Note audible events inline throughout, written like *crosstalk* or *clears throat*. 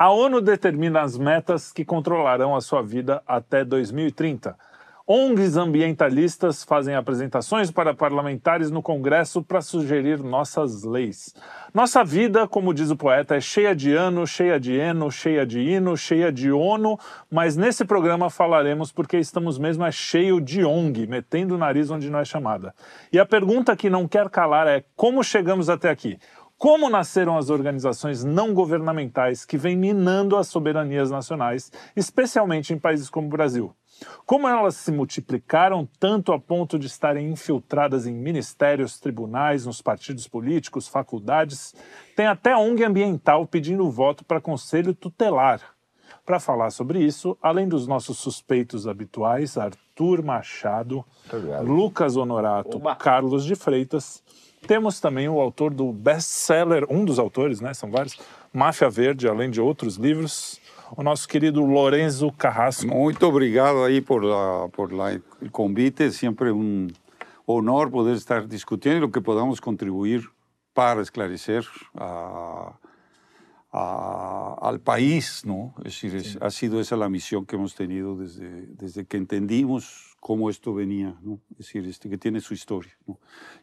A ONU determina as metas que controlarão a sua vida até 2030. ONGs ambientalistas fazem apresentações para parlamentares no Congresso para sugerir nossas leis. Nossa vida, como diz o poeta, é cheia de ano, cheia de eno, cheia de hino, cheia de ONU, mas nesse programa falaremos porque estamos mesmo é cheio de ONG, metendo o nariz onde não é chamada. E a pergunta que não quer calar é como chegamos até aqui? Como nasceram as organizações não governamentais que vêm minando as soberanias nacionais, especialmente em países como o Brasil? Como elas se multiplicaram tanto a ponto de estarem infiltradas em ministérios, tribunais, nos partidos políticos, faculdades, tem até ONG ambiental pedindo voto para conselho tutelar. Para falar sobre isso, além dos nossos suspeitos habituais, Arthur Machado. Lucas Honorato, Oba. Carlos de Freitas, temos também o autor do best-seller, um dos autores, né, são vários, Máfia Verde, além de outros livros, o nosso querido Lorenzo Carrasco. Muito obrigado aí por, la, por la, convite. Siempre un honor poder estar discutiendo y lo que podamos contribuir para esclarecer a, a- al país, ¿no? Es decir, es- ha sido esa la misión que hemos tenido desde, desde que entendimos cómo esto venía, ¿no? Es decir, este, que tiene su historia, ¿no?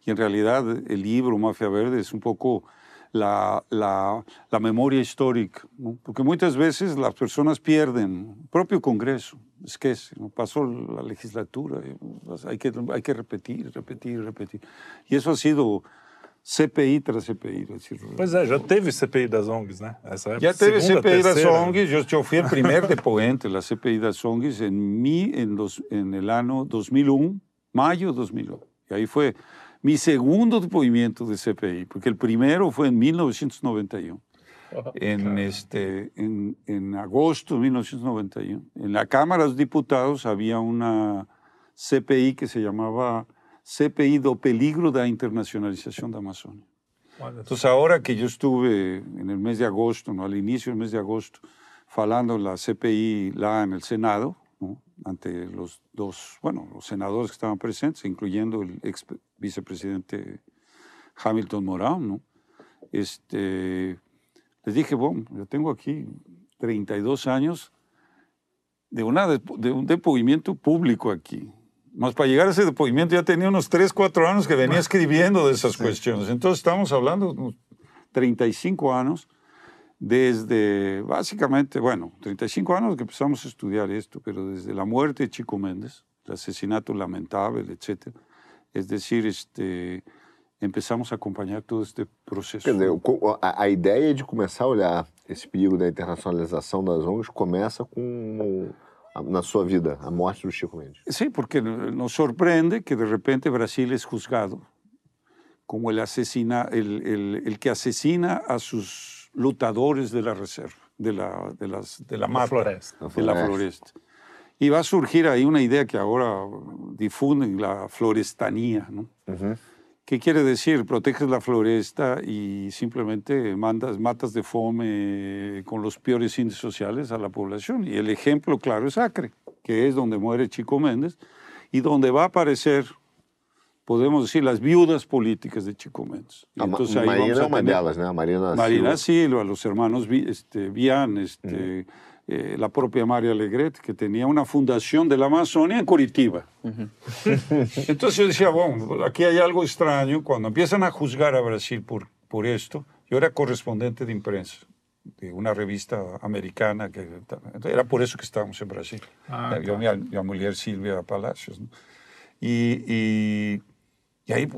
Y en realidad el libro Mafia Verde es un poco la, la, la memoria histórica, ¿no? porque muchas veces las personas pierden el propio Congreso, es que es, pasó la legislatura, pues hay que, hay que repetir, repetir, repetir. Y eso ha sido CPI tras CPI. Pois é, já teve CPI das ONGs, né? Essa ya teve segunda, CPI das terceira. ONGs, yo, yo fui el primer depoente de la CPI das ONGs en, mi, en, los, en el año 2001, mayo 2001. Y ahí fue mi segundo depoimiento de CPI, porque el primero fue en 1991. En, este, en, en agosto de 1991. En la Cámara de los Diputados había una CPI que se llamaba CPI do Peligro da Internacionalización da só. Entonces, ahora que yo estuve en el mes de agosto, ¿no? al inicio del mes de agosto, falando en la CPI en el Senado, ¿no? ante los dos, bueno, los senadores que estaban presentes, incluyendo el ex vicepresidente Hamilton Morán, ¿no? Este, les dije, bueno, yo tengo aquí 32 años de, una, de, de un depoimiento público aquí. Más para llegar a ese depoimiento ya tenía unos 3, 4 años que venía escribiendo de esas cuestiones. Entonces estamos hablando de unos 35 años desde, básicamente, bueno, 35 años que empezamos a estudiar esto, pero desde la muerte de Chico Méndez, el asesinato lamentable, etc. Es decir, este, empezamos a acompanhar todo este processo. Quer dizer, a, a ideia de começar a olhar esse perigo da internacionalização das ONGs começa com, a- na sua vida, a morte do Chico Mendes. Sí, porque nos sorprende que de repente Brasil es juzgado como el, asesina, el, el- el que asesina a sus lutadores de la reserva, de la, de las, de la mata, floresta. La de la floresta. Y va a surgir ahí una idea que ahora difunden, la florestanía, ¿no? ¿Qué quiere decir? Proteges la floresta y simplemente mandas, matas de fome con los peores índices sociales a la población. Y el ejemplo claro es Acre, que es donde muere Chico Méndez y donde va a aparecer, podemos decir, las viudas políticas de Chico Méndez. Y entonces ahí Marina vamos a tener- delas, né? A Marina, Marina Silva. Silva, los hermanos este, Vian, este, eh, la propia María Alegret, que tenía una fundación de la Amazonia en Curitiba. Entonces yo decía, bueno, aquí hay algo extraño. Cuando empiezan a juzgar a Brasil por, por esto, yo era correspondente de imprensa de una revista americana, que era por eso que estábamos en Brasil. Ah, yo, mi, mi mujer Silvia Palacios. ¿no? Y, y, y ahí,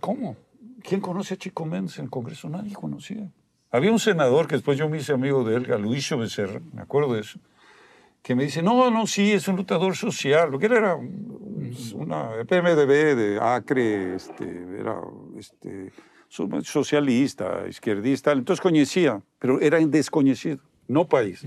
¿cómo? ¿Quién conoce a Chico Méndez en el Congreso? Nadie conocía. Había un senador que después yo me hice amigo de él, Luisio Becerra, me acuerdo de eso, que me dice, no, no, sí, es un lutador social. Lo que era un- una PMDB de Acre, este, era este, so- socialista, izquierdista, entonces conocía, pero era desconocido, no país.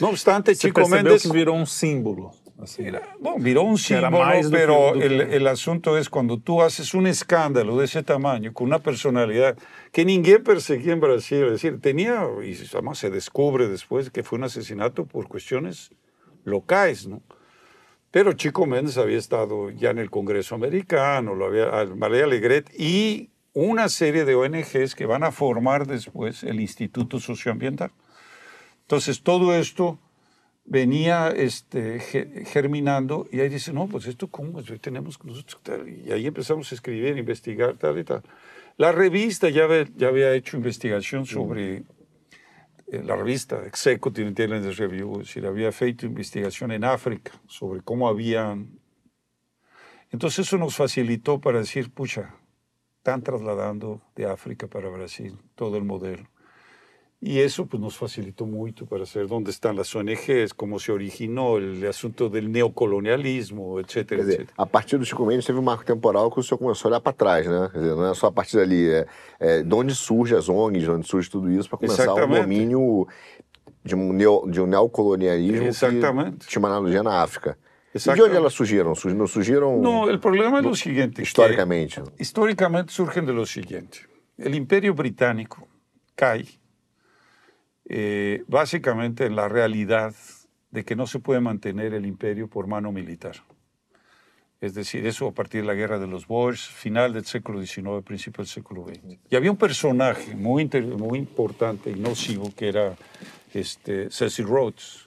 No obstante, Você Chico Méndez... que virou um símbolo. Assim. No, viró un era símbolo, do que- pero do que- el, el asunto es cuando tú haces un escándalo de ese tamaño, con una personalidad que ninguém perseguía en Brasil, es decir, tenía, y además se descubre después que fue un asesinato por cuestiones locales, ¿no? Pero Chico Méndez había estado ya en el Congreso americano, lo había, María Alegret y una serie de ONGs que van a formar después el Instituto Socioambiental. Entonces todo esto venía este, germinando y ahí dice, no, pues esto cómo es, tenemos nosotros, y ahí empezamos a escribir, investigar, tal y tal. La revista ya, ya había hecho investigación sobre, eh, la revista Executive Intelligence Review, es decir, había hecho investigación en África sobre cómo habían... Entonces eso nos facilitó para decir, pucha, están trasladando de África para Brasil todo el modelo. Y eso pues, nos facilitó mucho para saber dónde están las ONGs, cómo se originó el asunto del neocolonialismo, etcétera, dizer, etcétera. A partir do Chico Mendes teve um marco temporal que o senhor começou a olhar para trás, né? Quer dizer, não é só a partir dali, é, é de onde surge as ONGs, de onde surge tudo isso, para começar um domínio de um, neo, de um neocolonialismo Exatamente. que tinha uma analogia na África. E de onde elas surgiram? Não surgiram... Não, o problema é o seguinte... Historicamente. Historicamente surgem de lo seguinte. O Império Britânico cai Eh, básicamente en la realidad de que no se puede mantener el imperio por mano militar. Es decir, eso a partir de la guerra de los Boers, final del siglo XIX, principio del siglo XX. Y había un personaje muy, muy importante y nocivo que era este, Cecil Rhodes.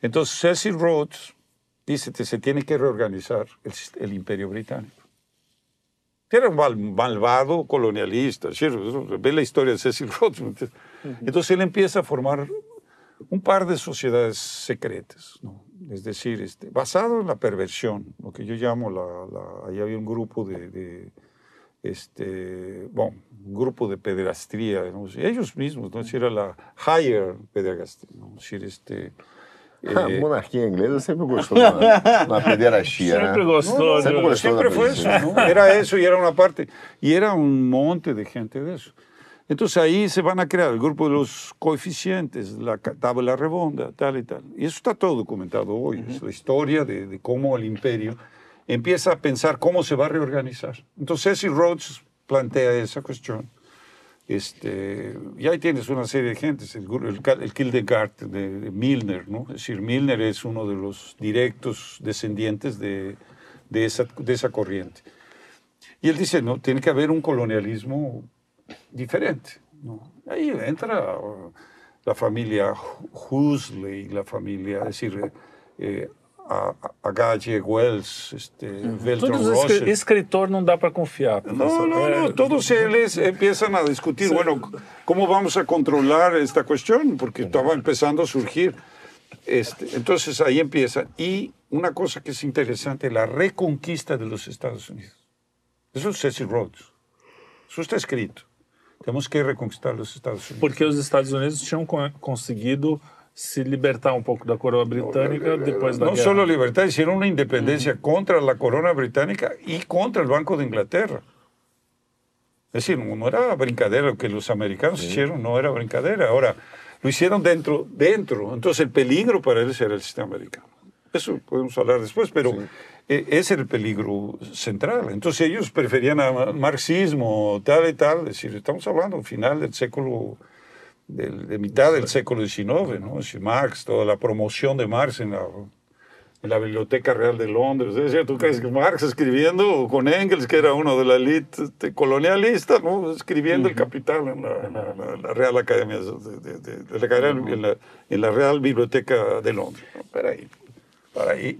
Entonces Cecil Rhodes dice que se tiene que reorganizar el, el imperio británico. Era un malvado colonialista, ve la historia de Cecil Rhodes. Entonces él empieza a formar un par de sociedades secretas, es decir, este, basado en la perversión, lo que yo llamo la, ahí había un grupo de, este, bueno, un grupo de pederastría, ellos mismos, ¿no? era la higher pederastría, ¿no? decir, este, *laughs* a eh, monarquía inglesa siempre gustó la pederastía. Siempre gustó. siempre, fue eso, ¿no? Era eso y era una parte. Y era un monte de gente de eso. Entonces ahí se van a crear el grupo de los coeficientes, la tabla redonda, tal y tal. Y eso está todo documentado hoy. Es la historia de, cómo el imperio empieza a pensar cómo se va a reorganizar. Entonces Cecil Rhodes plantea esa cuestión. Este, y ahí tienes una serie de gentes, el, el, el Kildegard de, Milner, ¿no? Es decir, Milner es uno de los directos descendientes de, de, esa, de esa corriente. Y él dice, no, tiene que haber un colonialismo diferente. ¿no? Ahí entra la familia Huxley, la familia, es decir, eh, a, H. Wells, este, uhum. Todos escritor no da para confiar. No, no, no, todos ellos empiezan a discutir, bueno, ¿cómo vamos a controlar esta cuestión? Porque estaba empezando a surgir. Este, entonces ahí empieza. Y una cosa que es interesante, la reconquista de los Estados Unidos. Eso es Cecil Rhodes. Eso está escrito. Tenemos que reconquistar los Estados Unidos. Porque los Estados Unidos tinham conseguido se libertar un poco de la corona británica después de la No solo libertad, hicieron una independencia contra la corona británica y contra el Banco de Inglaterra. Es decir, no era brincadera lo que los americanos hicieron, no era brincadera. Ahora, lo hicieron dentro, dentro. Entonces el peligro para ellos era el sistema americano. Eso podemos hablar después, pero e, ese era el peligro central. Entonces ellos preferían el marxismo, tal y tal. Es decir, estamos hablando al final del século, de, mitad del século XIX, ¿no? Es Marx, toda la promoción de Marx en la, en la Biblioteca Real de Londres. Es decir, tú crees que Marx escribiendo con Engels, que era uno de la élite este, colonialista, ¿no? Escribiendo el Capital en la, Real Academia, de, de, en, la, en la Real Biblioteca de Londres. Pero ahí, para aí.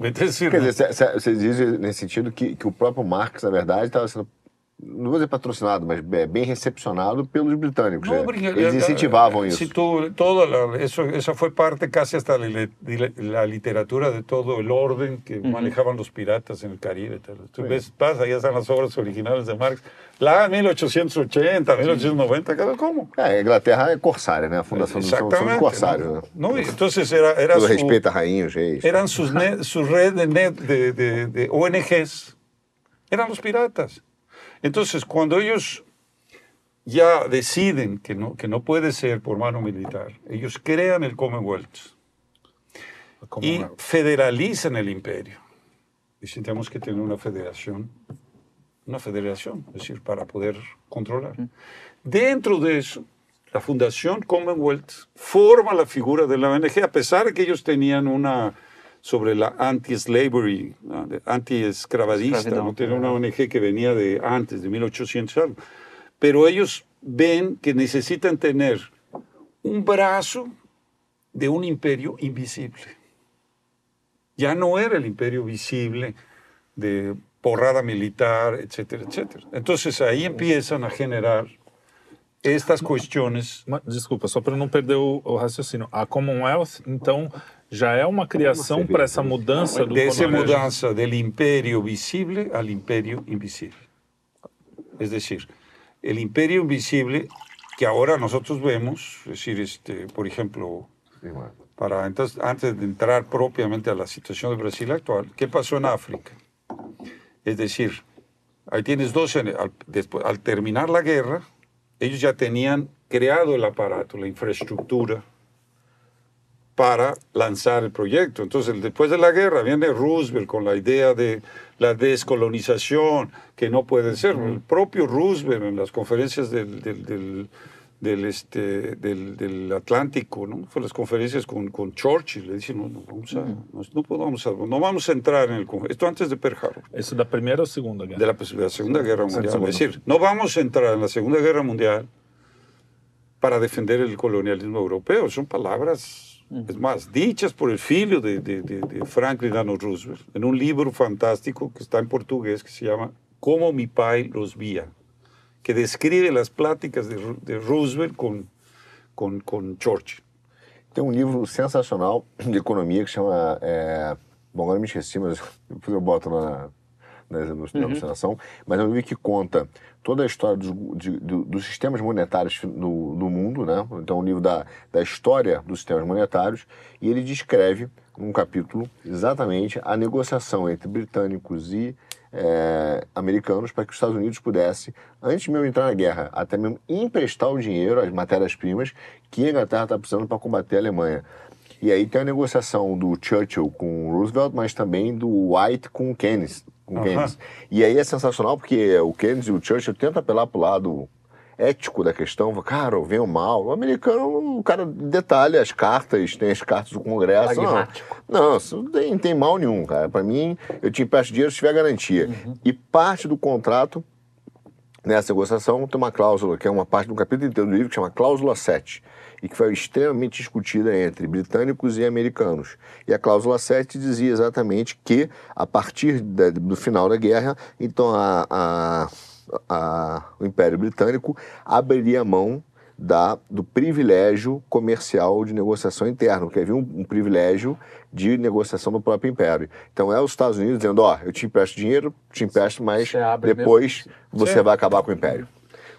Quer dizer, você diz nesse sentido que, que o próprio Marx, na verdade, estava sendo não vou dizer patrocinado, mas bem recepcionado pelos britânicos. No, né? Eles incentivavam isso. Sí, todo, toda eso, esa fue parte casi hasta la, la literatura de todo el orden que uh -huh. manejaban los piratas el Caribe. Tal. Tú sí. ves, pasa, allá están las obras originales de Marx. Lá 1880, 1890, cada como. É, a Inglaterra é corsária, né? A fundação do são, corsários. Né? No, entonces era, era Todo su, respeito a rainha, os reis. Eran sus, ne, sus redes de, de, de, de ONGs. Eran los piratas. Entonces, cuando ellos ya deciden que no, que no puede ser por mano militar, ellos crean el Commonwealth y federalizan el imperio. Dicen, tenemos que tener una federación, una federación, es decir, para poder controlar. Dentro de eso, la Fundación Commonwealth forma la figura de la ONG, a pesar de que ellos tenían una sobre la anti-slavery, anti-esclavadista, ¿no? Tiene una ONG que venía de antes, de 1800 algo. Pero ellos ven que necesitan tener un brazo de un imperio invisible. Ya no era el imperio visible de porrada militar, etcétera, etcétera. Entonces ahí empiezan a generar estas questões. Desculpa, só para não perder o, o, raciocínio. A Commonwealth, então, já é uma criação para essa mudança do Dessa mudança do império visível ao império invisível. É decir, o império invisível que agora nós vemos, é decir, este, por exemplo, para entonces, antes de entrar propiamente a la situación de Brasil actual, ¿qué pasó en África? Es decir, ahí tienes dos, al, después, al terminar la guerra, ellos ya tenían creado el aparato, la infraestructura para lanzar el proyecto. Entonces, después de la guerra viene Roosevelt con la idea de la descolonización, que no puede ser. El propio Roosevelt en las conferencias del, del del, este, del, del, Atlántico, ¿no? Fue las conferencias con, con Churchill, le dice, no, no, vamos a, no, no, podemos, no vamos a entrar en el... Esto antes de Pearl Harbor. ¿Es la Primera o Segunda Guerra? De la, la Segunda Guerra Mundial. Es decir, no vamos a entrar en la Segunda Guerra Mundial para defender el colonialismo europeo. Son palabras, es más, dichas por el filho de, de, de, Franklin Delano Roosevelt, en un libro fantástico que está en portugués que se llama Como mi pai los vía que describe las pláticas de, de Roosevelt com, com, com Churchill. Tem um livro sensacional de economia que chama. É... Bom, agora me esqueci, mas *laughs* depois eu boto na, na, na uhum. alucinação. Mas é um livro que conta toda a história dos, de, dos sistemas monetários no, no, mundo, né? Então, um livro da, da história dos sistemas monetários. E ele descreve, num capítulo, exatamente a negociação entre britânicos e é, americanos para que os Estados Unidos pudesse, antes mesmo de entrar na guerra, até mesmo emprestar o dinheiro, as matérias-primas, que a Inglaterra está precisando para combater a Alemanha. E aí tem a negociação do Churchill com Roosevelt, mas também do White com Keynes. Com Keynes. E aí é sensacional porque o Keynes e o Churchill tentam apelar para o lado ético da questão, cara, vem o mal. O americano, o cara detalha as cartas, tem as cartas do Congresso. Não, não tem, tem mal nenhum, cara. Para mim, eu te empresto dinheiro se tiver garantia. Uhum. E parte do contrato, nessa negociação, tem uma cláusula, que é uma parte do capítulo inteiro do livro, que chama Cláusula 7 e que foi extremamente discutida entre britânicos e americanos. E a cláusula 7 dizia exatamente que, a partir da, do final da guerra, então a, a a, o Império Britânico abriria mão da, do privilégio comercial de negociação interna, que havia um, um, privilégio de negociação do próprio império. Então é os Estados Unidos dizendo, ó, oh, eu te empresto dinheiro, te empresto, mas depois mesmo. você vai acabar com o império.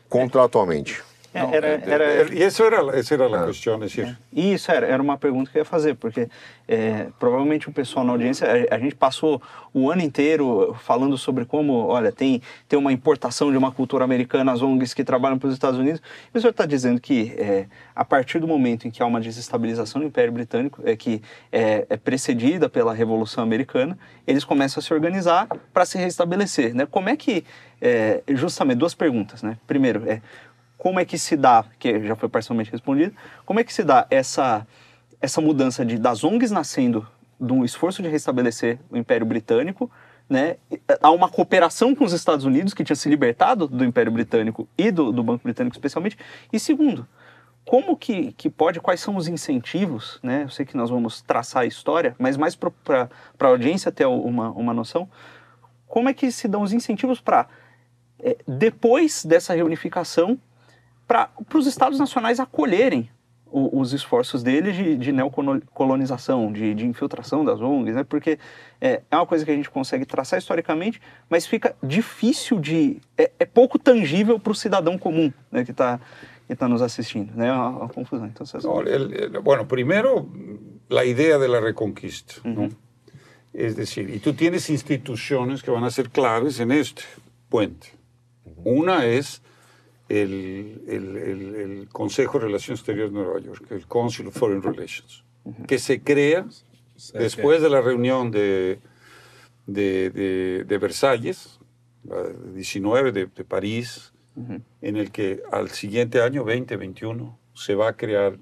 Contratualmente. Não, era, era, e essa era, essa era a questão, é decir. Isso era, era uma pergunta que eu ia fazer, porque é, provavelmente o pessoal na audiência, a, a, gente passou o ano inteiro falando sobre como, olha, tem, tem uma importação de uma cultura americana, as ONGs que trabalham para os Estados Unidos, e o senhor está dizendo que é, a partir do momento em que há uma desestabilização do Império Britânico, é que é, é precedida pela Revolução Americana, eles começam a se organizar para se restabelecer, né? Como é que, é, justamente, duas perguntas, né? Primeiro, é como é que se dá, que já foi parcialmente respondido, como é que se dá essa, essa mudança de, das ONGs nascendo de um esforço de restabelecer o Império Britânico, né, há uma cooperação com os Estados Unidos, que tinha se libertado do Império Britânico e do, do Banco Britânico especialmente, e segundo, como que, que pode, quais são os incentivos, né, eu sei que nós vamos traçar a história, mas mais para a audiência ter uma, uma noção, como é que se dão os incentivos para, é, depois dessa reunificação, para os estados nacionais acolherem o, os esforços deles de, de neocolonização, de, de, infiltração das ONGs, né? porque é, é, uma coisa que a gente consegue traçar historicamente, mas fica difícil de. é, é pouco tangível para o cidadão comum né, que está que tá nos assistindo. Né? É uma, uma confusão. Então, no, el, el, bueno, primeiro, a ideia da reconquista. Uh -huh. ¿no? Es decir, y tú tienes instituciones que van a ser claves en este puente. Una es el, el, el, el, Consejo de Relaciones Exteriores de Nueva York, el Council of Foreign Relations, uh -huh. que se crea después de la reunión de, de, de, de Versalles, 19 de, de París, uh -huh. en el que al siguiente año, 2021, se va a crear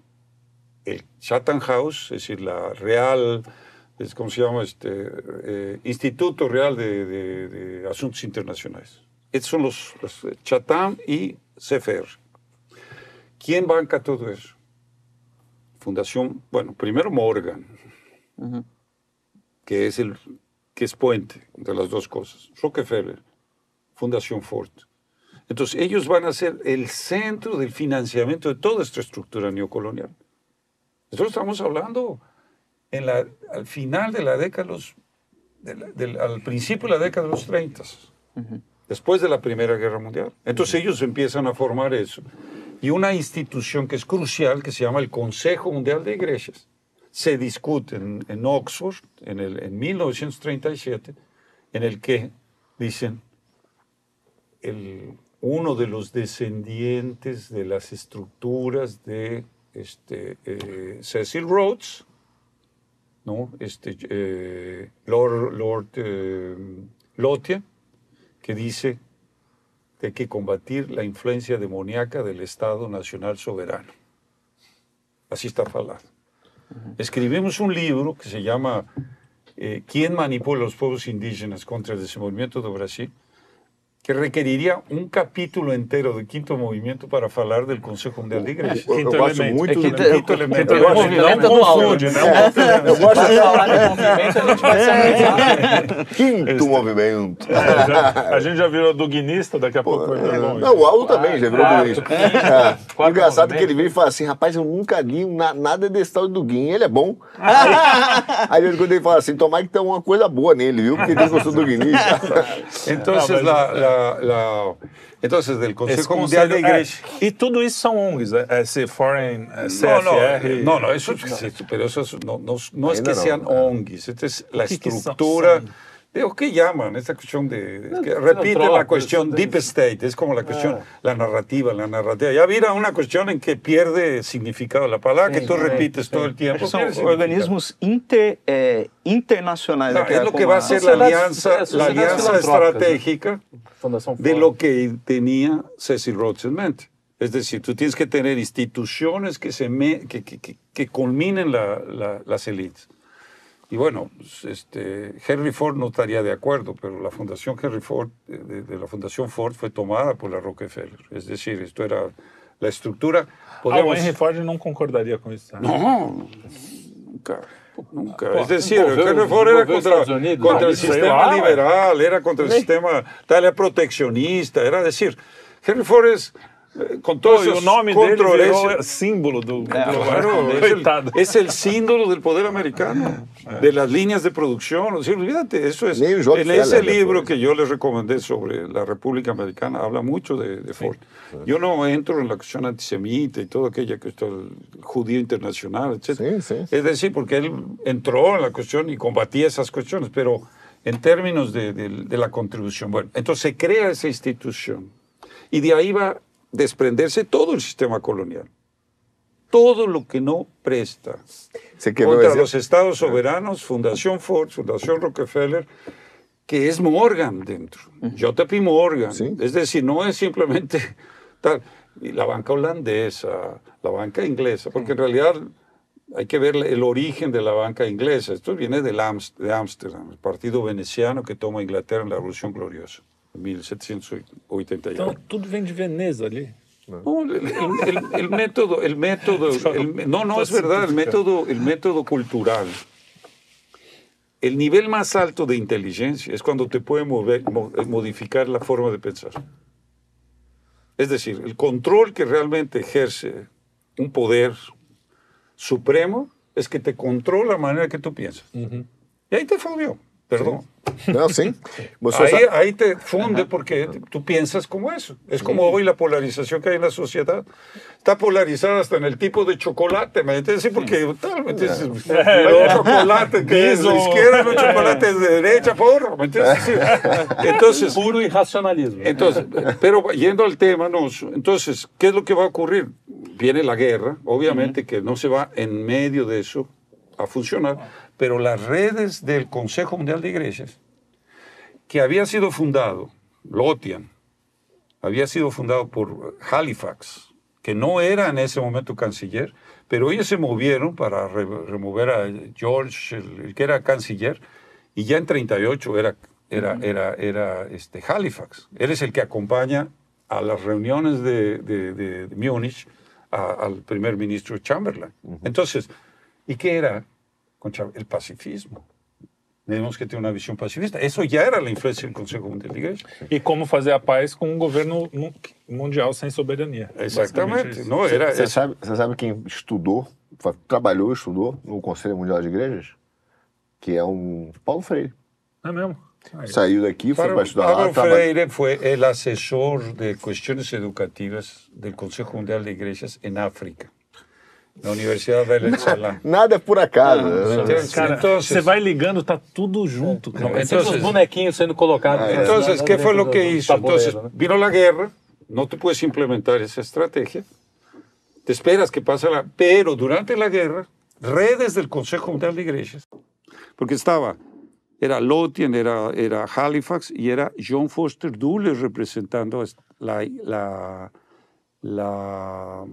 el Chatham House, es decir, la Real, es como se llama, este, eh, Instituto Real de, de, de, Asuntos Internacionales. Estos son los, los Chatham y CFR. ¿Quién banca todo eso? Fundación, bueno, primero Morgan, que, es el, que es puente de las dos cosas. Rockefeller, Fundación Ford. Entonces, ellos van a ser el centro del financiamiento de toda esta estructura neocolonial. Nosotros estamos hablando en la, al final de la década, los, al principio de la década de los 30, después de la Primera Guerra Mundial. Entonces, ellos empiezan a formar eso. Y una institución que es crucial, que se llama el Consejo Mundial de Iglesias, se discute en, Oxford en, el, en 1937, en el que dicen, el, uno de los descendientes de las estructuras de este, eh, Cecil Rhodes, ¿no? este, eh, Lord, Lord eh, Lothian, que dice que hay que combatir la influencia demoníaca del Estado Nacional Soberano. Así está falado. Escribimos un libro que se llama ¿Quién manipula a los pueblos indígenas contra el desenvolvimiento de Brasil? Que requeriría un capítulo entero de quinto movimiento para hablar del Consejo Mundial de Igrejas. Quinto eu elemento. Muito quinto, quinto elemento. Quinto movimento não confunde, né? Eu gosto de falar de movimento, a gente vai se Quinto movimento. A gente já virou duguinista, daqui a pouco vai ter Não, o Aldo também já virou duguinista. O engraçado é que ele vem e fala assim, rapaz, eu nunca li nada desse tal de Duguin, ele é bom. *laughs* Aí quando ele fala assim, tomar que tem uma coisa boa nele, viu? Porque ele gostou do duguinista. Então, la la, entonces, del Consejo Mundial de Iglesia. y todo eso son ONGs, ese Foreign CFR. No, no, eso, pero eso no, no, no es que sean ONGs, esta es la *laughs* estructura. ¿O qué llaman? Esta cuestión de... que repite la cuestión deep state, es como la cuestión, la narrativa, la narrativa. Ya mira una cuestión en que pierde significado la palabra, que tú repites todo el tiempo. Son organismos inter, eh, internacionales. es lo que va a ser la alianza, la alianza estratégica de lo que tenía Cecil Rhodes en mente. Es decir, tú tienes que tener instituciones que, se que, que, que, culminen la, las élites. Y bueno, pues, este, Henry Ford no estaría de acuerdo, pero la fundación Henry Ford, de, la fundación Ford, fue tomada por la Rockefeller. Es decir, esto era la estructura. Podemos... Ah, Henry Ford no concordaría con esto. No, nunca. Nunca. es decir, Henry Ford era contra, contra el sistema liberal, era contra el sistema tal, proteccionista, era decir, Henry Ford es con todos o nome dele virou símbolo do, claro, es, el, símbolo del poder americano, de las líneas de producción. O sea, olvídate, eso es. En ese libro que yo les recomendé sobre la República Americana, habla mucho de, de Ford. Yo no entro en la cuestión antisemita y todo aquella que el judío internacional, etc. Es decir, porque él entró en la cuestión y combatía esas cuestiones, pero en términos de, de la contribución. Bueno, entonces se crea esa institución. Y de ahí va desprenderse todo el sistema colonial. Todo lo que no presta contra los estados soberanos, Fundación Ford, Fundación Rockefeller, que es Morgan dentro, JP Morgan. Es decir, no es simplemente *laughs* tal, la banca holandesa, la banca inglesa, porque en realidad hay que ver el origen de la banca inglesa. Esto viene de Ámsterdam, el partido veneciano que toma Inglaterra en la Revolución Gloriosa. 1781. Então tudo vem de Veneza ali. No, el, el, el, método, el método, no, no es verdad, el método, el método cultural. El nivel más alto de inteligencia es cuando te puede mover, modificar la forma de pensar. Es decir, el control que realmente ejerce un poder supremo es que te controla la manera que tú piensas. Y ahí te fundió. Perdón. No, sí. *laughs* ahí, ahí, te funde porque tú piensas como eso. Es como hoy la polarización que hay en la sociedad. Está polarizada hasta en el tipo de chocolate, ¿me entiendes? porque tal, ¿me entiendes? Hay chocolate que es de izquierda, no chocolate de derecha, por, ¿me entiendes? *laughs* Entonces, Puro irracionalismo. Entonces, pero yendo al tema, no, entonces, ¿qué es lo que va a ocurrir? Viene la guerra, obviamente que no se va en medio de eso a funcionar pero las redes del Consejo Mundial de Iglesias, que había sido fundado, Lotian, había sido fundado por Halifax, que no era en ese momento canciller, pero ellos se movieron para remover a George, el, que era canciller, y ya en 38 era, era, era, era este Halifax. Él es el que acompaña a las reuniones de, de, de Múnich al primer ministro Chamberlain. Entonces, ¿y qué era? El pacifismo. Tenemos que tener una visión pacifista. Eso ya era la influencia del Consejo Mundial de Igreja. E como fazer a paz com um governo mundial sem soberania. Exatamente. Não, era, você, sabe, você sabe quem estudou, trabalhou e estudou no Conselho Mundial de Igrejas? Que é um Paulo Freire. É mesmo? Aí. Saiu daqui, foi para estudar Paulo lá. Freire foi o assessor de questões educativas do Conselho Mundial de Igrejas em África. Na Universidade de Venezuela. Nada é por acaso. Ah, né? cara, você vai ligando, tá tudo junto, cara. Então, os bonequinhos sendo colocados. Ah, então, o que foi o que hizo? Então, vino a guerra, não te puedes implementar essa estratégia, te esperas que pase la... Pero durante a guerra, redes del Consejo Mundial de Iglesias, porque estava, era Lothian, era, era Halifax y era John Foster Dulles representando la, la, la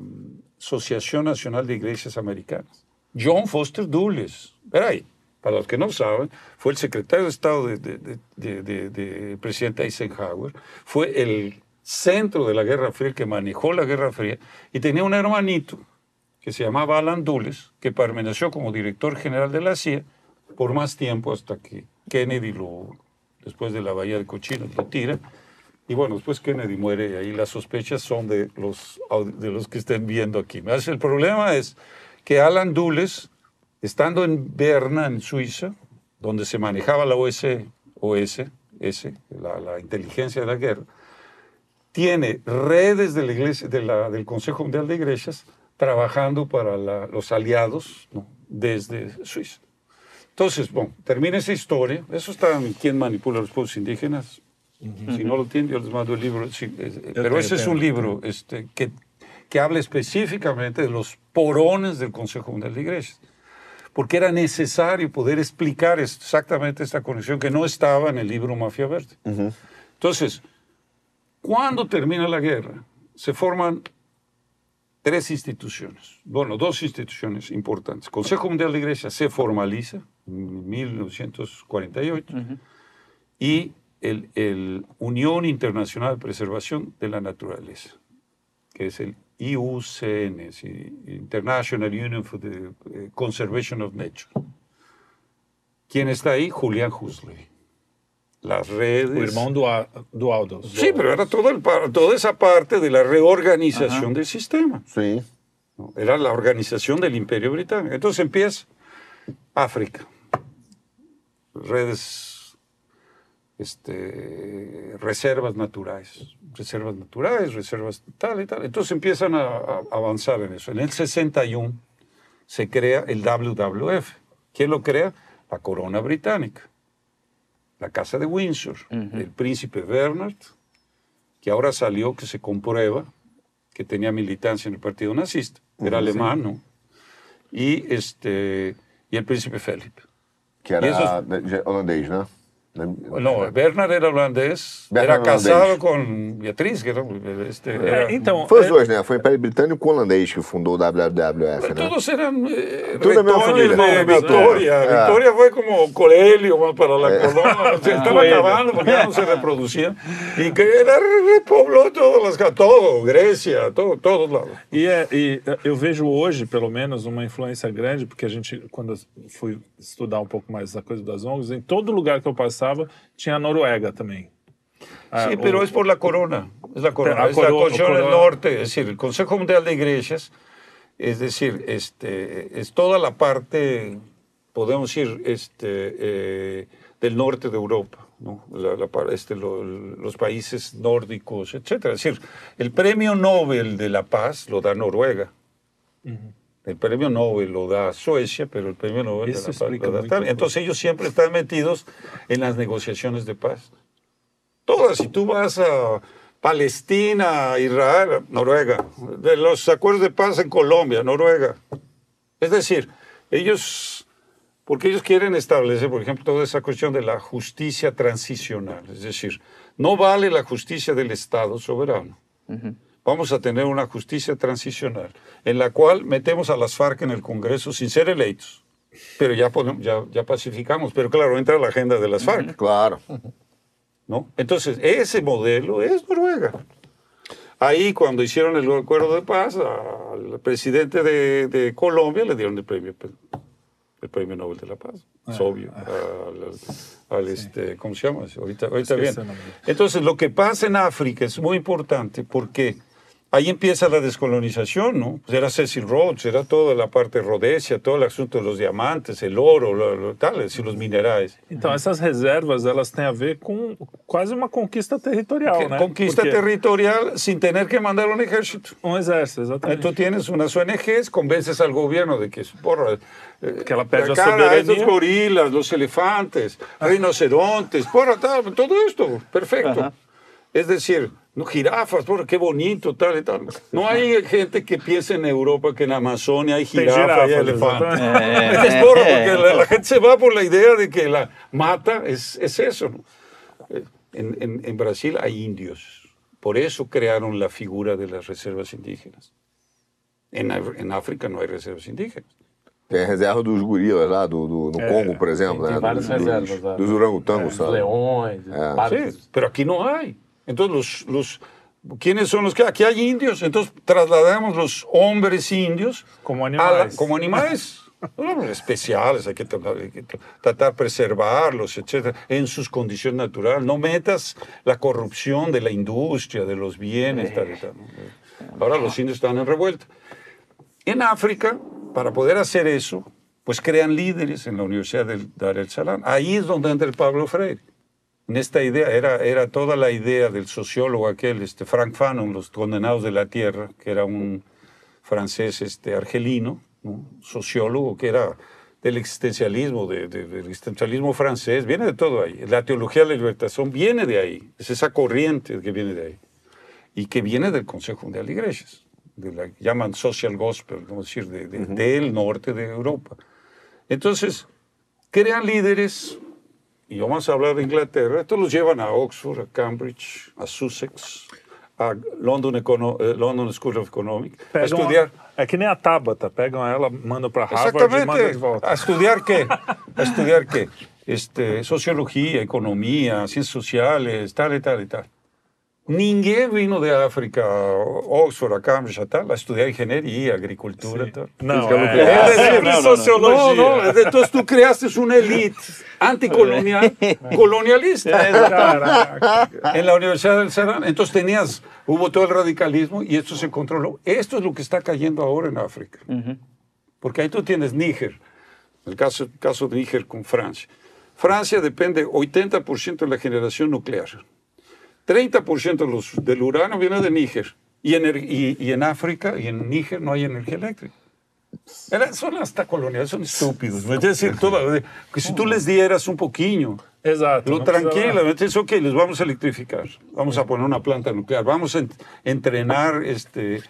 Asociación Nacional de Iglesias Americanas. John Foster Dulles, ahí, para los que no saben, fue el secretario de Estado de, de, de, presidente Eisenhower, fue el centro de la Guerra Fría, que manejó la Guerra Fría, y tenía un hermanito que se llamaba Alan Dulles, que permaneció como director general de la CIA por más tiempo hasta que Kennedy lo, después de la Bahía de Cochinos, lo tira y bueno, después Kennedy muere y ahí las sospechas son de los, de los que estén viendo aquí. El problema es que Alan Dulles, estando en Berna, en Suiza, donde se manejaba la OS, OS S, la, la, inteligencia de la guerra, tiene redes de la iglesia, de la, del Consejo Mundial de Iglesias trabajando para la, los aliados ¿no? desde Suiza. Entonces, bueno, termina esa historia. Eso está en quién manipula a los pueblos indígenas. Si no lo tienen, yo les mando el libro. pero ese es un libro este, que, que habla específicamente de los porones del Consejo Mundial de Iglesias. Porque era necesario poder explicar exactamente esta conexión que no estaba en el libro Mafia Verde. Entonces, cuando termina la guerra, se forman tres instituciones. Bueno, dos instituciones importantes. Consejo Mundial de Iglesias se formaliza en 1948 y el, el, Unión Internacional de Preservación de la Naturaleza, que es el IUCN, International Union for the eh, Conservation of Nature. ¿Quién está ahí? Julián Huxley. Las redes. Irmão do, do Aldo. Sí, pero era todo el, toda esa parte de la reorganización Ajá. del sistema. Sí. Era la organización del Imperio Británico. Entonces empieza África. Redes este, reservas naturales, reservas naturales, reservas tal y tal. Entonces empiezan a, a, avanzar en eso. En el 61 se crea el WWF. ¿Quién lo crea? La corona británica, la casa de Windsor, uh -huh. el príncipe Bernard, que ahora salió, que se comprueba que tenía militancia en el partido nazista, era uh alemán, sí. ¿no? Y, este, y el príncipe Felipe. Que era esos, holandés, ¿no? No, Bernard era holandês, Bernard era casado holandês. com Beatriz, que era, este, era... É, então, foi os dois, né? Foi o Império Britânico com o holandês que fundou o WWF, né? Todos eram eh, Tudo a mesma família. de Vitória. É. Vitória foi como Coelho para a é. colônia, se *laughs* estava acabando porque não se reproduzia. E que era repoblou todas as todo, Grécia, todo, todos lados. E, é, e eu vejo hoje, pelo menos, uma influência grande, porque a gente, quando fui estudar um pouco mais a coisa das ONGs, em todo lugar que eu passava, tinha a Noruega também. Sí, pero es por la corona, es la corona, es la corona del norte, es decir, el Consejo Mundial de Iglesias, es decir, este, es toda la parte, podemos decir, este, eh, del norte de Europa, ¿no? la, la, este, lo, los países nórdicos, etc. Es decir, el premio Nobel de la Paz lo da Noruega. Uh -huh. El premio Nobel lo da Suecia, pero el premio Nobel Eso de la Paz lo da tal. Entonces ellos siempre están metidos en las negociaciones de paz. Todas, si tú vas a Palestina, Israel, Noruega, de los acuerdos de paz en Colombia, Noruega. Es decir, ellos, porque ellos quieren establecer, por ejemplo, toda esa cuestión de la justicia transicional. Es decir, no vale la justicia del Estado soberano. Uh -huh vamos a tener una justicia transicional en la cual metemos a las FARC en el Congreso sin ser electos. Pero ya, podemos, ya, ya pacificamos, pero claro, entra la agenda de las FARC. Claro. ¿No? Entonces, ese modelo es Noruega. Ahí, cuando hicieron el acuerdo de paz, al presidente de, de Colombia le dieron el premio, el premio Nobel de la Paz. es ah, obvio. Ah. Al, este, ¿Cómo se llama? Ahorita, ahorita bien. Entonces, lo que pasa en África es muy importante porque ahí empieza la descolonización, ¿no? Pues era Cecil Rhodes, era toda la parte de Rhodesia, todo el asunto de los diamantes, el oro, lo, lo, tal, y los minerais. Então, essas reservas, elas têm a ver com quase uma conquista territorial, que, né? Conquista Porque... territorial sin tener que mandar un ejército. Un ejército, exatamente. Tú tienes unas ONGs, convences al gobierno de que, porra, eh, que ela perde a soberania. Estos gorilas, los elefantes, rinocerontes, porra, tal, todo esto, perfecto. -huh. Es decir, no, jirafas, por qué bonito, tal y tal. No hay gente que piense en Europa que en Amazonia hay jirafas y elefantes. *laughs* es porque la, gente se va por la idea de que la mata es, es eso. En, en, en, Brasil hay indios. Por eso crearon la figura de las reservas indígenas. En, en África no hay reservas indígenas. Tem a reserva dos gorilas lá, do, do no é, Congo, por exemplo. Tem, né? várias dos, reservas. Dos, dos orangotangos, é, sabe? Leões, é. Sim, mas aqui não há. Entonces, los, los, ¿quiénes son los que? Aquí hay indios, entonces trasladamos los hombres indios como animales. La, como animales. *laughs* especiales, hay que, tratar, hay que tratar preservarlos, etcétera, en sus condiciones naturales. No metas la corrupción de la industria, de los bienes, tal, tal, Ahora los indios están en revuelta. En África, para poder hacer eso, pues crean líderes en la Universidad del Dar el Salam. Ahí es donde entra el Pablo Freire en esta idea, era, era toda la idea del sociólogo aquel, este Frank Fanon, Los Condenados de la Tierra, que era un francés este, argelino, sociólogo que era del existencialismo, del existencialismo francés, viene de todo ahí. La teología de la libertación viene de ahí, es esa corriente que viene de ahí, y que viene del Consejo Mundial de Iglesias, de la llaman social gospel, ¿no? decir, de, del norte de Europa. Entonces, crean líderes y vamos a hablar de Inglaterra, estos los llevan a Oxford, a Cambridge, a Sussex, a London, Econo eh, London School of Economics, a estudiar... A, é que nem a Tabata, pegam ela, mandam para Harvard e mandam de volta. A estudar quê? A estudar quê? Este, sociología, economía, ciencias sociales, tal y tal y tal. Ninguém vino de África, Oxford, a Cambridge, a tal, a estudiar ingeniería, agricultura. Tal. Não, é, é, é, sociologia. Não, não, entonces tú creaste una élite anticolonial, *laughs* colonialista. en la Universidad del Serán. Entonces tenías, hubo todo el radicalismo y esto se controló. Esto es lo que está cayendo ahora en África. Porque ahí tú tienes Níger, el caso, caso de Níger con Francia. Francia depende 80% de la generación nuclear. 30% los, del uranio viene de Níger. Y en, y, y en África y en Níger no hay energía eléctrica. Era, son hasta coloniales, son estúpidos. Es decir, todo, que si tú les dieras un poquillo, Exacto, lo tranquilo, es ok, les vamos a electrificar, vamos a poner una planta nuclear, vamos a entrenar este,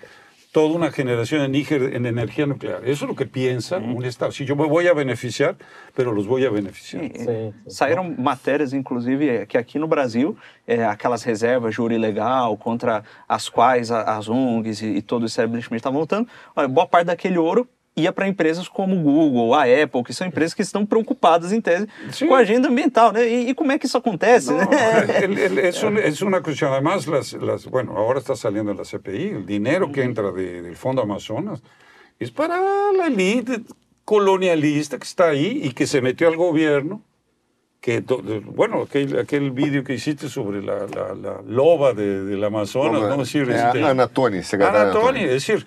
toda una generación en Níger en energía nuclear. Eso es lo que piensa un Estado. Si yo me voy a beneficiar, pero los voy a beneficiar. Sim, sim. Saíram matérias, inclusive, que aqui no Brasil, é, aquelas reservas júri legal contra as quais as ONGs e, e todo o establishment estavam lutando, olha, boa parte daquele ouro ia para empresas como o Google, a Apple, que são empresas que estão preocupadas, em tese, Sim. com a agenda ambiental. Né? E, e, como é que isso acontece? No, né? es, una cuestión. Además, las, las, bueno, ahora está saliendo la CPI, el dinero que entra de, del Fondo Amazonas es para la élite colonialista que está ahí y que se metió al gobierno. Que, bueno, aquel, aquel vídeo que hiciste sobre la, la, la loba de, del Amazonas, ¿no? Es decir, este, Anatoni, Anatoni, es decir,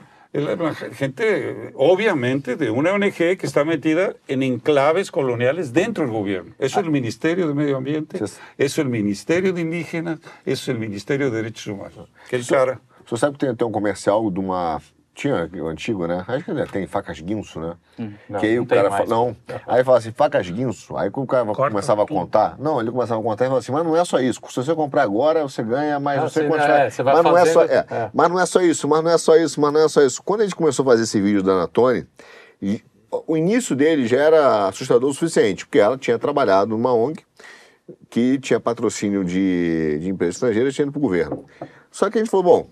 gente, obviamente, de una ONG que está metida en enclaves coloniales dentro del gobierno. Eso es el Ministerio de Medio Ambiente, eso es el Ministerio de Indígenas, eso es el Ministerio de Derechos Humanos. Que cara... Você sabe que tem, tem um comercial de uma Tinha o antigo, né? Acho que ainda tem facas guinso, né? Hum, não, que aí o cara fala, não. *laughs* Aí fala assim, facas guinso. Aí o cara Corta começava a contar. Não, ele começava a contar e falava assim, mas não é só isso. Se você comprar agora, você ganha, mas ah, você continua. É, você vai mas não é só, é, é. Mas não é só isso, mas não é só isso, mas não é só isso. Quando a gente começou a fazer esse vídeo da Anatone, o início dele já era assustador o suficiente, porque ela tinha trabalhado numa ONG que tinha patrocínio de, de empresas estrangeiras tinha ido para o governo. Só que a gente falou, bom,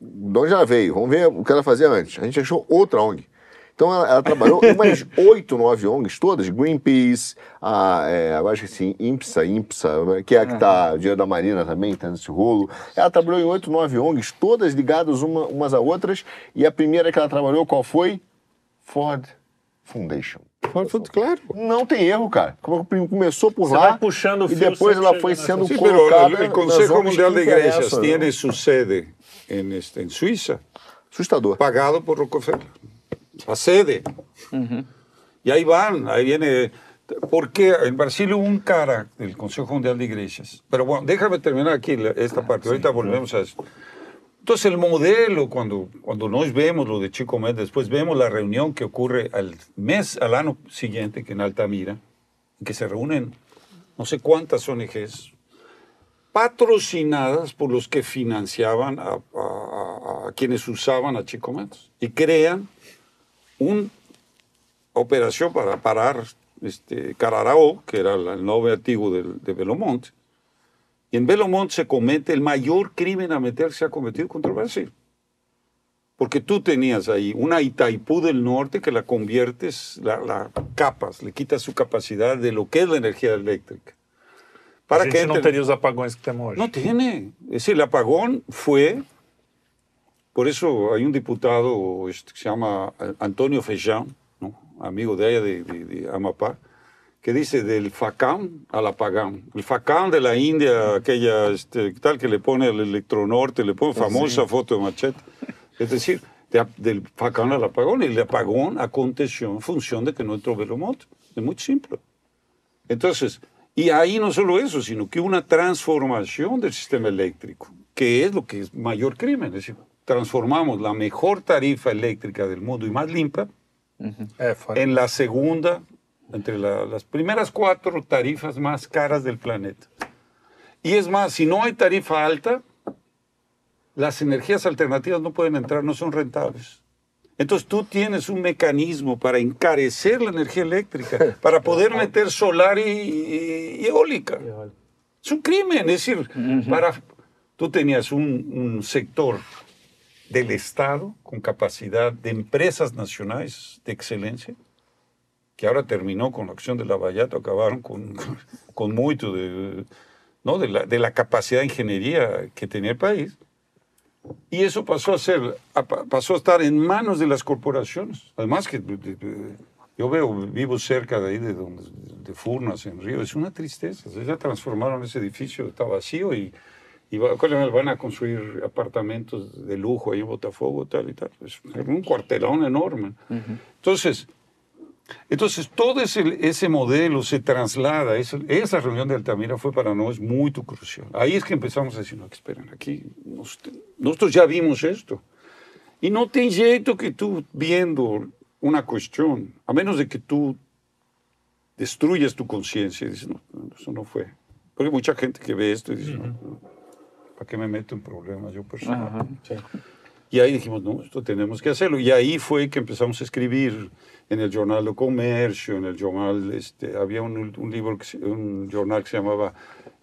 de onde ela veio? Vamos ver o que ela fazia antes. A gente achou outra ONG Então ela, ela trabalhou em umas *laughs* oito, nove ONGs todas, Greenpeace, a, é, eu acho que assim, IMPSA, IMPSA, que é a que está, Dia da Marina também, está nesse rolo. Ela trabalhou em oito, nove ONGs, todas ligadas uma, umas a outras, e a primeira que ela trabalhou, qual foi? Ford Foundation. Ford, claro. Não tem erro, cara. Começou por Você lá vai puxando o e fio, depois sempre ela foi sendo Sí, pero colocada el, el nas Consejo Mundial que de Iglesias interessam, né? En, este, en Suiza, Assustador. pagado por Rockefeller. La sede. Y ahí van, ahí viene. Porque en Brasil hubo un cara del Consejo Mundial de Iglesias. Pero bueno, déjame terminar aquí esta parte. Ahorita volvemos a eso. Entonces, el modelo, cuando, cuando nos vemos lo de Chico Méndez, después vemos la reunión que ocurre al mes, al año siguiente, que en Altamira, en que se reúnen no sé cuántas ONGs patrocinadas por los que financiaban a, quienes usaban a Chico Méndez y crean una operación para parar este, Cararaó, que era el nombre antiguo del- de Belomont, y en Belomont se comete el mayor crimen a meter que se ha cometido contra Brasil. Porque tú tenías ahí una Itaipú del norte que la conviertes, la, la capas, le quitas su capacidad de lo que es la energía eléctrica. A gente não entre- teria os apagões que temos hoje. no tiene. Es decir, el apagón fue. Por eso hay un diputado este, que se llama eh, Antonio Feijão, amigo de de, de- de Amapá, que dice del facán al apagón. El facán de la India, aquella este, tal que le pone al electronorte, le pone famosa foto de machete. Es decir, de- del facán al apagón. Y el apagón aconteció en función de que no entró Belomont. Es muy simple. Entonces, y ahí no solo eso, sino que una transformación del sistema eléctrico, que es lo que es mayor crimen. Es decir, transformamos la mejor tarifa eléctrica del mundo y más limpia É, fora. en la segunda, entre la- las primeras cuatro tarifas más caras del planeta. Y es más, si no hay tarifa alta, las energías alternativas no pueden entrar, no son rentables. Entonces tú tienes un mecanismo para encarecer la energía eléctrica, *laughs* para poder meter solar y, y- y eólica. Es un crimen, es decir, para, tú tenías un, un sector del Estado con capacidad de empresas nacionales de excelencia, que ahora terminó con la acción de la Vallato, acabaron con, *laughs* con mucho de, ¿no? de, la, de la capacidad de ingeniería que tenía el país. Y eso pasó a ser, a- pasó a estar en manos de las corporaciones. Además que yo veo, vivo cerca de ahí, de, donde, de Furnas, en Río, es una tristeza. Ya transformaron ese edificio, está vacío y, y van a construir apartamentos de lujo ahí en Botafogo, tal y tal. Es un cuartelón enorme. Entonces, entonces, todo ese, ese modelo se traslada, esa, esa reunión de Altamira fue para nosotros muy crucial. Ahí es que empezamos a decir, no, que esperen, aquí nos- nosotros ya vimos esto. Y no tem jeito que tú viendo una cuestión, a menos de que tú destruyas tu conciencia y dices, no, eso no fue. Porque hay mucha gente que ve esto y dice, no, ¿para qué me meto en problemas yo personal? Y ahí dijimos, no, esto tenemos que hacerlo. Y ahí fue que empezamos a escribir en el Jornal de Comercio, en el jornal, este, había un, un libro, que un jornal que se llamaba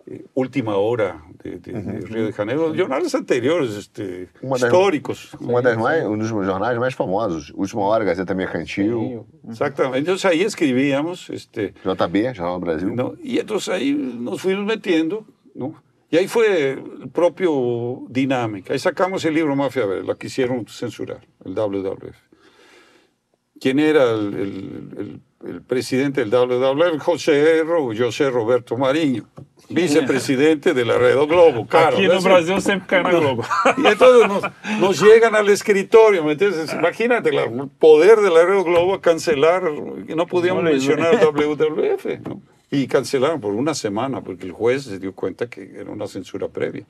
eh, Última Hora de, de- de Río de Janeiro, jornales anteriores, este, Uma das- históricos. Uma das mais, um dos jornais mais famosos, Última Hora, Gazeta Mercantil, Exactamente. Entonces ahí escribíamos, este, JB, Jornal Brasil. ¿no? Y entonces ahí nos fuimos metiendo, ¿no? Y ahí fue el propio Dinámica. Ahí sacamos el libro Mafia Verde, la quisieron censurar, el WWF. ¿Quién era el, el- el- el presidente del WWF? José, José Roberto Mariño, vicepresidente de la Red Globo. Claro, no ¿ves? Brasil sempre cai na Globo. Y entonces nos, nos llegan al escritorio, ¿me entiendes? Imagínate el poder de la Red Globo a cancelar, que no podíamos No mencionar el WWF, ¿no? Y cancelaron por una semana porque el juez se dio cuenta que era una censura previa.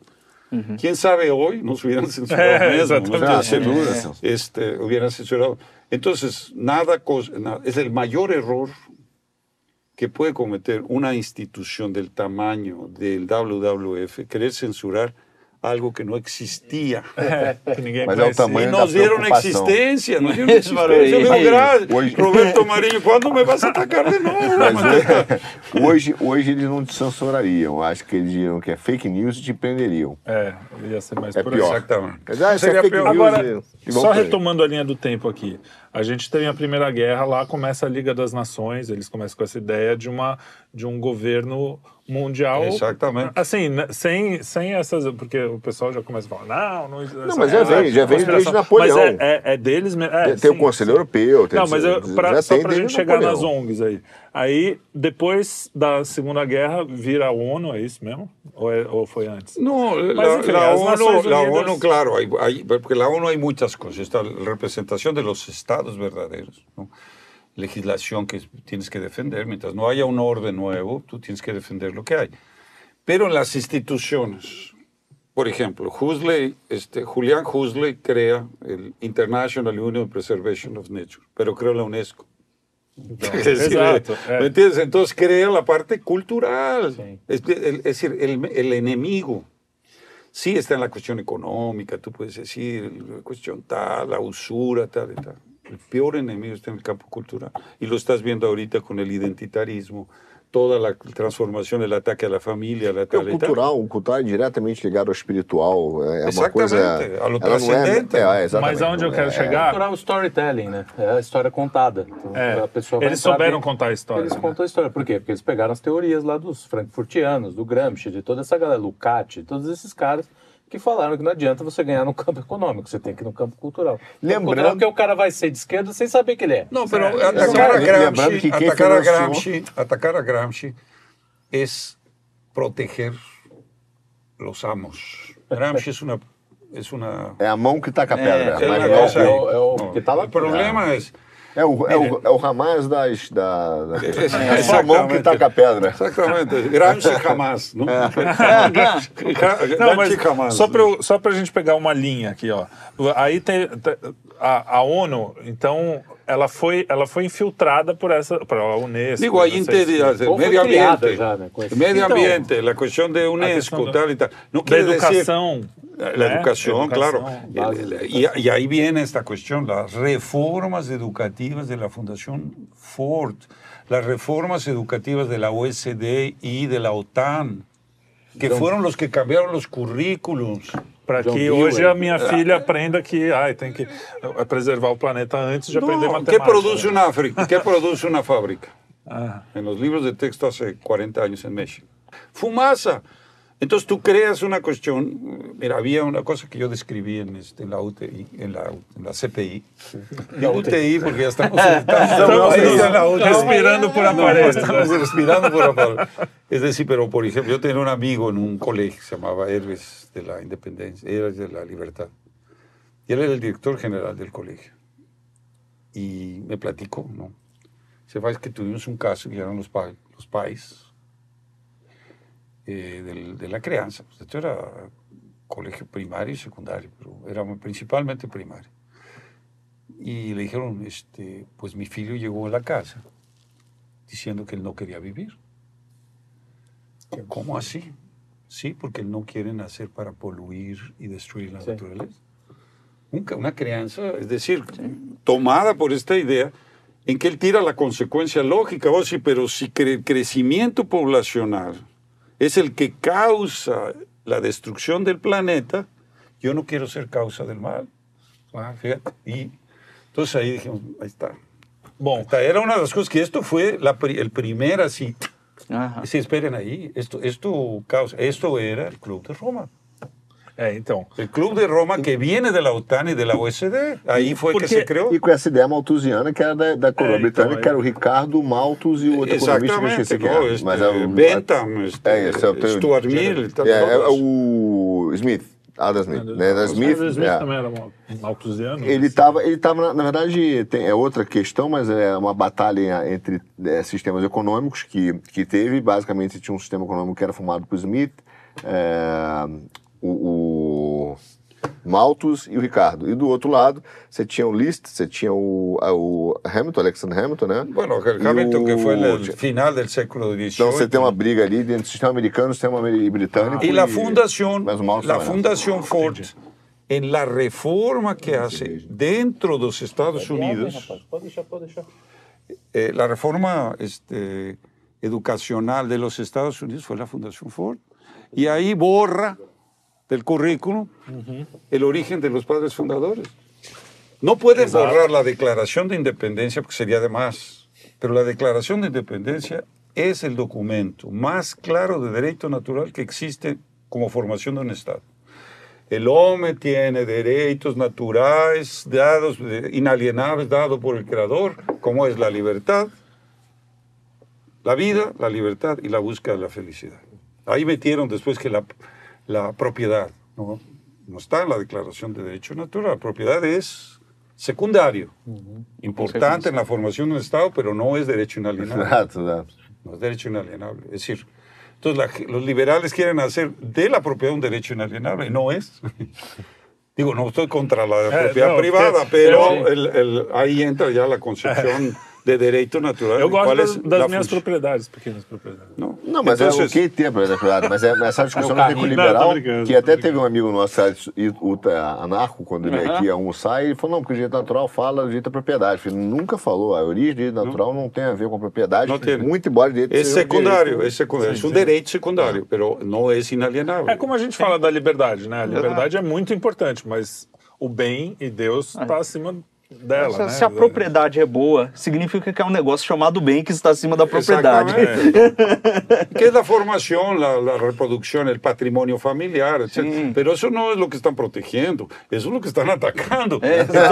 ¿Quién sabe hoy? Nos hubieran *laughs* censurado mismo, ¿no? Exactamente. Entonces, sin duda. este, hubieran censurado. Entonces, nada, cos- na- es el mayor error que puede cometer una institución del tamaño del WWF, querer censurar algo que no existía. *laughs* Que ninguém Mas é o conhecia. tamanho Y da nos dieron preocupação. existencia, nos *laughs* dieron Eso, existencia. Maravilla. Digo, gracias. Hoy- Roberto Marinho, ¿cuándo me vas a atacar de nuevo? Mas hoje, hoje eles não te censurariam. Acho que eles diriam que é fake news e te prenderiam. É, ia ser mais É por aí. pior. Exactamente. Mas, ah, isso é Seria fake pior. news Agora, e- e vão só por aí. retomando a linha do tempo aqui. A gente tem a Primeira Guerra lá, começa a Liga das Nações, eles começam com essa ideia de, uma, de um governo mundial. Exatamente. Assim, né, sem, sem essas. Porque o pessoal já começa a falar, não, não. Não, mas já vem, já vem desde Napoleão. Mas é, é, é deles mesmo. É, tem sim, o Conselho sim. Europeu, tem Não, mas eu, pra, só para a gente chegar nas ONGs aí. Aí, depois da Segunda Guerra, vira a ONU, é isso mesmo? Ou, é, ou foi antes? Não, la, enfim, la, ONU, la ONU, claro, hay, hay, porque la ONU hay muchas cosas. Está la representación de los estados verdaderos, ¿no? legislación que tienes que defender. Mientras no haya un orden nuevo, tú tienes que defender lo que hay. Pero en las instituciones, por ejemplo, Huxley, este, Julian Huxley crea el International Union Preservation of Nature, pero crea la UNESCO. *laughs* es decir, Exacto. ¿Me entiendes? Entonces crea la parte cultural. Sí. Es, es, decir, el, el, enemigo. Sí está en la cuestión económica, tú puedes decir, la cuestión tal, la usura, tal y tal. El peor enemigo está en el campo cultural. Y lo estás viendo ahorita con el identitarismo, toda a transformação, o ataque à família, a tal, é, o cultural, o cultural é diretamente ligado ao espiritual, é exatamente, uma coisa... ao transcendente. É, é, Mas aonde eu quero é, chegar... É cultural storytelling, né? É a história contada. Então, é, a pessoa eles souberam contar a história. Eles né? contam a história. Por quê? Porque eles pegaram as teorias lá dos frankfurtianos, do Gramsci, de toda essa galera, Lukács, todos esses caras que falaram que não adianta você ganhar no campo econômico, você tem que ir no campo cultural. Lembrando que o cara vai ser de esquerda sem saber que ele é. Não, pero atacar a Gramsci, atacar a Gramsci, atacar a Gramsci é proteger os amos. Gramsci é uma é uma é a mão que taca a pedra. É, é, é, é, o, o que tá lá. O problema é é o, é, o, é o Hamas das, da, da... É só a mão que taca a pedra. Exatamente. Gramsci Hamas. Não, é. não mas Hamas. Só para só a gente pegar uma linha aqui, ó. Aí tem a, a ONU, então ela foi, ela foi infiltrada por essa, por a Unesco. Digo, aí medio ambiente, já, né, medio então, ambiente, então, a questão da Unesco, tal e tal. Não da educação. Decir, La ¿Eh? educación, claro. Y, y, ahí viene esta cuestión, las reformas educativas de la Fundación Ford, las reformas educativas de la OSD y de la OTAN, que fueron los que cambiaron los currículos. Para que hoje a minha filha aprenda que ai, tem que preservar o planeta antes de aprender matemática. ¿Qué produce una, ¿Qué produce una fábrica? Ah. En los libros de texto hace 40 años en México. Fumaza. Entonces tú creas una cuestión, mira, había una cosa que yo describí en, este, en la UTI, en la, en la CPI. *laughs* La UTI porque ya estamos, *laughs* estamos, estamos respirando por la pared. Estamos respirando por la pared. Es decir, pero por ejemplo, yo tenía un amigo en un colegio que se llamaba Héroes de la Independencia, Héroes de la Libertad. Y él era el director general del colegio. Y me platicó, ¿no? Se fue que tuvimos un caso que eran los, pa los pais eh, de la crianza. Pues, esto era colegio primario y secundario, pero era principalmente primario. Y le dijeron, este, pues mi filho llegó a la casa diciendo que él no quería vivir. ¿Cómo así? Sí, porque él no quiere nacer para poluir y destruir la naturaleza. Nunca una crianza, es decir, tomada por esta idea en que él tira la consecuencia lógica, vos sí, pero si el crecimiento poblacional es el que causa la destrucción del planeta, yo no quiero ser causa del mal. Fíjate. Y entonces ahí dijimos, ahí está. Bueno, era una de las cosas que esto fue la, el primer así. Si esperen ahí, esto, esto, causa, esto era el Club de Roma. É, então. O Clube de Roma, que viene da OTAN e da OECD. Aí foi Porque, que se criou. E com essa ideia malthusiana, que era da, da coroa é, britânica, então, que era o Ricardo Malthus e o outro economista que eu esqueci quem é. Mas é o... Bentham, este, é, esse é o Stuart Mill. É, é, o Smith. Adam Smith, né? Adam Smith, Smith é. também era malthusiano. Ele estava, ele tava, na, na verdade, tem, é outra questão, mas é uma batalha entre é, sistemas econômicos que, que teve. Basicamente, tinha um sistema econômico que era formado por Smith, é, o, o Malthus e o Ricardo. E do outro lado, você tinha o Liszt, você tinha o, o Hamilton, Alexander Hamilton, né? Bueno, Hamilton, o... que foi no final do século XVIII. Então você tem uma briga ali dentro do sistema americano, sistema britânico. Ah, e, a fundação, a fundação Ford, em la reforma que hace dentro dos Estados Unidos, pode deixar, pode deixar. Eh, la reforma este, educacional de los Estados Unidos fue la Fundación Ford. Y ahí borra del currículum el origen de los padres fundadores. No puedes borrar la declaración de independencia porque sería de más, pero la declaración de independencia es el documento más claro de derecho natural que existe como formación de un Estado. El hombre tiene derechos naturales dados, inalienables, dados por el Creador, como es la libertad, la vida, la libertad y la búsqueda de la felicidad. Ahí metieron después que la, la propiedad, ¿no? no está en la Declaración de Derecho Natural, la propiedad es secundario, importante en la formación de un Estado, pero no es derecho inalienable. *laughs* No es derecho inalienable. Es decir, entonces los liberales quieren hacer de la propiedad un derecho inalienable, no es. *laughs* Digo, no estoy contra la eh, propiedad privada, pero el, ahí entra ya la concepción *laughs* de direito natural. Eu gosto das, das minhas propriedades, pequenas propriedades. Não, não mas então, é ok ter propriedade privada, mas é, essa discussão é com liberal, não, que até teve um amigo nosso, Uta Anarco, quando ele veio aqui almoçar, e ele falou, não, porque o direito natural fala do direito da propriedade. Ele nunca falou, a origem do direito natural não, não tem a ver com a propriedade, não tem. muito embora direito é secundário, é secundário, é um direito secundário, mas não é inalienável. É como a gente fala da liberdade, né? A liberdade é muito importante, mas o bem e Deus está acima dela. Se, né? se, a propriedade é boa, significa que é um negócio chamado bem que está acima da propriedade. *laughs* que é a formação, a, reprodução, o patrimônio familiar, etc. Pero isso não é o que estão protegendo, isso é o que estão atacando. É, então,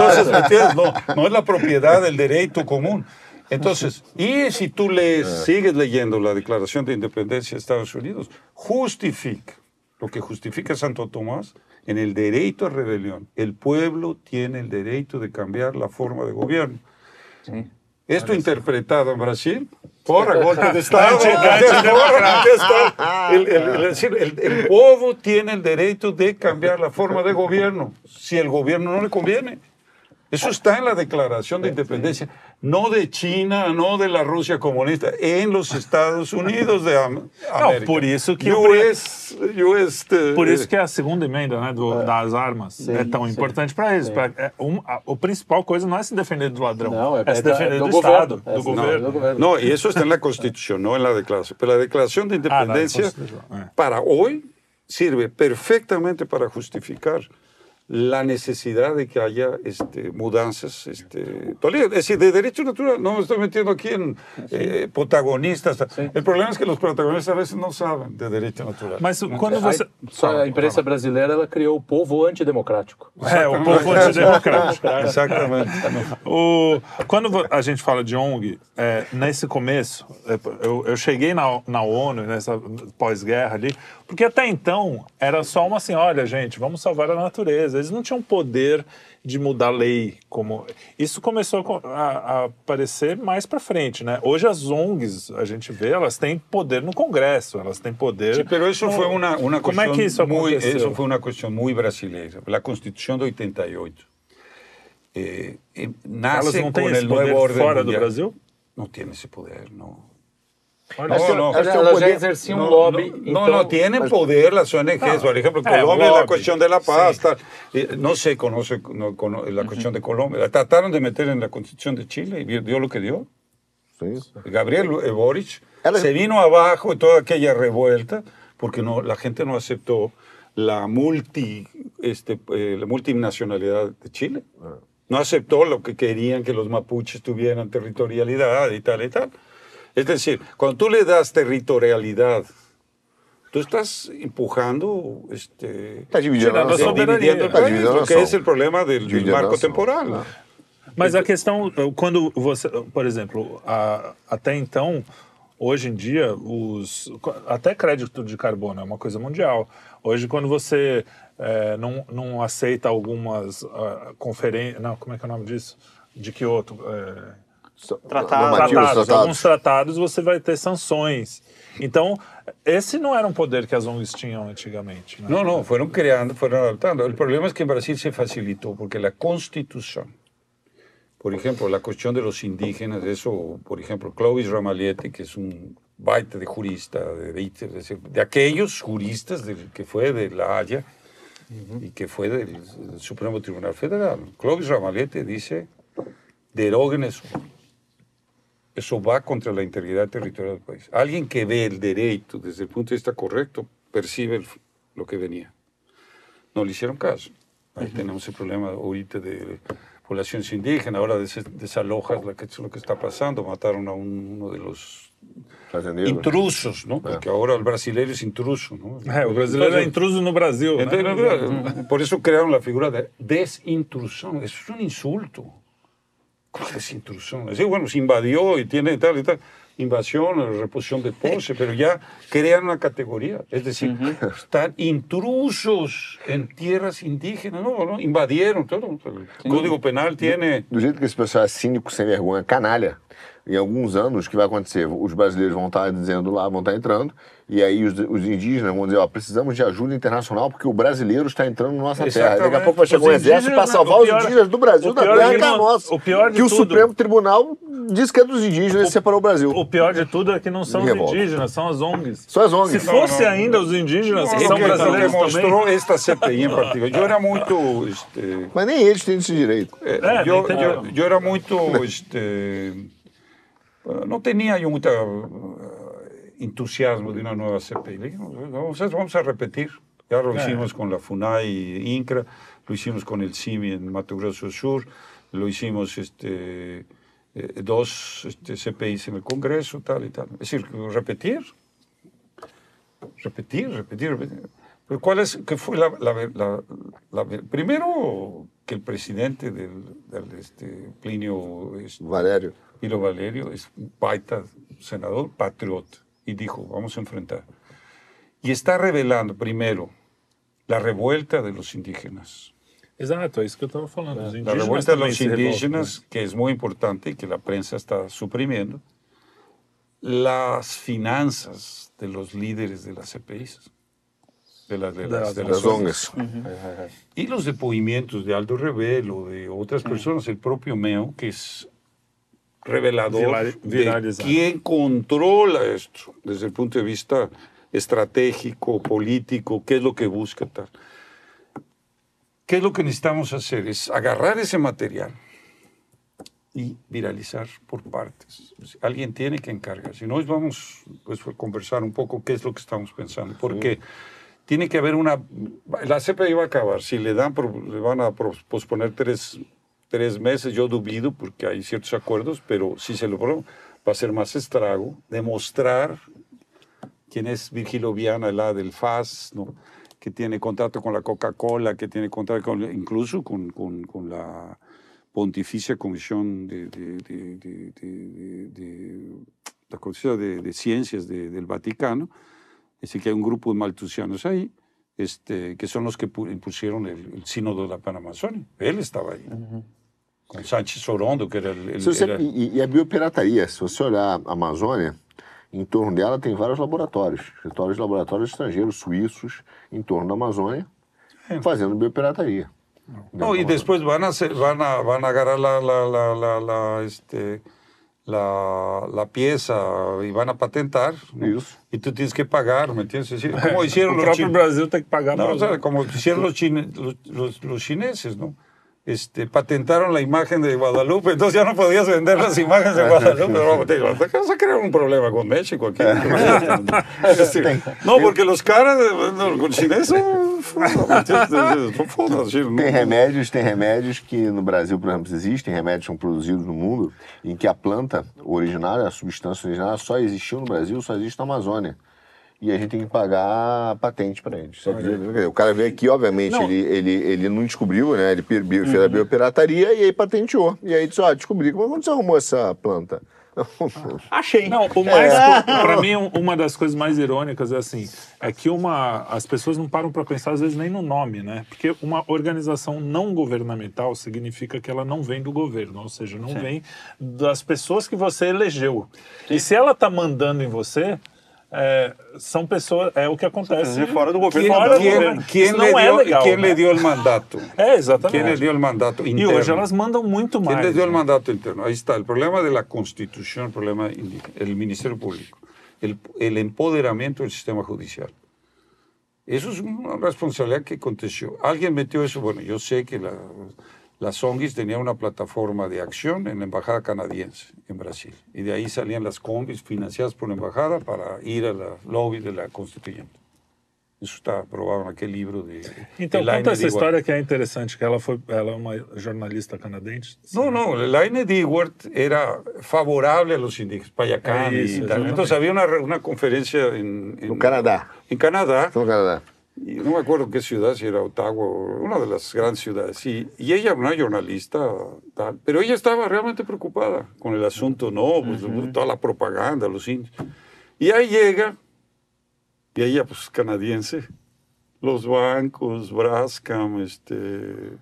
não, não é a propriedade, o direito comum. Entonces, y si tú lees, sigues leyendo la Declaración de Independencia de Estados Unidos, justifica, lo que justifica Santo Tomás, en el derecho a rebelión. El pueblo tiene el derecho de cambiar la forma de gobierno. Esto interpretado en Brasil por golpe de Estado. *laughs* el, el, el, pueblo tiene el derecho de cambiar la forma de gobierno si el gobierno no le conviene. Eso está en la Declaración de Independencia, no de China, no de la Rusia comunista, en los Estados Unidos de *laughs* América. Não, por isso que US, US, por isso que a segunda emenda né, do, é. das armas sim, é tão sim. importante para eles. Pra, é, um, a, a, principal coisa não é se defender do ladrão, não, é, é se defender do, do Estado, do, governo. governo. Não, e isso está na Constituição, não na Declaração. Pela Declaração de Independência, ah, para hoje, serve perfeitamente para justificar la necesidad de que haya este, mudanzas. Este, es decir, de derecho natural, no me estoy metiendo aquí en eh, protagonistas. El problema es que los protagonistas a veces no saben de derecho natural. Mas quando você... A, a imprensa brasileira ela criou o povo antidemocrático. É, o povo antidemocrático. *laughs* Exatamente. o, quando a gente fala de ONG, é, nesse começo, é, eu, eu cheguei na, na ONU, nessa pós-guerra ali, porque até então era só uma assim, olha, gente, vamos salvar a natureza. Eles não tinham poder de mudar lei como isso começou a, a aparecer mais para frente, né? Hoje as ONGs a gente vê elas têm poder no Congresso, elas têm poder. Sí, pero isso no... foi uma uma como é que isso aconteceu? Isso foi uma questão muito brasileira. A Constituição de 88 eh, nasce elas não têm esse poder fora mundial. do Brasil? Não tem esse poder, não. No, no, no, ya ejerció un lobby. No, no, tienen poder las ONGs. Por ejemplo, eh, Colombia, la cuestión de la paz. no se conoce la cuestión de Colombia. La trataron de meter en la constitución de Chile y dio lo que dio. Gabriel Boric se vino abajo y toda aquella revuelta porque no, la gente no aceptó la, multi, este, eh, la multinacionalidad de Chile. Ah. No aceptó lo que querían que los mapuches tuvieran territorialidad y tal y tal. Es decir, cuando tú le das territorialidad, tú estás empujando, este, está dividindo, dividindo o país, esse é o problema do, do marco temporal. Ah. Mas a questão, quando você, por exemplo, a, até então, hoje em dia, os, até crédito de carbono é uma coisa mundial. Hoje, quando você é, não, não aceita algumas uh, conferências, não, como é que é o nome disso? De Kyoto, é, tratados, tratados, tratados. Alguns tratados você vai ter sanções. Então, esse não era um poder que as ONGs tinham antigamente. Né? Não, não, foram criando, foram adaptando. O problema é que em Brasil se facilitou, porque a Constituição, por exemplo, a questão de los indígenas, isso, por exemplo, Clovis Ramalhete, que é um baita de jurista, de, de, de aquellos juristas de, que foi de La Haya uh -huh. y que fue del, del Supremo Tribunal Federal. Clovis Ramalhete dice, deroguen eso. Eso va contra la integridad territorial del país. Alguien que ve el derecho desde el punto de vista correcto percibe lo que venía. No le hicieron caso. Ahí tenemos el problema ahorita de poblaciones indígenas, ahora desalojas lo que, lo que está pasando, mataron a uno de los intrusos, ¿no? Porque ahora el brasileño es intruso, ¿no? *laughs* el brasileño es intruso en Brasil. *laughs* Por eso crearon la figura de desintrusión. Eso es un insulto. ¿Cómo es intrusión? Sí, bueno, se invadió y tiene tal y tal invasión, reposición de pose, pero ya crean una categoría. Es decir, están intrusos en tierras indígenas, no, no invadieron todo. El Código Penal tiene. Do, jeito que esse pessoal é cínico, sem vergonha, canalha, em alguns anos, o que vai acontecer? Os brasileiros vão estar dizendo lá, vão estar entrando, e aí os, os indígenas vão dizer, ó, precisamos de ajuda internacional porque o brasileiro está entrando na nossa Exatamente. terra. Daqui a pouco vai chegar um exército para salvar os indígenas do Brasil, da terra que é nossa. O pior de que tudo, o Supremo Tribunal diz que é dos indígenas e separou o Brasil. O pior de tudo é que não são os indígenas, são as ONGs. São as ONGs. Se fosse não, não, ainda os indígenas, que são brasileiros que mostrou também. esta CPI em particular. Eu era muito... Este... Mas nem eles têm esse direito. É, eu, eu, eu, era muito... Este, não tinha muito entusiasmo de una nueva CPI. A, vamos a repetir. Ya lo hicimos con la FUNAI INCRA, lo hicimos con el CIMI en Mato Grosso Sur, lo hicimos este, eh, dos este, CPIs en el Congreso, tal y tal. Es decir, repetir, repetir, repetir, repetir. Pero ¿cuál es, qué fue la, la, la, primero que el presidente del, del este, Plinio este, Valerio. Pilo Valerio es un paita senador patriota y dijo, vamos a enfrentar. Y está revelando, primero, la revuelta de los indígenas. Exacto, es que estaba hablando. La revuelta de los indígenas, que es muy importante y que la prensa está suprimiendo. Las finanzas de los líderes de las CPIs. De, las, de, las, de las, Y los depóimientos de Aldo Revelo, de otras personas, el propio Meo, que es revelador de quién controla esto desde el punto de vista estratégico, político, qué es lo que busca tal. ¿Qué es lo que necesitamos hacer? Es agarrar ese material y viralizar por partes. Alguien tiene que encargar. Si no, vamos pues, a conversar un poco qué es lo que estamos pensando. Porque tiene que haber una... La CPI va a acabar. Si le, dan, le van a posponer tres tres meses, yo dubido porque hay ciertos acuerdos, pero si se logró, va a ser más estrago, demostrar quién es Virgilio Viana, la del FAS, ¿no? que tiene contrato con la Coca-Cola, que tiene contrato con, incluso con, con, con la Pontificia Comisión de, de, de, de la Comisión de, Ciencias del Vaticano, es decir, que hay un grupo de maltusianos ahí, este, que son los que impusieron el, el sínodo de la Panamazonia. Él estaba ahí. Com Sánchez Sorondo, que era... Ele, você, era... E, e, a biopirataria, se você olhar a Amazônia, em torno dela tem vários laboratórios, escritórios de laboratórios estrangeiros, suíços, em torno da Amazônia, é. fazendo biopirataria. No, y después van a, hacer, van a, van a agarrar la, la, la, la, la este, la, la, pieza y van a patentar. ¿no? Y tú tienes que pagar, ¿me entiendes? Como *laughs* hicieron los chineses. Brasil tem que pagar. No, o sea, como hicieron los, chine, los, los, los chineses, ¿no? Este, patentaron la imagen de Guadalupe, entonces ya no podías vender las imágenes de Guadalupe. Pero te vas a crear un problema con México aquí. No, porque los caras con chineses Tem remédios, tem remédios que no Brasil, por exemplo, existem, remédios são produzidos no mundo, em que a planta originária, a substância originária só existiu no Brasil, só existe na Amazônia e a gente tem que pagar patente para eles. O cara veio aqui, obviamente, não. Ele, ele, ele não descobriu, né? Ele fez uhum. a biopirataria e aí patenteou. E aí disse, ó, descobri. Como você arrumou essa planta? Achei. Não, o mais, *laughs* é. para mim, uma das coisas mais irônicas é assim, é que uma, as pessoas não param para pensar às vezes nem no nome, né? Porque uma organização não governamental significa que ela não vem do governo, ou seja, não Sim. vem das pessoas que você elegeu. Sim. E se ela está mandando em você, é, são pessoas, é o que acontece é fora do governo. Fora quem, do governo. Quem, não é dio, legal, quem né? lhe deu o mandato? *laughs* É, exatamente. Quem lhe deu o mandato interno? E hoje elas mandam muito mais. Quem lhe deu né? o mandato interno? Aí está, o problema da Constituição, o problema do Ministério Público, o empoderamento do sistema judicial. Isso é uma responsabilidade que aconteceu. Alguém meteu isso, bueno, eu sei que la, las ONGs tenían una plataforma de acción en la embajada canadiense en Brasil. Y de ahí salían las combis financiadas por la embajada para ir a la lobby de la constituyente. Isso está provado naquele livro de. *laughs* Então, Elaine conta essa história que é interessante, que ela, foi, ela é uma jornalista canadense. No, no, Elaine Dewar era favorable a los indígenas, Payacán Eso, y tal. exactamente. Entonces había una, re- una conferencia en, en, No Canadá. en Canadá, no Canadá. Y no me acuerdo qué ciudad, si era Ottawa, una de las grandes ciudades. Y, y ella, una jornalista, tal, pero ella estaba realmente preocupada con el asunto, no, pues toda la propaganda, los indios. Y ahí llega, y ella, pues canadiense, los bancos, Brascam, este,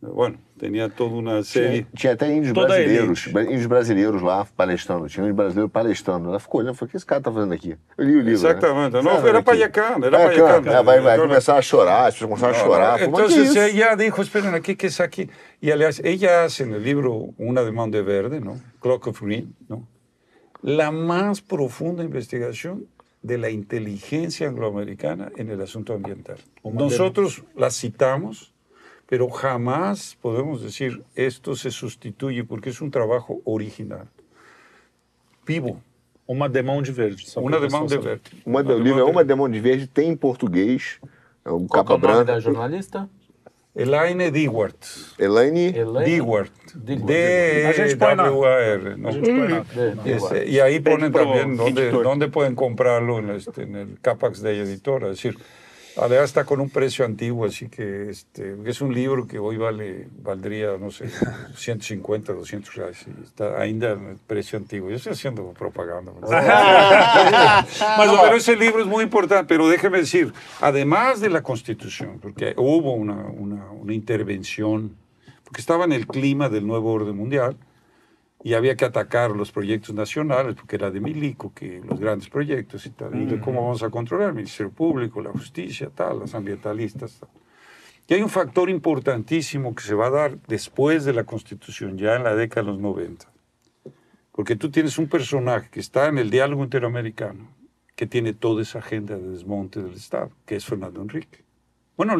bueno, tenía toda una serie. Tinha, tinha até índios Toda a brasileiros, índios brasileiros lá palestrando. Tinha um índio brasileiro palestrando. Ela ficou olhando, falou, o que esse cara tá fazendo aqui? Eu li o livro, Exatamente. né? Não, Sabe era aqui? Payacán, era Payacán. Payacán. É, vai, vai Então, começar a chorar, as pessoas começaram a chorar. Que Entonces isso? ella dijo, esperen, aquí que es aquí. Y aliás, ella hace en el libro Una de Mão de Verde, ¿no? Clock of Green, ¿no? La más profunda investigación de la inteligencia angloamericana en el asunto ambiental. Nosotros la citamos, pero jamás podemos decir esto se sustituye porque es un trabajo original, vivo, Uma demão de verde. só una pra de Mão de. Verde. Uma, Una o de livro é Mão de Uma Demão de Verde, tem em português. É um Qual capa é o nome da jornalista? Elaine Dewart. Elaine Elaine Dewart. Dewart. A gente põe na- D-W-A-R. ¿no? A gente põe na- De- de- Este, y ahí ponen Pro también dónde, editor. dónde pueden comprarlo en, este, en el Capax de editora. Es decir, además está con un precio antiguo, así que este, es un libro que hoy vale, valdría, no sé, 150, 200 reais. y Está ainda en el precio antiguo. Yo estoy haciendo propaganda. ¿no? *laughs* No, pero ese libro es muy importante, pero déjeme decir, además de la Constitución, porque hubo una, una, una intervención, porque estaba en el clima del nuevo orden mundial, y había que atacar los proyectos nacionales, porque era de Milico, que los grandes proyectos y tal. Y de cómo vamos a controlar el Ministerio Público, la justicia, tal, los ambientalistas. Tal. Y hay un factor importantísimo que se va a dar después de la Constitución, ya en la década de los 90. Porque tú tienes un personaje que está en el diálogo interamericano, que tiene toda esa agenda de desmonte del Estado, que es Fernando Enrique. Bueno,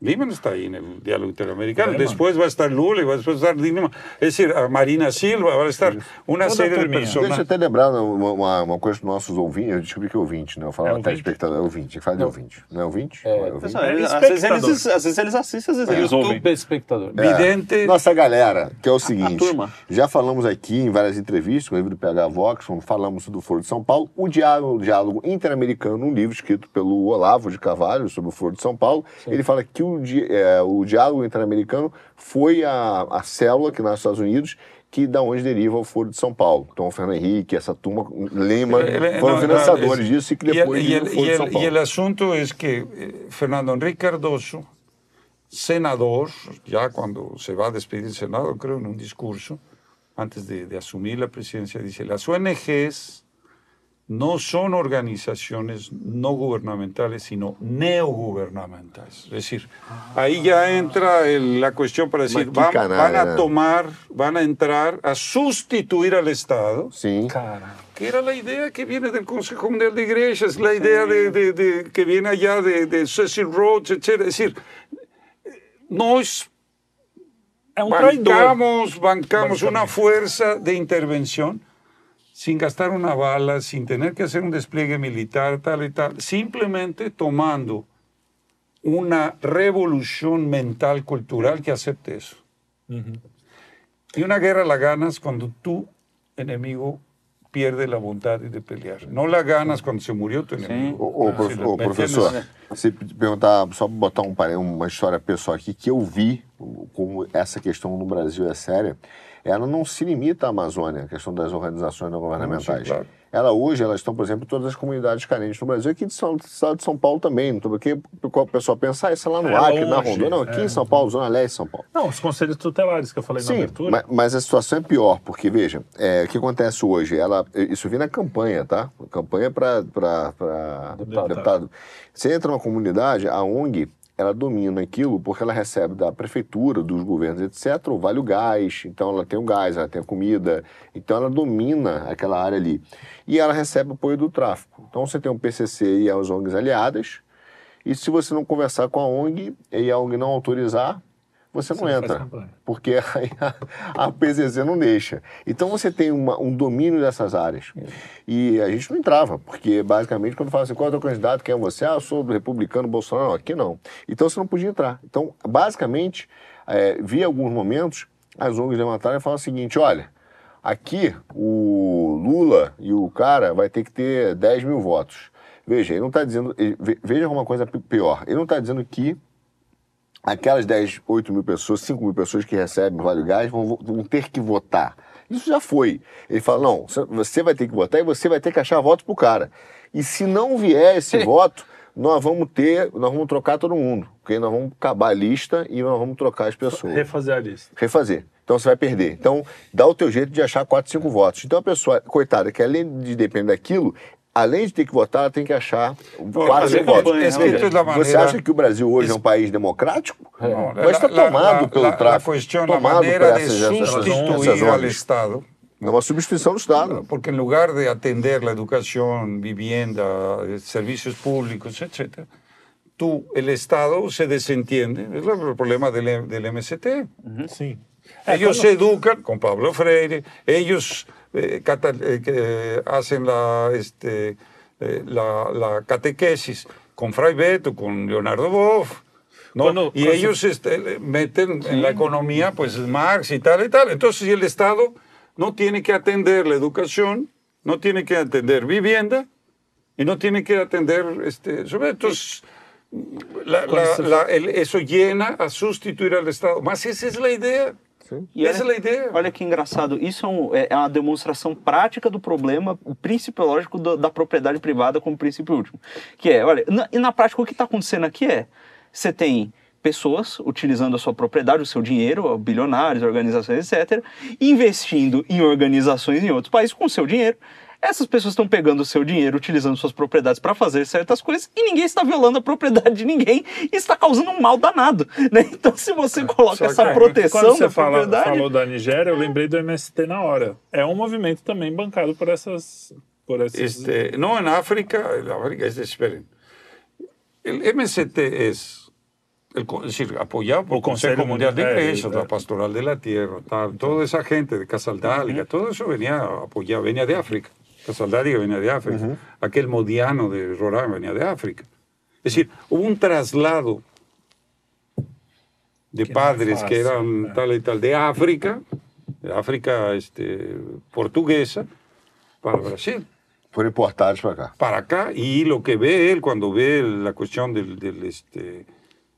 Liman, Liman está ahí en el diálogo interamericano. Lehman. Después va a estar Lula, y va después a estar Liman. Es decir, a Marina Silva, va a estar una Toda a serie de turminha. Deixa eu até lembrar uma, uma, uma coisa dos nossos ouvintes. Eu descobri que é ouvinte, né? Eu falava É até ouvinte? espectador. É ouvinte, falar de ouvinte. Não é ouvinte? É, Não ouvinte? Pessoal, É eles- às, vezes espectador. eles, às vezes eles assistem, às vezes eles ouvem. YouTube espectador. É. Vidente. Nossa galera, que é o seguinte: turma. já falamos aqui em várias entrevistas com o livro do PH Vox, falamos do Foro de São Paulo, o diálogo, o diálogo interamericano, um livro escrito pelo Olavo de Carvalho sobre o Foro de São Paulo. Ele fala que o, di- é, o diálogo interamericano foi a, a célula que nasce nos Estados Unidos. Que da onde deriva o Foro de São Paulo. Então, o Fernando Henrique, essa turma, Lima, Ele- foram não, financiadores es- disso e que depois y el, o Foro y de São Paulo. el asunto es que eh, Fernando Enrique Cardoso, senador, ya cuando se va a despedir del Senado, creo, en un discurso, antes de, de asumir la presidencia, dice, las ONGs no son organizaciones no gubernamentales, sino neogubernamentales. Es decir, ahí ya entra el- la cuestión para decir, van, a tomar, van a entrar a sustituir al Estado Sim. Cara, que era la idea que viene del Consejo Mundial de Iglesias, la idea de, de- de- que viene allá de, de Cecil Rhodes, etc. Es decir, um traidor. bancamos, bancamos una fuerza de intervención sin gastar una bala, sin tener que hacer un despliegue militar, tal y tal, simplemente tomando una revolución mental, cultural que acepte eso. Y una guerra la ganas cuando tu enemigo pierde la voluntad de pelear. No la ganas cuando se murió tu enemigo. Ô, ô, Ah, prof- ô, ¿me professor, se perguntar, só botar um, uma história pessoal aqui, que eu vi como essa questão no Brasil é séria, ela não se limita à Amazônia, a questão das organizações não governamentais. sim, claro. Ela hoje, elas estão, por exemplo, em todas as comunidades carentes no Brasil, aqui de São, do estado de São Paulo também, porque o pessoal pensa, ah, isso é lá no É Acre, na longe, Rondônia, não, aqui é. em São Paulo, Zona Leste de São Paulo. Não, os conselhos tutelares que eu falei na Sim, abertura. ma- mas a situação é pior, porque, veja, é, o que acontece hoje? Ela, isso vem na campanha, tá? Campanha para Deputado. deputado. Você entra numa comunidade, a ONG, ela domina aquilo porque ela recebe da prefeitura, dos governos, etc., o vale o gás, então ela tem o gás, ela tem a comida, então ela domina aquela área ali. E ela recebe apoio do tráfico. Então você tem o PCC e as ONGs aliadas, e se você não conversar com a ONG e a ONG não autorizar, você não, entra. Porque *laughs* a, a PZZ não deixa. Então você tem uma, um domínio dessas áreas. E a gente não entrava, porque basicamente quando fala assim, qual é o teu candidato, quem é você? Ah, eu sou do republicano, Bolsonaro. Não, aqui não. Então você não podia entrar. Então, basicamente, é, vi alguns momentos, as ONGs levantaram e falaram o seguinte, olha, aqui o Lula e o cara vai ter que ter 10 mil votos. Veja, ele não está dizendo. Veja uma coisa pior. Ele não está dizendo que aquelas 10, 8 mil pessoas, 5 mil pessoas que recebem Vale Gás vão, vão, ter que votar. Isso já foi. Ele fala: não, você vai ter que votar e você vai ter que achar voto pro cara. E se não vier esse *laughs* voto, nós vamos ter, nós vamos trocar todo mundo. Porque nós vamos acabar a lista e nós vamos trocar as pessoas. Refazer a lista. Refazer. Então você vai perder. Então, dá o teu jeito de achar 4, 5 votos. Então a pessoa, coitada, que além de depender daquilo, além de ter que votar, ela tem que achar quatro votos. Você acha que o Brasil hoje é um país democrático? No, Mas está tomado la, pelo la, tráfico. A questão, a maneira de substituir ao Estado. É uma substituição do Estado. Porque em lugar de atender a educação, vivienda, serviços públicos, etc., tú, el Estado se desentiende. Es el problema del, del MST. Uh -huh. Sí. Ellos se educan con Pablo Freire, ellos eh, eh, hacen la, este, eh, la, la, catequesis con Fray Beto, con Leonardo Boff. ¿no? y ellos este, meten en la economía pues Marx y tal y tal. Entonces, si el Estado no tiene que atender la educación, no tiene que atender vivienda y no tiene que atender este, entonces la, la, el, eso llena a sustituir al Estado. Mas esa es la idea. E Essa olha, é a ideia. Olha que engraçado. Isso é, um, é, é uma demonstração prática do problema, o princípio lógico do, da propriedade privada como princípio último. Que é, olha, na, e na prática o que está acontecendo aqui é, você tem pessoas utilizando a sua propriedade, o seu dinheiro, bilionários, organizações, etc., investindo em organizações em outros países com o seu dinheiro essas pessoas estão pegando o seu dinheiro, utilizando suas propriedades para fazer certas coisas e ninguém está violando a propriedade de ninguém e está causando um mal danado. *laughs* Né? Então, se você coloca essa que, proteção quando você da fala, propriedade... falou da Nigéria, eu lembrei do MST na hora. É um movimento também bancado por essas... Por essas... Este, no, en África, en África, es, esperen, el MST es el, es decir, apoyado por el Consejo, Consejo Mundial de la Pastoral de la Tierra, tal, toda esa gente de Casaldáliga, uh -huh. todo eso venía apoyado, venía de África. Casaldáliga venía de África, uh -huh. aquel modiano de Roraima venía de África. Es decir, hubo un traslado de que padres que eran tal y tal de África, de África este, portuguesa, para Brasil. Importados para acá. Para acá, y lo que ve él cuando ve la cuestión del, del este,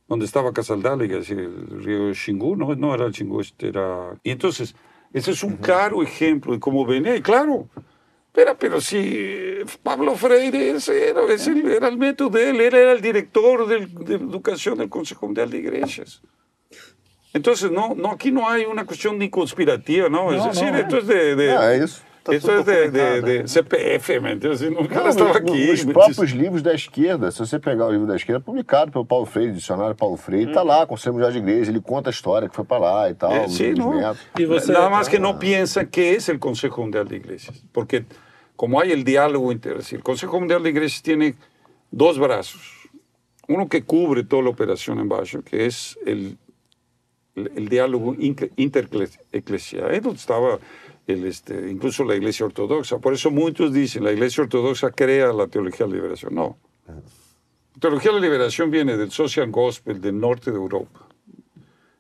donde estaba Casaldáliga, es el río Xingu, no, no era el Xingu, este era... Y entonces, ese es un uh -huh. claro ejemplo de cómo venía, y claro, pero, pero si Pablo Freire ese era, ese era el método de él, él era el director de, de educación del Consejo Mundial de Iglesias. Entonces, no, no, aquí no hay una cuestión ni conspirativa, ¿no? no es decir, no, esto es de... de ah, isso. Tá Isso é de, de, de, CPF, meu assim, o cara estava aqui. Os próprios livros da esquerda, se você pegar o livro da esquerda, publicado pelo Paulo Freire, dicionário Paulo Freire, está hum. lá, Conselho Mundial de Igreja, ele conta a história que foi para lá e tal. É, sim, não. E você, Nada mais que não pensa que é o Conselho Mundial de Igrejas, porque como hay el diálogo inter, el Consejo Mundial de Iglesias tiene dos brazos. Uno que cubre toda la operación en Bajo, que es el, el, el diálogo intereclesial. Ahí donde estaba el, este, incluso la Iglesia Ortodoxa. Por eso muchos dicen, la Iglesia Ortodoxa crea la teología de la liberación. No. La teología de la liberación viene del Social Gospel del norte de Europa.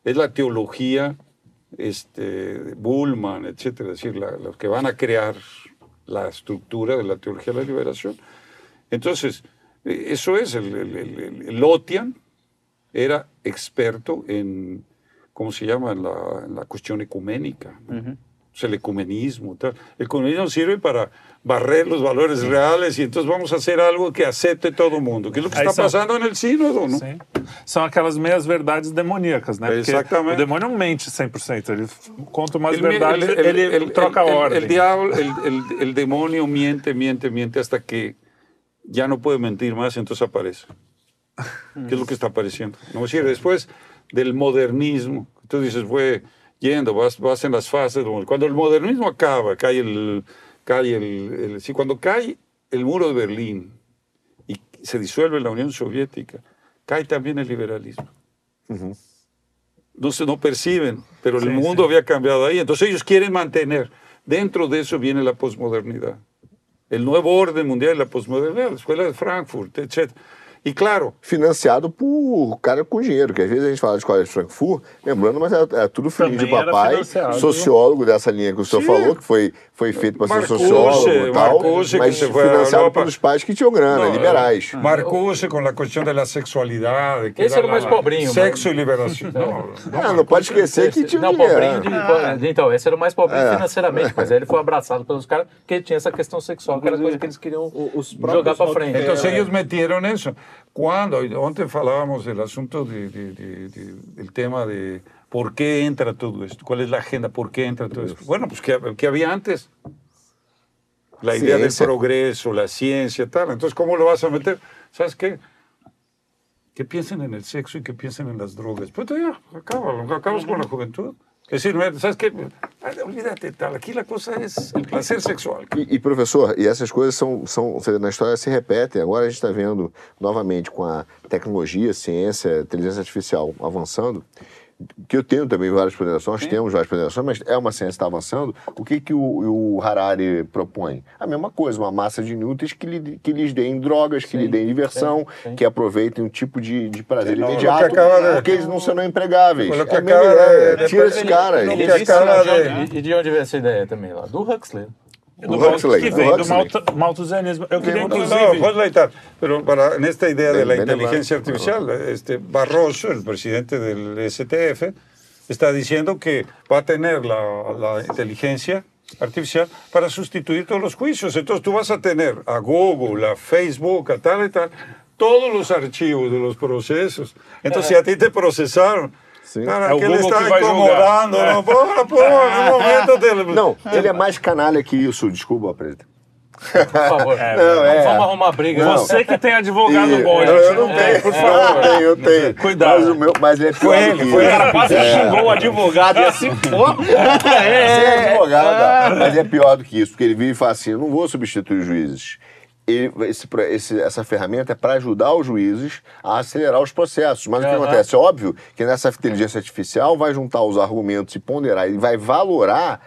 Es la teología este, Bullman, etcétera, es decir, la, los que van a crear la estructura de la teología de la liberación. Entonces, eh, eso es, el, el, el, el Lotian era experto en, ¿cómo se llama?, en la, en la cuestión ecuménica. Uh -huh. o sea, el ecumenismo. Tal. El ecumenismo sirve para barrer los valores reales y entonces vamos a hacer algo que acepte todo mundo, que é o que está são, passando no sínodo, não? Sim. São aquelas meias verdades demoníacas, né? Porque Exatamente. o demônio mente 100%, ele conta ele, verdades, ele, ele, ele troca a ordem. O diabo, el, el, demônio miente, miente, miente hasta que já não pode mentir mais, então aparece. que é o que está aparecendo. No es decir, después del modernismo, tú dices, fue yendo, vas, vas en las fases, cuando el modernismo acaba, cae el, cae el, el sí, cuando cae el muro de Berlín y se disuelve la Unión Soviética, cae también el liberalismo. Uh -huh. no, se, no perciben, pero el mundo había cambiado ahí. Entonces ellos quieren mantener. Dentro de eso viene la posmodernidad. El nuevo orden mundial, la posmodernidad, la escuela de Frankfurt, etc. E claro. Financiado por cara com dinheiro, que às vezes a gente fala de escola de Frankfurt, lembrando, mas é, é tudo filho de papai, sociólogo dessa linha que o senhor Sim. falou, que foi, foi feito para ser sociólogo e tal, Marcuse, mas financiado pelos pais que tinham grana, não, liberais. Marcou-se com a questão da sexualidade. Que Esse era o mais pobrinho. Sexo mas... e liberação. *laughs* não, não, não, não pode esquecer que tinha não, pobrinho de, ah. Então, esse era o mais pobrinho é. financeiramente, mas aí ele foi abraçado pelos caras que tinha essa questão sexual, que era coisa que eles queriam jogar para frente. Então, eles meteram isso. Quando, antes falábamos del asunto de, de, de, del tema de por qué entra todo esto, cuál es la agenda, por qué entra todo esto. Bueno, pues que, que había antes. La idea del progreso, la ciencia, tal. Entonces, ¿cómo lo vas a meter? ¿Sabes qué? Que piensen en el sexo y que piensen en las drogas. Pues ya, acabas, acabas con la juventud. Es decir, ¿sabes quê? Olvídate, tal. Aqui a coisa é o prazer sexual. E, e, professor, e essas coisas são, são, na história se repetem. Agora a gente está vendo novamente com a tecnologia, ciência, inteligência artificial avançando que eu tenho também várias ponderações, temos várias ponderações, mas é uma ciência que está avançando. O que, que o, o, Harari propõe? A mesma coisa, uma massa de inúteis que, lhe, que lhes deem drogas, que sim, lhe deem diversão, sim, sim. que aproveitem um tipo de, de prazer não, imediato, acaba, porque eles não serão empregáveis. É a mesma ideia. Tira esses caras. E de onde veio essa ideia também? Lá? Do Huxley. Do Huxley, que vem do, do malthusianismo. Eu queria, inclusive... No, leitar, pero para, en esta idea de la inteligencia artificial, este Barroso, el presidente del STF, está diciendo que va a tener la, la inteligencia artificial para sustituir todos los juicios. Entonces tú vas a tener a Google, a Facebook, a tal y tal, todos los archivos de los procesos. Entonces, si a ti te procesaron Sim. Cara, é o ele está incomodando. É. Não, porra, porra, no momento dele. Não, ele é mais canalha que isso, desculpa, presidente. Por favor. *laughs* É, não, é. Vamos arrumar briga. Você que tem advogado e, bom, não, Eu não tenho, por *laughs* favor. Eu tenho, eu tenho. Cuidado. Mas, o meu, mas é pior foi ele, foi ele. quase é. xingou o advogado e assim, pô. É, é advogado, mas é pior do que isso, porque ele vive e fala assim, eu não vou substituir juízes ele, esse, esse, essa ferramenta é para ajudar os juízes a acelerar os processos. Mas uhum. o que acontece? É óbvio que nessa inteligência artificial vai juntar os argumentos e ponderar, e vai valorar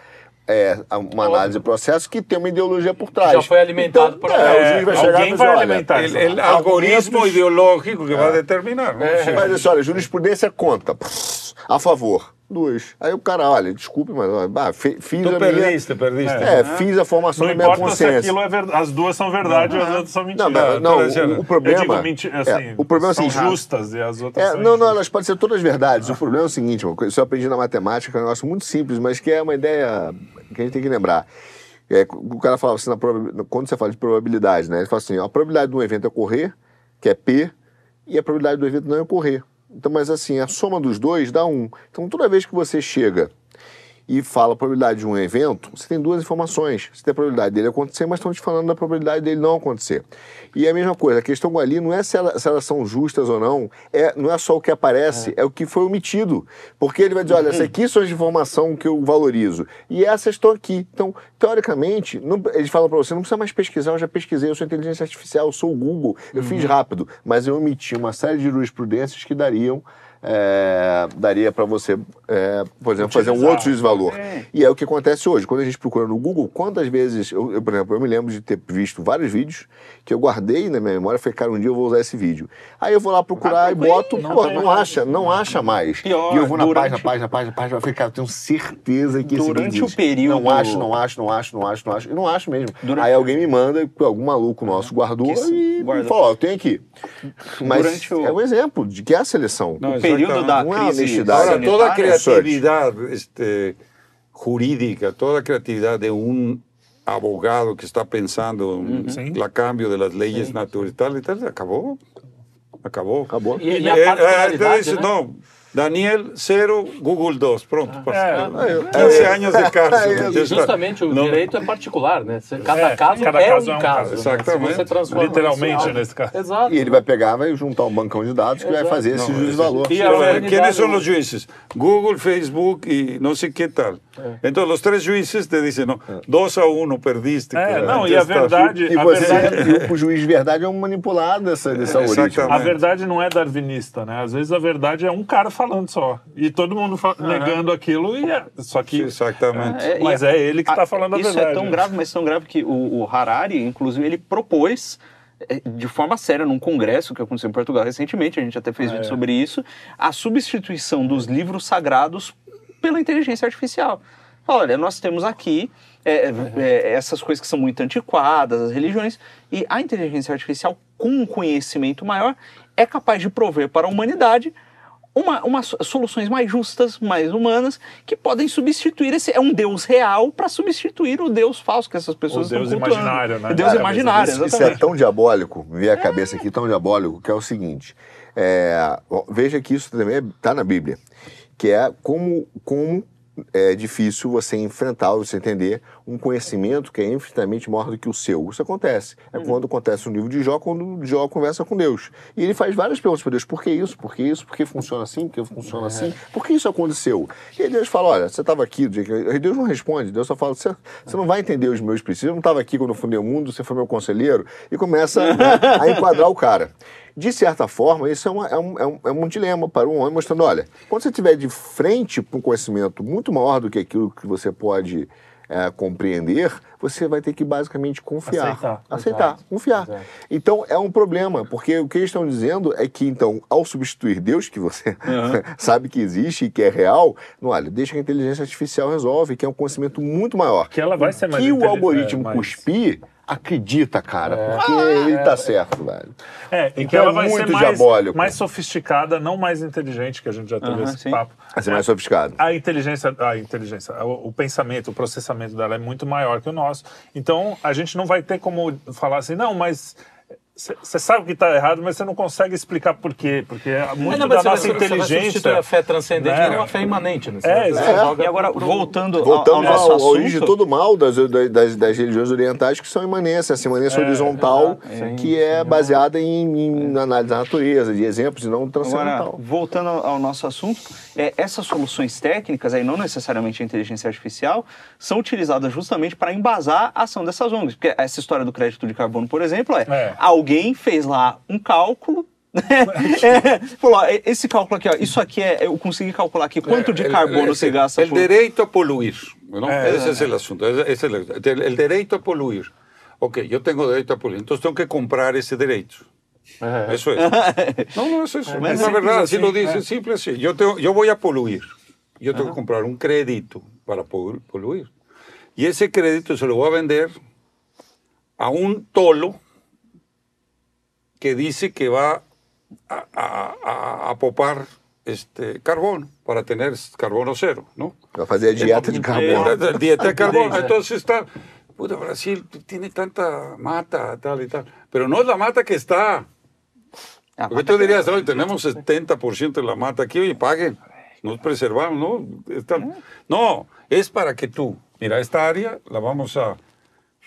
é, uma análise de processo que tem uma ideologia por trás. Já foi alimentado então, por é, o juiz vai chegar Alguém vai alimentar ele, ele, algoritmo ideológico que é. vai determinar. Mas assim, olha, jurisprudência conta. A favor Dois. Aí o cara, olha, desculpe, mas ah, fiz tu a perdiste, minha... perdiste. É, é, fiz a formação não da minha consciência. Se aquilo é verdade, as duas são verdade e as outras são mentira. Não, não, o, o, problema... Digo, menti... assim, é, o problema são é assim, justas e as outras é, são Não, não, elas podem ser todas verdades. O problema é o seguinte, isso eu aprendi na matemática, é um negócio muito simples, mas que é uma ideia que a gente tem que lembrar. É, o cara fala assim, quando você fala de probabilidade, né? Ele fala assim, a probabilidade de um evento ocorrer, que é P, e a probabilidade do evento não ocorrer. Então, mas assim, a soma dos dois dá um. Então, toda vez que você chega e fala a probabilidade de um evento, você tem duas informações. Você tem a probabilidade dele acontecer, mas estamos te falando da probabilidade dele não acontecer. E é a mesma coisa, a questão ali não é se, ela, se elas são justas ou não, é, não é só o que aparece, é. é o que foi omitido. Porque ele vai dizer, olha, *clears throat* essa aqui são as informações que eu valorizo, e essas estão aqui. Então, teoricamente, não, eles falam para você, não precisa mais pesquisar, eu já pesquisei, eu sou inteligência artificial, eu sou o Google, eu uhum. fiz rápido, mas eu omiti uma série de jurisprudências que dariam é, daria para você, é, por exemplo, Utilizar. fazer um outro juízo de valor. É. E é o que acontece hoje. Quando a gente procura no Google, quantas vezes, eu, eu, por exemplo, eu me lembro de ter visto vários vídeos que eu guardei na minha memória, falei, cara, um dia eu vou usar esse vídeo. Aí eu vou lá procurar ah, e boto, não, pô, não acha, não acha mais. Pior, e eu vou na durante... página, página, página, página, eu falei, cara, eu tenho certeza que durante esse vídeo... o período... Não acho, não acho, não acho, não acho, não acho. E não acho mesmo. Durante... Aí alguém me manda, algum maluco nosso guardou e guardou. falou, ó, eu tenho aqui. Mas o... é um exemplo de que é a seleção. Não, o período da é honestidade. Ahora, toda a criatividade este, jurídica, toda a criatividade de um abogado que está pensando en el cambio de las leyes naturales y tal, y tal, acabó. Acabó. Acabou. E, e a eh, eh, no, Daniel, cero, Google 2. Pronto. Ah, é, 15 anos de *laughs* cárcere. E justamente o não. direito é particular, né? Cada é, caso cada é caso um é um caso. Né? Exatamente. Né? Literalmente, nesse caso. Exato. E ele vai pegar, vai juntar um bancão de dados que Exato. vai fazer esse juízo de valor. E a, quem são os juízes? Google, Facebook e não sei que tal. É. Então, os três juízes te dizem, não, 2 a 1 um, perdiste. É, não, e a verdade... E, a você, verdade... e o juiz de verdade é um manipulado dessa, dessa algoritmo. A verdade não é darwinista, né? Às vezes a verdade é um cara falando só. E todo mundo negando aquilo, e é, só que... Exatamente. É, mas é ele que está falando a isso verdade. Isso é tão grave, mas tão grave que o, o Harari, inclusive, ele propôs é, de forma séria num congresso que aconteceu em Portugal recentemente, a gente até fez ah, vídeo é. sobre isso, a substituição dos livros sagrados pela inteligência artificial. Olha, nós temos aqui é, é, essas coisas que são muito antiquadas, as religiões, e a inteligência artificial, com um conhecimento maior, é capaz de prover para a humanidade uma, uma, soluções mais justas, mais humanas, que podem substituir esse. É um Deus real para substituir o Deus falso que essas pessoas o Deus imaginário, né? O Deus imaginário. Isso, isso, é tão diabólico, me a cabeça aqui tão diabólico, que é o seguinte. É, veja que isso também está na Bíblia, que é como, como é difícil você enfrentar, você entender um conhecimento que é infinitamente maior do que o seu. Isso acontece. É uhum. quando acontece no livro de Jó, quando Jó conversa com Deus. E ele faz várias perguntas para Deus: por que isso? Por que isso? Por que funciona assim? Por que funciona é. assim? Por que isso aconteceu? E aí Deus fala: olha, você estava aqui. Deus não responde. Deus só fala: você, você não vai entender os meus princípios. Eu não estava aqui quando eu fundei o mundo, você foi meu conselheiro. E começa né, a enquadrar o cara. De certa forma, isso é, uma, é, um, é, um, é um dilema para um homem, mostrando: olha, quando você estiver de frente para um conhecimento muito maior do que aquilo que você pode é, compreender, você vai ter que basicamente confiar. Aceitar. Aceitar, Exato. confiar. Exato. Então é um problema, porque o que eles estão dizendo é que, então, ao substituir Deus, que você uhum. *laughs* sabe que existe e que é real, não, olha, deixa que a inteligência artificial resolve, que é um conhecimento muito maior. Que ela vai ser mais Que o algoritmo é, mais... cuspir acredita, cara, é. porque ah, ele tá certo, velho. É, e então que ela é vai muito ser mais, diabólico. mais sofisticada, não mais inteligente, que a gente já teve esse sim. papo. Vai ser mais sofisticada. A inteligência, a inteligência, o, o, pensamento, o processamento dela é muito maior que o nosso. Então, a gente não vai ter como falar assim, não, mas você sabe que está errado, mas você não consegue explicar por quê. Porque é muito é, não, da nossa inteligência. Você a fé transcendente né? é uma fé imanente. Né? É, é. E agora, voltando, voltando ao, ao nosso assunto... origem de todo mal das, das, das, religiões orientais, que são imanência, essa imanência é, horizontal, que é baseada em, em análise da natureza, de exemplos, e não transcendental. Agora, voltando ao nosso assunto, é, essas soluções técnicas, aí não necessariamente a inteligência artificial, são utilizadas justamente para embasar a ação dessas ONGs. Porque essa história do crédito de carbono, por exemplo, é, é alguém fez lá um cálculo *laughs* é, falou, esse cálculo aqui, ó, isso aqui é, eu consegui calcular aqui quanto de carbono você gasta o por... direito a poluir, não? É, esse é, o assunto, esse é o direito a poluir. Ok, eu tenho direito a poluir, então tenho que comprar esse direito. É. Eso es. No, no, eso es. É, es la verdad, así, lo dice, é. simple así. Yo, tengo, yo voy a poluir. Yo tengo que comprar un crédito para poluir. Y ese crédito se lo voy a vender a un tolo que dice que va a, a, a popar este, carbono para tener carbono cero, ¿no? Va a hacer dieta de carbono. Dieta de *laughs* carbono. Entonces está, puta, Brasil tiene tanta mata, tal y tal. Pero no es la mata que está. Porque tú dirías, hoy tenemos 70% de la mata aquí, y paguen, nos preservamos, ¿no? no, es para que tú, mira, esta área la vamos a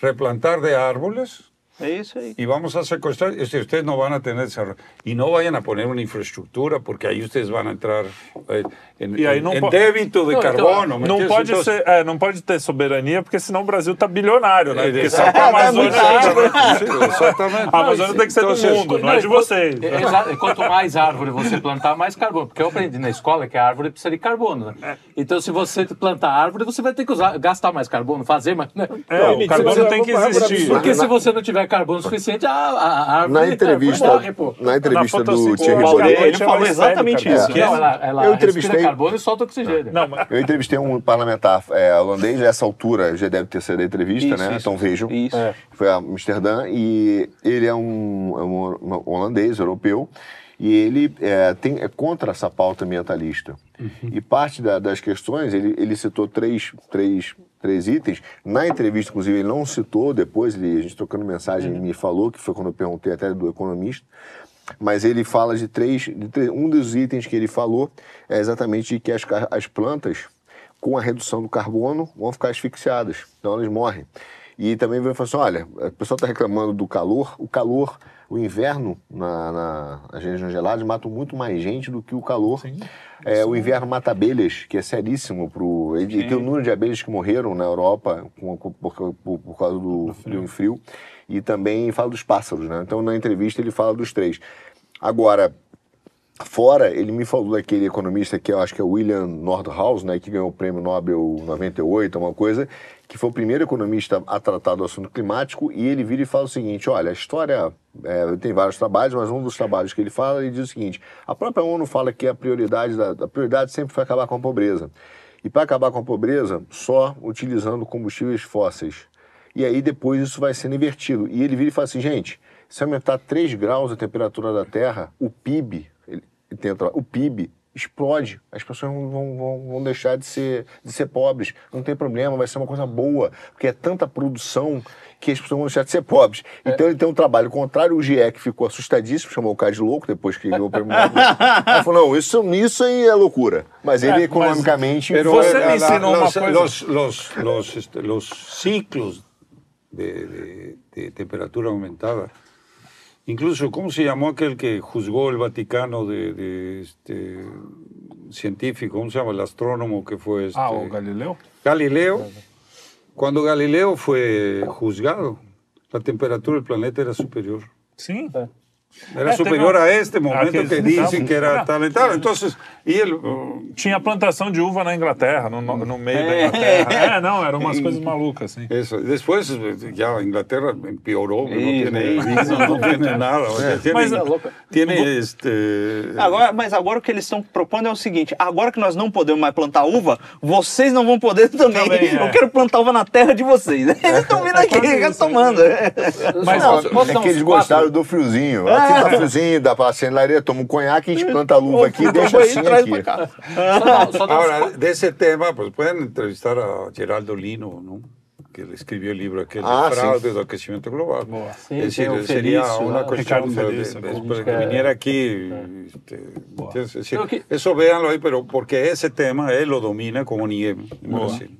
replantar de árboles, y vamos a secuestrar, este, ustedes no van a tener desarrollo. Y no vayan a poner una infraestructura, porque aí ustedes vão entrar eh, em, e aí não em débito de não, carbono. Então, não, pode então, ser, é, não pode ter soberania, porque senão o Brasil está bilionário, né? Porque só a Amazônia... É exatamente. A Amazônia tem que ser do mundo, não, não é de vocês. É, quanto mais árvore você plantar, mais carbono. Porque eu aprendi na escola que a árvore precisa de carbono, né? É. Então, se você plantar árvore, você vai ter que usar, gastar mais carbono, fazer mais... Né? É, o carbono tem que existir. Porque se você não tiver carbono suficiente, a, a árvore na entrevista, morre, pô. Na entrevista na do Thierry Baudet... Ele falou exatamente isso. Não, ela, ela eu entrevistei... carbono e solta oxigênio. Não, mas... Eu entrevistei um parlamentar é, holandês, nessa altura já deve ter sido a entrevista, isso, né? Isso, então vejam. Isso. É. Foi a Amsterdã e ele é um, é um, um holandês, europeu, e ele é, tem, é contra essa pauta ambientalista. Uhum. E parte da, das questões, ele, ele citou três, três três itens. Na entrevista, inclusive, ele não citou, depois ele, a gente trocando mensagem, ele me falou, que foi quando eu perguntei até do economista, mas ele fala de três, de três, um dos itens que ele falou é exatamente que as, as plantas, com a redução do carbono, vão ficar asfixiadas, então elas morrem. E também vai falar assim, olha, o pessoal está reclamando do calor, o calor o inverno na, na, nas regiões geladas mata muito mais gente do que o calor. É, o inverno mata abelhas, que é seríssimo. Pro, ele, tem o número de abelhas que morreram na Europa com, por, por, por, causa do, do frio. do frio. E também fala dos pássaros, né? Então, na entrevista, ele fala dos três. Agora, Fora, ele me falou daquele economista que eu acho que é William Nordhaus, né, que ganhou o prêmio Nobel 98, uma coisa, que foi o primeiro economista a tratar do assunto climático, e ele vira e fala o seguinte: olha, a história é, tem vários trabalhos, mas um dos trabalhos que ele fala, ele diz o seguinte: a própria ONU fala que a prioridade, da, a prioridade sempre foi acabar com a pobreza. E para acabar com a pobreza, só utilizando combustíveis fósseis. E aí depois isso vai sendo invertido. E ele vira e fala assim, gente, se aumentar 3 graus a temperatura da Terra, o PIB tenta, o PIB explode, as pessoas vão, vão, vão deixar de ser, de ser pobres, não tem problema, vai ser uma coisa boa, porque é tanta produção que as pessoas vão deixar de ser pobres. É. Então ele tem um trabalho contrário, o GIEC ficou assustadíssimo, chamou o cara de louco depois que ganhou o prêmio Ele *laughs* falou, não, isso, isso aí é loucura. Mas ele é, economicamente... Mas, você me ensinou uma coisa... Los, los, los, este, los ciclos de, de, de temperatura aumentada Incluso, ¿cómo se llamó aquel que juzgó el Vaticano de, este científico? ¿Cómo se llama? El astrónomo que fue este? Ah, o Galileo. Galileo. Cuando Galileo fue juzgado, la temperatura del planeta era superior. Sí. Era é, superior a este momento que dizem que era tal e tal. Então, e ele... Tinha plantação de uva na Inglaterra, no, no meio da é. Inglaterra. É, não, eram umas coisas malucas, assim. Isso. Depois, já a Inglaterra piorou, não tem vinho, não tem nada. Tem, mas, tem este... Agora, mas agora o que eles estão propondo é o seguinte, agora que nós não podemos mais plantar uva, vocês não vão poder *laughs* também. também é. Eu quero plantar uva na terra de vocês. *laughs* Eles estão vindo aqui, já tomando. *laughs* Mas não, é que eles gostaram do friozinho. É aqui tá friozinho, *laughs* dá pra acender toma um conhaque, a gente planta a luva aqui e deixa assim aqui. Agora, desse tema, pues podem entrevistar a Geraldo Lino, não? que ele escreveu o livro aquele ah, fraude sim. do aquecimento global. Boa. Sim, é decir, seria uma questão de, Feliz, de, de, que viniera aqui. É. Este, decir, que... Eso véanlo aí, pero porque esse tema ele lo domina como ninguém em Brasil.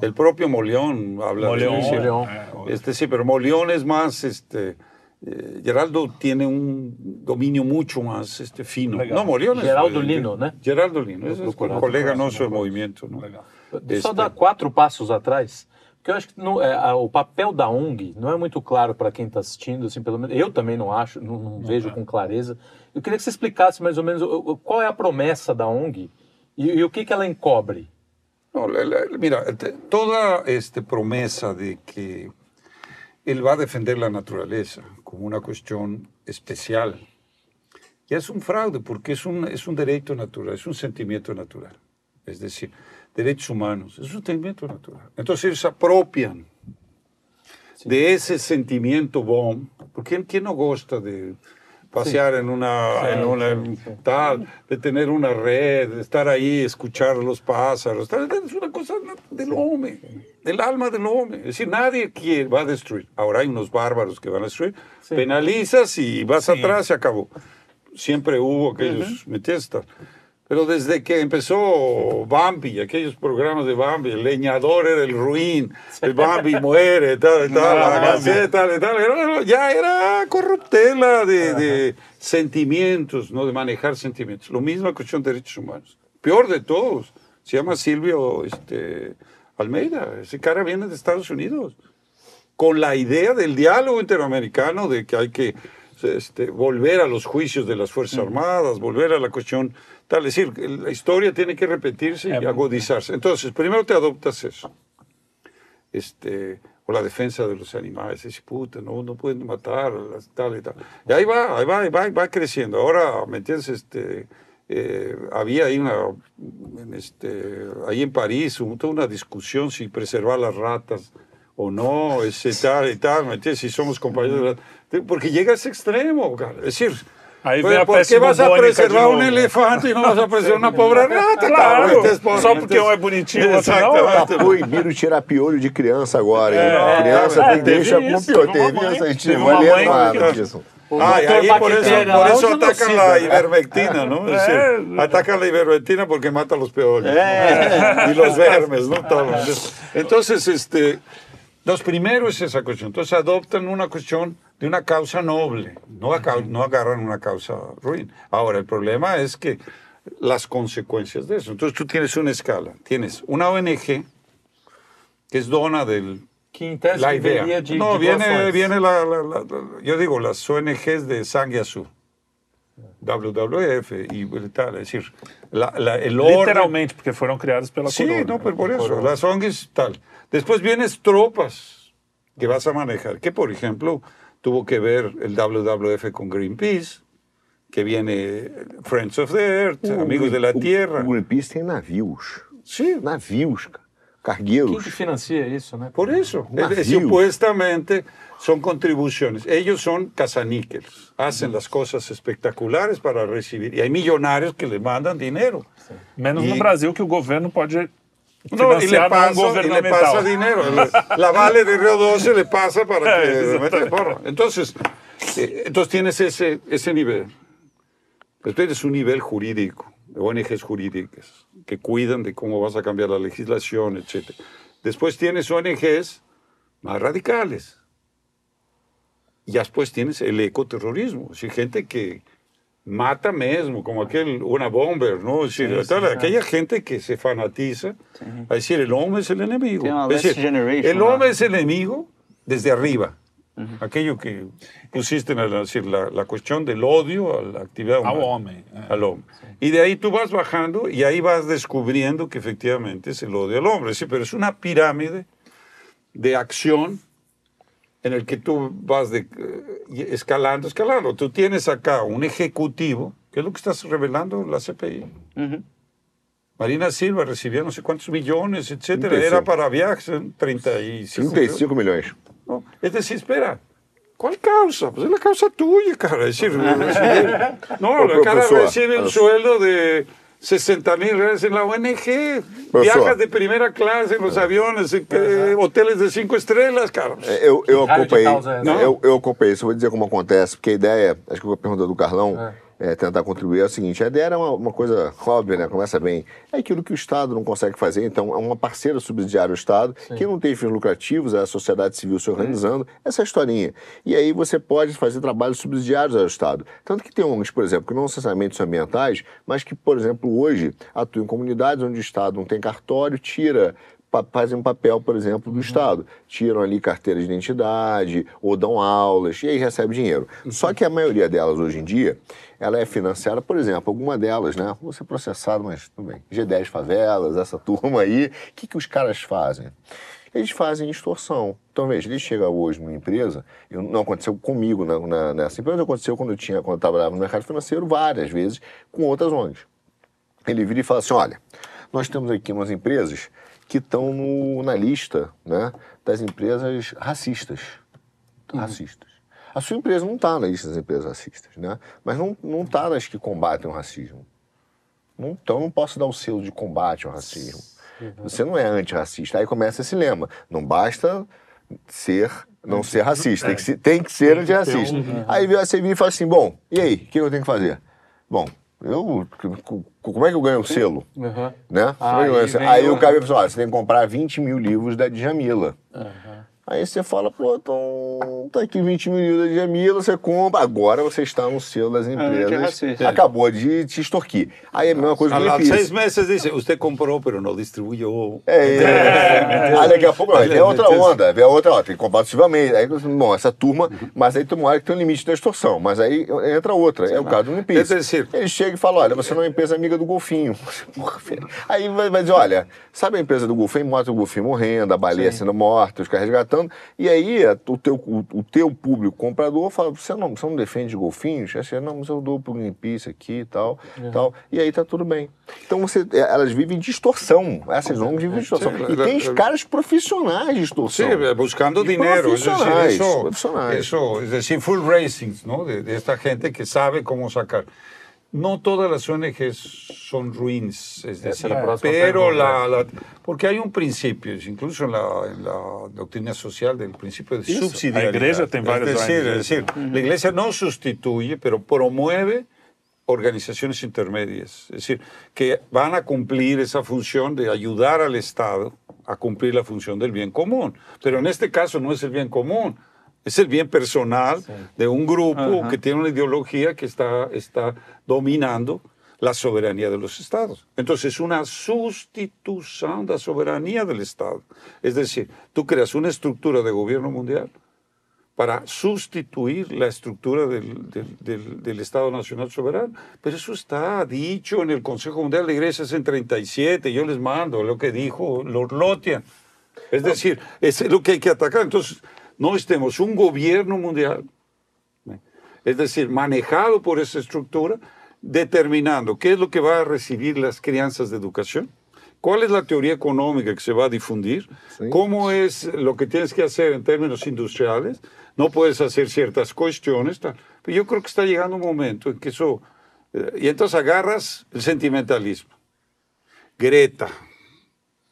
El propio Moleón habla Moleón, de eso. Moleón. Este, sí, pero Moleón es más, este, eh, Geraldo tiene un dominio mucho más este, fino. Legal. No, Moriones. Geraldo Lino, né? Geraldo Lino, esse é o colega nosso do movimento. Não? Este... Só dar quatro passos atrás, porque eu acho que no, é, a, o papel da ONG não é muito claro para quem está assistindo, assim, pelo menos eu também não acho, não, não vejo é. com clareza. Eu queria que você explicasse mais ou menos qual é a promessa da ONG e, e o que, que ela encobre. Não, mira, toda esta promessa de que él va a defender la naturaleza como una cuestión especial. Y es un fraude porque es un, es un derecho natural, es un sentimiento natural. Es decir, derechos humanos, es un sentimiento natural. Entonces ellos se apropian de ese sentimiento bom, porque ¿quién no gusta de pasear en una, en una tal, de tener una red, de estar ahí, escuchar los pájaros, es una cosa del hombre, del alma del hombre. Es decir, nadie quiere, va a destruir. Ahora hay unos bárbaros que van a destruir. Penalizas y vas atrás y acabó. Siempre hubo aquellos, uh -huh. Pero desde que empezó Bambi, aquellos programas de Bambi, el leñador era el ruin, el Bambi muere, tal, *laughs* tal, la tal, tal, ya era corruptela de, de, sentimientos, ¿no? de manejar sentimientos. Lo mismo cuestión de derechos humanos. Peor de todos, se llama Silvio este, Almeida, ese cara viene de Estados Unidos, con la idea del diálogo interamericano de que hay que este, volver a los juicios de las Fuerzas Armadas, volver a la cuestión Tal, es decir, la historia tiene que repetirse y agudizarse. Entonces, primero te adoptas eso. Este, o la defensa de los animales. Es puta, no, no pueden matar, tal y tal. Y ahí va, ahí va, ahí va, va creciendo. Ahora, ¿me entiendes? Este, eh, había ahí una, en este, ahí en París, toda una discusión si preservar las ratas o no, ese tal y tal, ¿me entiendes? Si somos compañeros de Porque llega a ese extremo, es decir, Aí vem a Por que vas a preservar um elefante e não vas a preservar *laughs* uma pobre rata? Claro, só porque um é bonitinho, o outro não. Tá proibido tirar piolho de criança agora, hein? É, criança é, deixa com piolho. Teve isso, a gente não *laughs* vai lembrar disso. Ah, y ahí por eso, por eso atacan la ivermectina, ¿no? Es decir, atacan la ivermectina porque mata los peores y los vermes, ¿no? Todo. Entonces, este, Entonces, primero es esa cuestión. Entonces, adoptan una cuestión de una causa noble, no, no agarran una causa ruin. Ahora, el problema es que las consecuencias de eso. Entonces, tú tienes una escala. Tienes una ONG que es dona del... la idea. no, viene, viene la, yo digo, las ONGs de sangre azul. WWF y tal, es decir, la, el orden... Literalmente, porque fueron creadas por la Sí, no, pero por eso, las ONGs tal. Después vienes tropas que vas a manejar, que por ejemplo tuvo que ver el WWF con Greenpeace, que viene Friends of the Earth, Amigos de la Tierra. Greenpeace tiene navios. Sí. Navios, cargueiros. ¿Quién financia eso? ¿no? Por eso. supuestamente son contribuciones. Ellos son cazaníqueles, hacen las cosas espectaculares para recibir. Y hay millonarios que le mandan dinero. Menos en Brasil, que el gobierno puede no, y le, pasa, y le pasa dinero. La Vale de Río 12 le pasa para que *laughs* mete porro. Entonces, eh, entonces tienes ese, ese nivel. Pero tienes un nivel jurídico, de ONGs jurídicas, que cuidan de cómo vas a cambiar la legislación, etc. Después tienes ONGs más radicales. Y después tienes el ecoterrorismo. Es gente que, mata mesmo, como aquel, una bomber, ¿no? Es decir, aquella gente que se fanatiza a decir, el hombre es el enemigo. Es decir, el hombre es el enemigo desde arriba. Aquello que pusiste en decir, la, la, cuestión del odio a la actividad humana. Al hombre. Al hombre. Y de ahí tú vas bajando y ahí vas descubriendo que efectivamente es el odio al hombre. Sí, pero es una pirámide de acción en el que tú vas de, eh, escalando, escalando. Tú tienes acá un ejecutivo, que es lo que estás revelando la CPI. Marina Silva recibía no sé cuántos millones, etcétera. Era para viajes, 35, 35 millones. No, es decir, espera, ¿cuál causa? Pues es la causa tuya, cara. Es decir, *laughs* no, la cara recibe un sueldo de 60 mil reales en la ONG, viajas de primeira classe nos aviones, hotéis de cinco estrelas, cara. Eu, eu, acompanhei, eu, eu acompanhei isso, vou dizer como acontece, porque a ideia, acho que eu vou perguntar do Carlão, é é, tentar contribuir é o seguinte: a ideia era uma, uma, coisa óbvia, né? Começa bem. É aquilo que o Estado não consegue fazer, então é uma parceira subsidiária ao Estado, Sim. que não tem fins lucrativos, é a sociedade civil se organizando, Sim. essa historinha. E aí você pode fazer trabalhos subsidiários ao Estado. Tanto que tem ONGs, por exemplo, que não necessariamente são ambientais, mas que, por exemplo, hoje atuam em comunidades onde o Estado não tem cartório, tira fazem um papel, por exemplo, do uhum. Estado. Tiram ali carteira de identidade ou dão aulas e aí recebe dinheiro. Uhum. Só que a maioria delas hoje em dia, ela é financiada, por exemplo, alguma delas, né? Vou ser processado, mas tudo bem. G10 Favelas, essa *laughs* turma aí. O que, que os caras fazem? Eles fazem extorsão. Então, veja, ele chega hoje numa empresa, não aconteceu comigo na, na, nessa empresa, aconteceu quando eu tinha, quando eu trabalhava no mercado financeiro, várias vezes, com outras ONGs. Ele vira e fala assim: olha, nós temos aqui umas empresas que estão na lista né, das empresas racistas. Uhum. Racistas. A sua empresa não está na lista das empresas racistas, né? mas não está nas que combatem o racismo. Não, então não posso dar o selo de combate ao racismo. Uhum. Você não é antirracista. Aí começa esse lema. Não basta ser, não ser racista, tem que, ser, tem que ser antirracista. Um... Aí você vira e fala assim, bom, e aí, o que eu tenho que fazer? Bom, eu, como é que eu ganho o selo? Uhum. Né? Ah, aí, aí o cara falou, você tem que comprar 20 mil livros da Djamila. Uhum. Aí você fala, pô, então tá aqui 20 mil de Jamila, você compra, agora você está no selo das ah, empresas. Ah, acabou de te extorquir. Aí é a mesma coisa que eu fiz. seis meses diz, você comprou, mas não distribuiu. É, é, é. Aí daqui a pouco, vem outra onda, vem outra, ó, tem que comprar ativamente. Aí, bom, essa turma, mas aí tem uma hora que tem um limite da extorsão, mas aí entra outra, é o caso do Greenpeace. Ele chega e fala, olha, você não é uma empresa amiga do golfinho. *laughs* Aí vai, vai dizer, olha, sabe a empresa do golfinho? Mostra o golfinho morrendo, a baleia Sim. sendo morta, os caras resgatando e aí o teu, o, o teu público comprador fala, você não, você não defende golfinhos? Assim, não, mas eu dou pro Greenpeace aqui e tal, é. tal. E aí tá tudo bem. Então você, é, elas vivem de extorsão. Essas ONGs vivem de extorsão. E tem os caras profissionais de extorsão. Sim, buscando dinheiro. Profissionais, isso, profissionais. Isso, é decir, full racings, ¿no? De, de esta gente que sabe como sacar. No todas las ONGs son ruins, es decir, pero la, porque hay un principio, incluso en la, doctrina social del principio de subsidiariedad. La iglesia tiene varios es decir, es decir la iglesia no sustituye, pero promueve organizaciones intermedias, es decir, que van a cumplir esa función de ayudar al Estado a cumplir la función del bien común. Pero en este caso no es el bien común, es el bien personal de un grupo que tiene una ideología que está, está dominando la soberanía de los estados. Entonces es una sustitución de la soberanía del Estado. Es decir, tú creas una estructura de gobierno mundial para sustituir la estructura del, del, del, Estado Nacional Soberano. Pero eso está dicho en el Consejo Mundial de Iglesias en 37. Yo les mando lo que dijo Lord Lothian. Es decir, es lo que hay que atacar. Entonces, no estemos un gobierno mundial, es decir, manejado por esa estructura, determinando qué es lo que va a recibir las crianzas de educación cuál es la teoría económica que se va a difundir, cómo es lo que tienes que hacer en términos industriales, no puedes hacer ciertas cuestiones. Tal. Pero yo creo que está llegando un momento en que eso... Eh, y entonces agarras el sentimentalismo. Greta,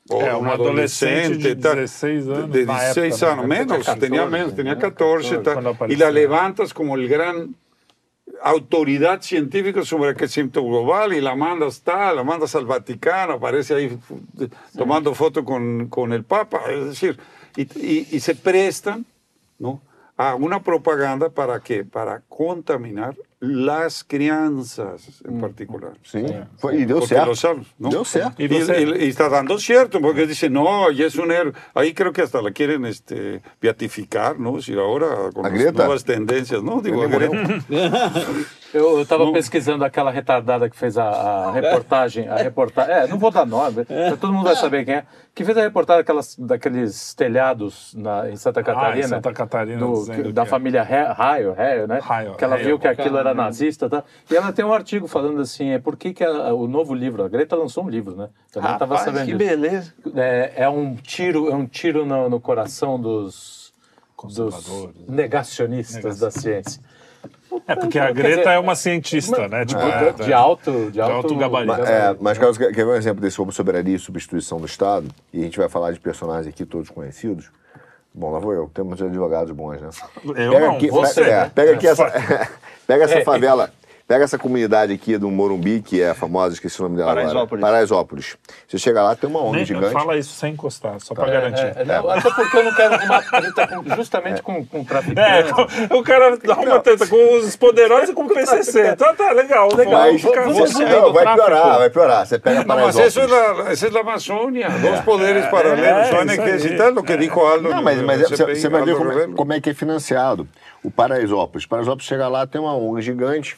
o un adolescente, de 16 años, de 16 años menos, tenía menos, tenía 14, y la levantas como el gran autoridad científica sobre el crecimiento global y la mandas tal, la mandas al Vaticano, aparece ahí tomando foto con, con, el Papa, es decir, y, y, y se prestan ¿no? a una propaganda para que para contaminar las crianças en mm. particular. Sí, y deu certo. ¿no? Deu certo. Y, y, y, está dando cierto, porque dice, no, y es un héroe. Ahí creo que hasta la quieren este, beatificar, ¿no? Si ahora con las nuevas tendencias, ¿no? Digo, *laughs* Eu estava pesquisando aquela retardada que fez a, a *laughs* reportagem, a reportagem, é, não vou dar nome, todo mundo vai saber quem é, que fez a reportagem daquelas, daqueles telhados na, em Santa Catarina, ah, em Santa Catarina do, da família Raio, Raio, né? Raio, que ela Raio, viu que aquilo era nazista, tá? E ela tem um artigo falando assim, é por que, que a, o novo livro, a Greta lançou um livro, né? Também estava sabendo. Que beleza! É, é, um tiro, é um tiro no, no coração dos, dos negacionistas da ciência. É porque a Greta é uma cientista, né? Tipo, é, de, alto, de, alto, alto gabarito. Mas, é, mas Carlos, quer ver um exemplo desse sobre soberania e substituição do Estado? E a gente vai falar de personagens aqui todos conhecidos. Bom, lá vou eu. Temos advogados bons, né? Eu pega não, aqui, você, é, né? Pega aqui essa, *laughs* pega essa é, favela Pega essa comunidade aqui do Morumbi, que é a famosa, esqueci o nome dela Paraisópolis. agora. Paraisópolis. Você chega lá, tem uma onda Nem, gigante. Fala isso sem encostar, só para é, garantir. É, não, até porque eu não quero uma treta com, justamente com, com traficante. É, *laughs* o cara dá uma treta com os poderosos e com o PCC. Então tá legal, legal. Mas, você, não, vai piorar, vai piorar. Você pega Paraisópolis. Não, mas isso é da, isso é da Amazônia. Dois poderes paralelos. É, ONG e o que disse Aldo. Não, mas, mas você vai ver como, como é que é financiado. O Paraisópolis. Paraisópolis chega lá, tem uma ONG gigante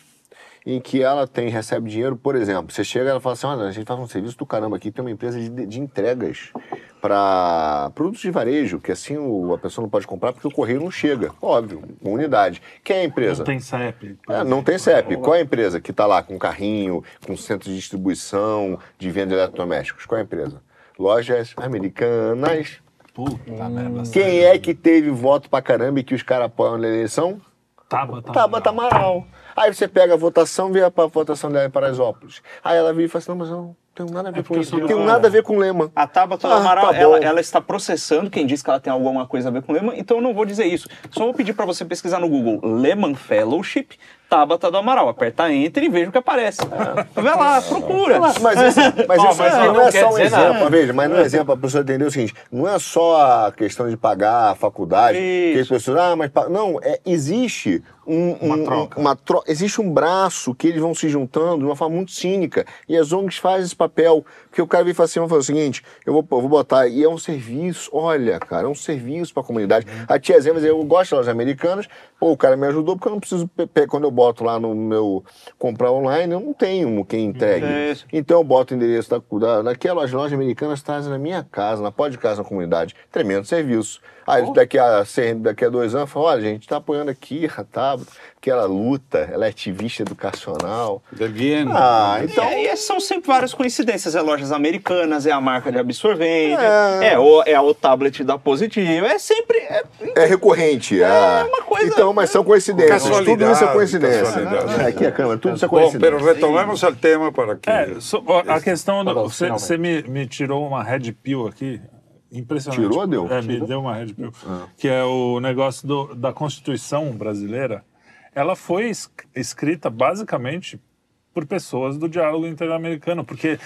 em que ela tem, recebe dinheiro, por exemplo, você chega e ela fala assim, olha, a gente faz um serviço do caramba aqui, tem uma empresa de, de entregas para produtos de varejo, que assim o, a pessoa não pode comprar porque o correio não chega, óbvio, uma unidade. Quem é a empresa? Não tem CEP. É, não tem CEP. Qual é a empresa que está lá com carrinho, com centro de distribuição, de venda de eletrodomésticos? Qual é a empresa? Lojas americanas. Puta merda. Quem é que teve voto pra caramba e que os caras apoiam na eleição? Tabata, Tabata Amaral. Aí você pega a votação, vê a votação dela em Paraisópolis. Aí ela vira e fala assim, não, mas não tenho nada a ver é com isso. Não tenho nada a ver com Lema. A Tabata ah, Amaral, tá ela, ela, está processando quem diz que ela tem alguma coisa a ver com Lema, então eu não vou dizer isso. Só vou pedir para você pesquisar no Google Lehman Fellowship Tabata do Amaral. Aperta Enter e veja o que aparece. É. Vai lá, procura. Mas, esse, mas, oh, mas não, não, é só um exemplo, nada. veja, mas não é exemplo para a pessoa entender o seguinte: não é só a questão de pagar a faculdade, Isso. que as pessoas, ah, mas não, é, existe um, uma, um, troca. uma tro... existe um braço que eles vão se juntando de uma forma muito cínica. E as ONGs fazem esse papel. Porque o cara vem e fala assim: vamos fazer o seguinte, eu vou, eu vou botar. E é um serviço, olha, cara, é um serviço para a comunidade. Uhum. A tia Zé, eu gosto das americanas, pô, o cara me ajudou porque eu não preciso, quando eu boto lá no meu comprar online, eu não tenho quem entregue. É então eu boto o endereço da, da, daquelas lojas americanas trazem na minha casa, na pó de casa na comunidade. Tremendo serviço. Aí oh. daqui, a, daqui a dois anos, fala, olha, a gente está apoiando aqui a Tabata, que ela luta, ela é ativista educacional. Bien. Ah, então... E, e, são sempre várias coincidências, é lojas americanas, é a marca de absorvente, é, é, o, é o tablet da Positivo, é sempre... É, é recorrente. É, é uma coisa... Então, mas são coincidências, tudo isso é coincidência. É, aqui a câmera, tudo isso é coincidência. Bom, mas retomemos o tema para que... É, so, a questão, do, você, você me, me tirou uma red pill aqui, Impressionante. Tirou ou deu? É, me deu uma red pill. Ah. Que é o negócio do, da Constituição brasileira. Ela foi escrita basicamente por pessoas do diálogo interamericano, porque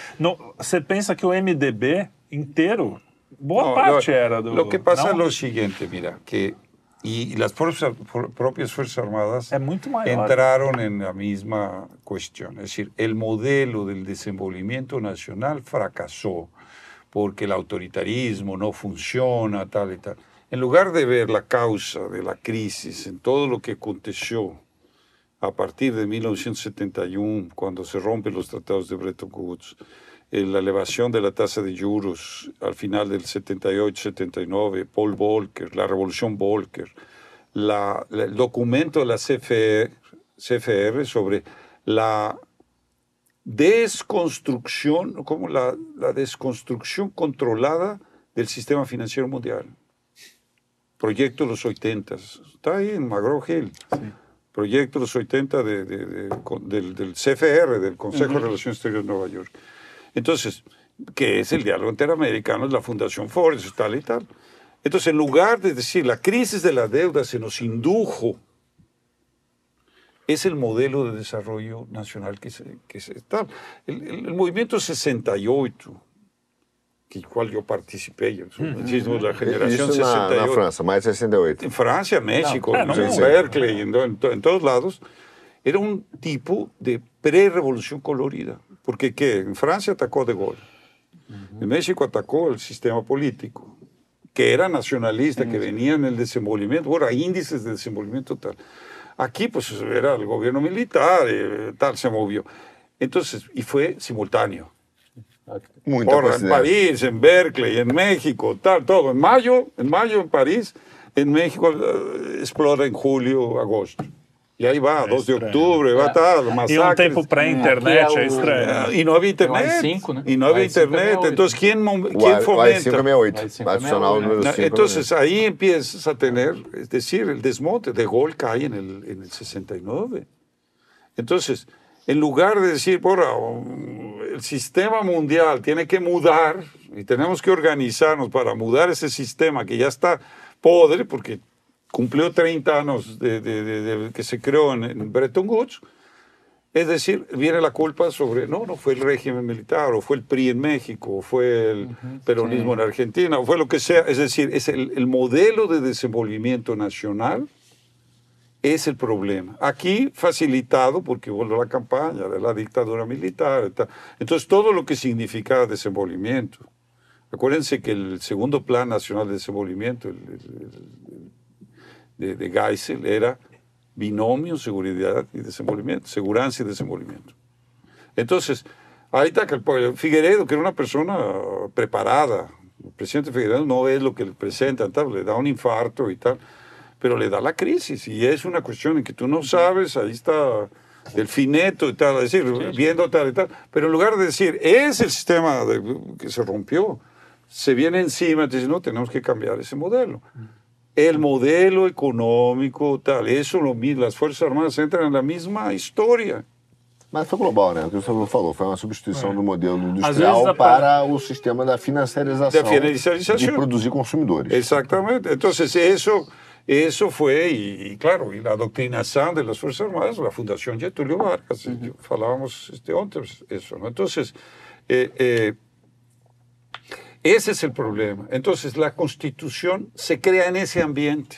você pensa que o MDB inteiro, boa no, parte lo, era do... Lo que pasa não? es lo siguiente, mira, que y las fuerzas, propias Fuerzas Armadas entraron en la misma cuestión. Es decir, el modelo del desenvolvimiento nacional fracasó porque el autoritarismo no funciona, tal y tal. En lugar de ver la causa de la crisis en todo lo que aconteció a partir de 1971, cuando se rompen los tratados de Bretton Woods, eh, la elevación de la tasa de juros al final del 78-79, Paul Volcker, la revolución Volcker, la, el documento de la CFR, CFR sobre la desconstrucción, como la, la, desconstrucción controlada del sistema financiero mundial. Proyecto de los 80, está ahí en McGraw-Hill. Proyecto de los 80 de, del, del, CFR, del Consejo de Relaciones Exteriores de Nueva York. Entonces, ¿qué es el diálogo interamericano? Es la Fundación Ford, tal y tal. Entonces, en lugar de decir la crisis de la deuda se nos indujo, es el modelo de desarrollo nacional que se, que se está. El, el, movimiento 68, que cual yo participé, yo, mm la generación Isso 68. Na, na França, mais 68. En Francia, México, no, en sí, Berkeley, en, en, en todos lados, era un tipo de pre-revolución colorida. Porque ¿qué? En Francia atacó De Gaulle. En México atacó el sistema político, que era nacionalista, que venía en el desenvolvimiento, bueno, índices de desenvolvimiento tal. Aquí pues era el gobierno militar, eh, tal, se movió. Entonces, y fue simultáneo. Muy en París, en Berkeley, en México, tal, todo. En mayo, en mayo en París, en México uh, explora en julio, agosto. E aí vai, 12 de outubro, vai estar, massacres. E um tempo pré-internet é, é, estranho. E não havia internet. cinco, né? E não havia internet. Então, quem, quem fomenta? 568, adicional número 5. Entonces, ahí empiezas a tener, es decir, el desmonte. De Gaulle cae en el, en el 69. Entonces, en lugar de decir, porra, el sistema mundial tiene que mudar y tenemos que organizarnos para mudar ese sistema que ya está podre, porque cumplió 30 años de, de, de, que se creó en, en, Bretton Woods. Es decir, viene la culpa sobre, no, no fue el régimen militar, o fue el PRI en México, o fue el peronismo sí. en Argentina, o fue lo que sea. Es decir, es el, el modelo de desenvolvimiento nacional es el problema. Aquí facilitado porque volvió la campaña de la dictadura militar. Entonces, todo lo que significaba desenvolvimiento. Acuérdense que el segundo Plan Nacional de Desenvolvimiento, el, el, de, de Geisel era binomio, seguridad y desenvolvimiento, seguridad y desenvolvimiento. Entonces, ahí está que el Figueredo, que era una persona preparada, el presidente Figueredo no es lo que le presentan, tal, le da un infarto y tal, pero le da la crisis y es una cuestión en que tú no sabes, ahí está el fineto y tal, es decir, viendo tal y tal, pero en lugar de decir, es el sistema de, que se rompió, se viene encima y dice, no, tenemos que cambiar ese modelo el modelo econômico, tal, isso as Forças Armadas entram na mesma história. Mas foi global, né? O que o senhor falou, foi uma substituição é. do modelo industrial para o sistema da financiarização, da financiarização de produzir consumidores. Exatamente. Então, isso, isso foi, e, claro, e a doutrinação das Forças Armadas, a Fundação Getúlio Vargas, uhum. falávamos este, ontem isso. Então, eh, eh, Ese es el problema. Entonces la constitución se crea en ese ambiente,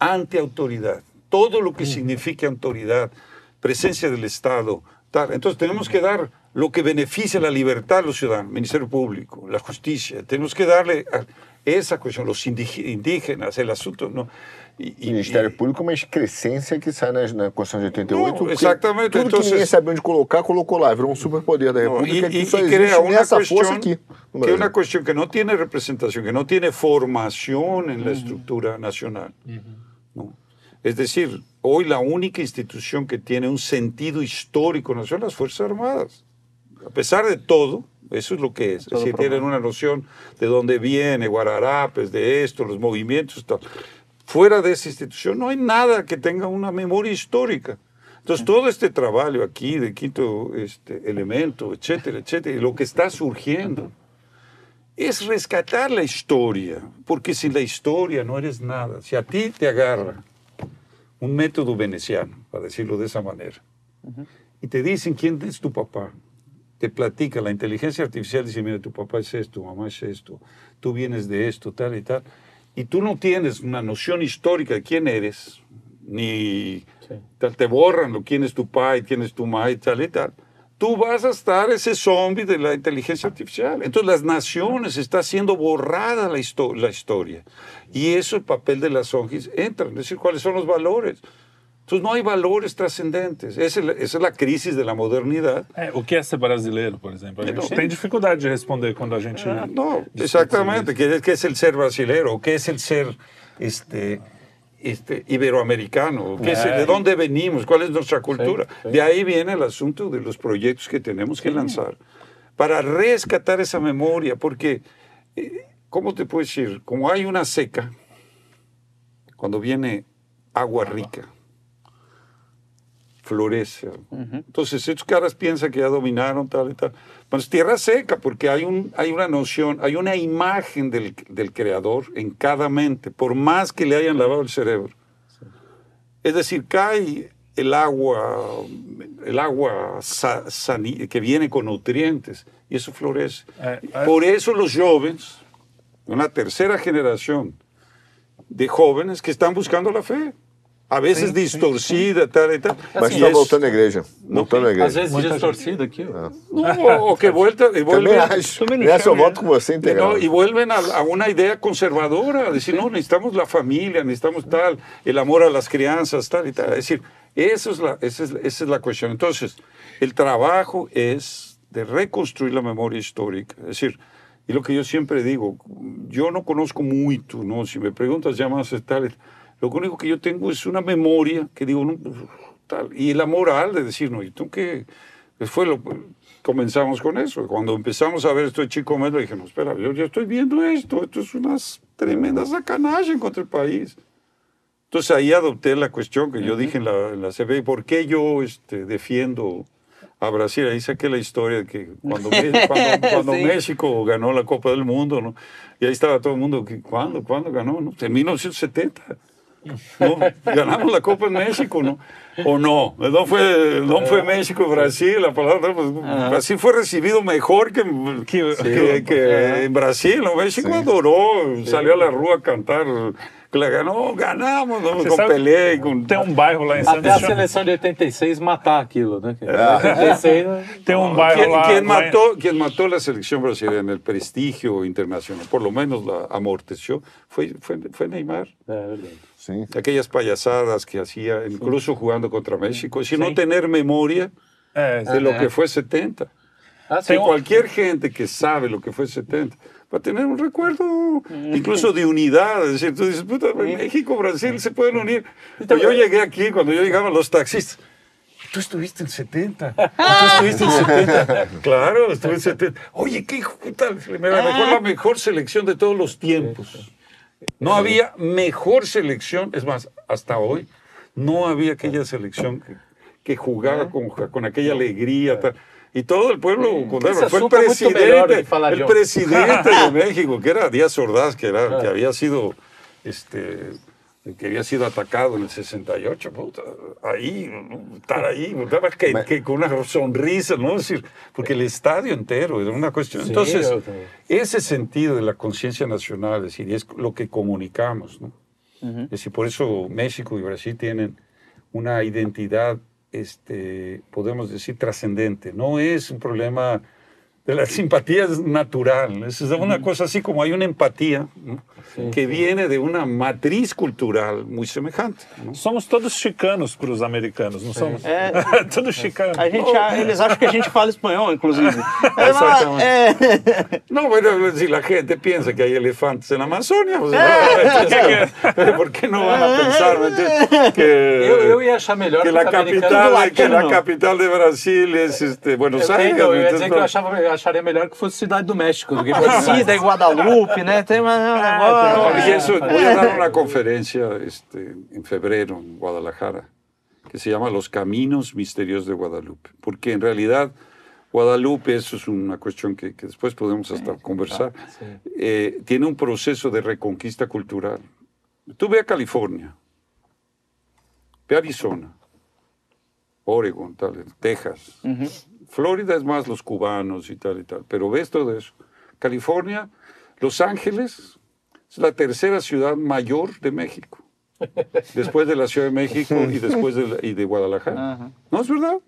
anti-autoridad. Todo lo que signifique autoridad, presencia del Estado, tal. Entonces tenemos que dar lo que beneficia la libertad a los ciudadanos, Ministerio Público, la justicia. Tenemos que darle a esa cuestión, los indígenas, el asunto. ¿no? E, Ministério Público, mas crescência que sai na, na Constituição de 88. Não, exatamente. Tudo então, que ninguém sabia onde colocar, colocou lá. Virou um superpoder da República e, que só e existe uma nessa força aqui. Que é uma questão que não tem representação, que não tem formação na estrutura nacional. Uhum. Es decir, hoy la única institución que tiene un sentido histórico son las Fuerzas Armadas. A pesar de todo, eso es lo que es. Es decir, tienen una noción de dónde viene, Guararapes, de esto, los movimientos, todo. Fuera de esa institución no hay nada que tenga una memoria histórica. Entonces, todo este trabajo aquí de quinto este, elemento, etcétera, etcétera, y lo que está surgiendo es rescatar la historia, porque sin la historia no eres nada. Si a ti te agarra un método veneciano, para decirlo de esa manera, y te dicen quién es tu papá. Te platica, la inteligencia artificial dice, mira, tu papá es esto, tu mamá es esto, tú vienes de esto, tal y tal. Y tú no tienes una noción histórica de quién eres, ni tal, te borran lo quién es tu padre, quién es tu madre, tal y tal tú vas a estar ese zombie de la inteligencia artificial. Entonces las naciones está siendo borrada la, la historia. Y eso el papel de las ONGs entra, es decir, cuáles son los valores. Entonces no hay valores trascendentes. Esa, es la crisis de la modernidad. É, o que é ser brasileiro, por exemplo? A gente tem dificuldade de responder quando a gente... No, exactamente. ¿Qué, ¿Qué es el ser brasileiro? ¿O qué es el ser... Este, este, iberoamericano, ¿de dónde venimos? ¿Cuál es nuestra cultura? De ahí viene el asunto de los proyectos que tenemos que lanzar para rescatar esa memoria, porque, eh, ¿cómo te puedo decir? Como hay una seca, cuando viene agua rica, florece. Entonces, estos caras piensan que ya dominaron tal y tal. Pues tierra seca, porque hay, un, hay una noción, hay una imagen del, del creador en cada mente, por más que le hayan lavado el cerebro. Es decir, cae el agua, el agua que viene con nutrientes, y eso florece. Eh, eh. Por eso los jóvenes, una tercera generación de jóvenes que están buscando la fe a veces sim, distorcida, sim, tal e tal. Mas está voltando à igreja. Voltando à igreja. Às vezes Muita distorcida aqui. Ah. Não, ou que volta, e vuelven, Também acho. Essa eu voto com você integral. No, e vuelven a, a, uma ideia conservadora, decir, não, necessitamos a família, necessitamos tal, o amor a las crianças, tal e tal. É decir, esa es la, esa es, esa es la cuestión. Entonces, el trabajo es de reconstruir la memoria histórica. Es decir, y lo que yo siempre digo, yo no conozco mucho, ¿no? Si me preguntas ya más tal, lo único que yo tengo es una memoria que digo, no, tal, y la moral de decir, no, ¿y tú qué? Fue lo, comenzamos con eso. Cuando empezamos a ver esto de Chico Metro, dije, no, espera, yo ya estoy viendo esto, esto es unas tremendas sacanaje contra el país. Entonces ahí adopté la cuestión que yo dije en la, en la CB, ¿por qué yo este, defiendo a Brasil? Ahí saqué la historia de que cuando, *laughs* cuando, cuando México ganó la Copa del Mundo, ¿no? y ahí estaba todo el mundo, ¿cuándo? ¿Cuándo ganó? ¿no? En 1970. ¿No? Ganamos la Copa en México, ¿no? ¿O no? No fue, no fue México, Brasil, la palabra, pues, Brasil fue recibido mejor que, que, que en Brasil, ¿no? México adoró, salió a la rúa a cantar que ganhou, ganamos, não, com Pelé. Com... Tem um bairro lá em Santos. Até a seleção de 86 matar aquilo, né? É. 86, tem um bairro quien, lá. Quem matou, quien matou a seleção brasileira no prestígio internacional, por lo menos la amorteció, foi, foi, foi Neymar. É verdade. Sim. Aquelas palhaçadas que hacía, incluso jugando contra México, sin no tener memoria é, de lo que foi 70. Ah, sí. Qualquer gente que sabe lo que foi 70 para tener un recuerdo incluso de unidad. Es decir, tú dices, puta, México, Brasil se pueden unir. yo llegué aquí, cuando yo llegaba, los taxistas, tú estuviste en 70. Tú estuviste en 70. *laughs* claro, estuve en 70. Oye, qué puta, me mejor la mejor selección de todos los tiempos. No había mejor selección, es más, hasta hoy, no había aquella selección que, que jugaba con, con aquella alegría. Tal. Y todo el pueblo Fue el presidente, el presidente de *laughs* México, que era Díaz Ordaz, que, era, que había sido este, que había sido atacado en el 68, ahí, estar ahí, que, que, con una sonrisa, ¿no? decir, porque el estadio entero era una cuestión. Entonces, ese sentido de la conciencia nacional, es decir, es lo que comunicamos, ¿no? Es decir, por eso México y Brasil tienen una identidad este, podemos decir, trascendente. No es un problema de la simpatía es natural. Es una cosa así como hay una empatía que viene de una matriz cultural muy semejante. Somos todos chicanos para os americanos, não somos? É, *laughs* todos chicanos. A gente, eles acham que a gente fala espanhol, inclusive. *laughs* Exactamente. É. No, bueno, si la gente piensa que hay elefantes en la Amazonia, pues, é. ¿por qué no van a pensar que, eu, eu ia achar melhor que, la capital, que la capital de Brasil es este, Buenos Aires? Eu ia dizer que eu achava acharia melhor que fosse Cidade do México do que Aparecida e Guadalupe, né? Tem um negócio. y eso, voy a dar una conferencia este, en febrero en Guadalajara que se llama Los Caminos Misterios de Guadalupe, porque en realidad Guadalupe, eso es una cuestión que, que después podemos hasta conversar, sí. eh, tiene un proceso de reconquista cultural. Tú ve a California, ve a Arizona, Oregon, tal, Texas. Florida es más los cubanos y tal y tal. Pero ves todo eso. California, Los Ángeles es la tercera ciudad mayor de México. después de la Ciudad de México y *laughs* después de, y de Guadalajara. ¿No es verdad?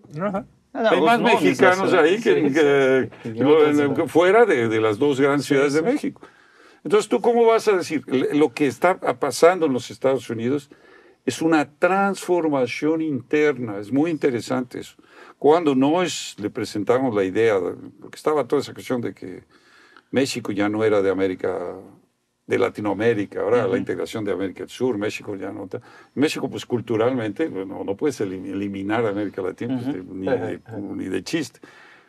Hay más mexicanos ahí que, fuera de, de, las dos grandes ciudades de México. Entonces, ¿tú cómo vas a decir? Lo que está pasando en los Estados Unidos es una transformación interna, es muy interesante eso. Cuando nos le presentamos la idea, porque estaba toda esa cuestión de que México ya no era de América, de Latinoamérica, ahora la integración de América del Sur, México ya no está. México, pues culturalmente, no, no puedes eliminar a América Latina pues, ni, de, ni de chiste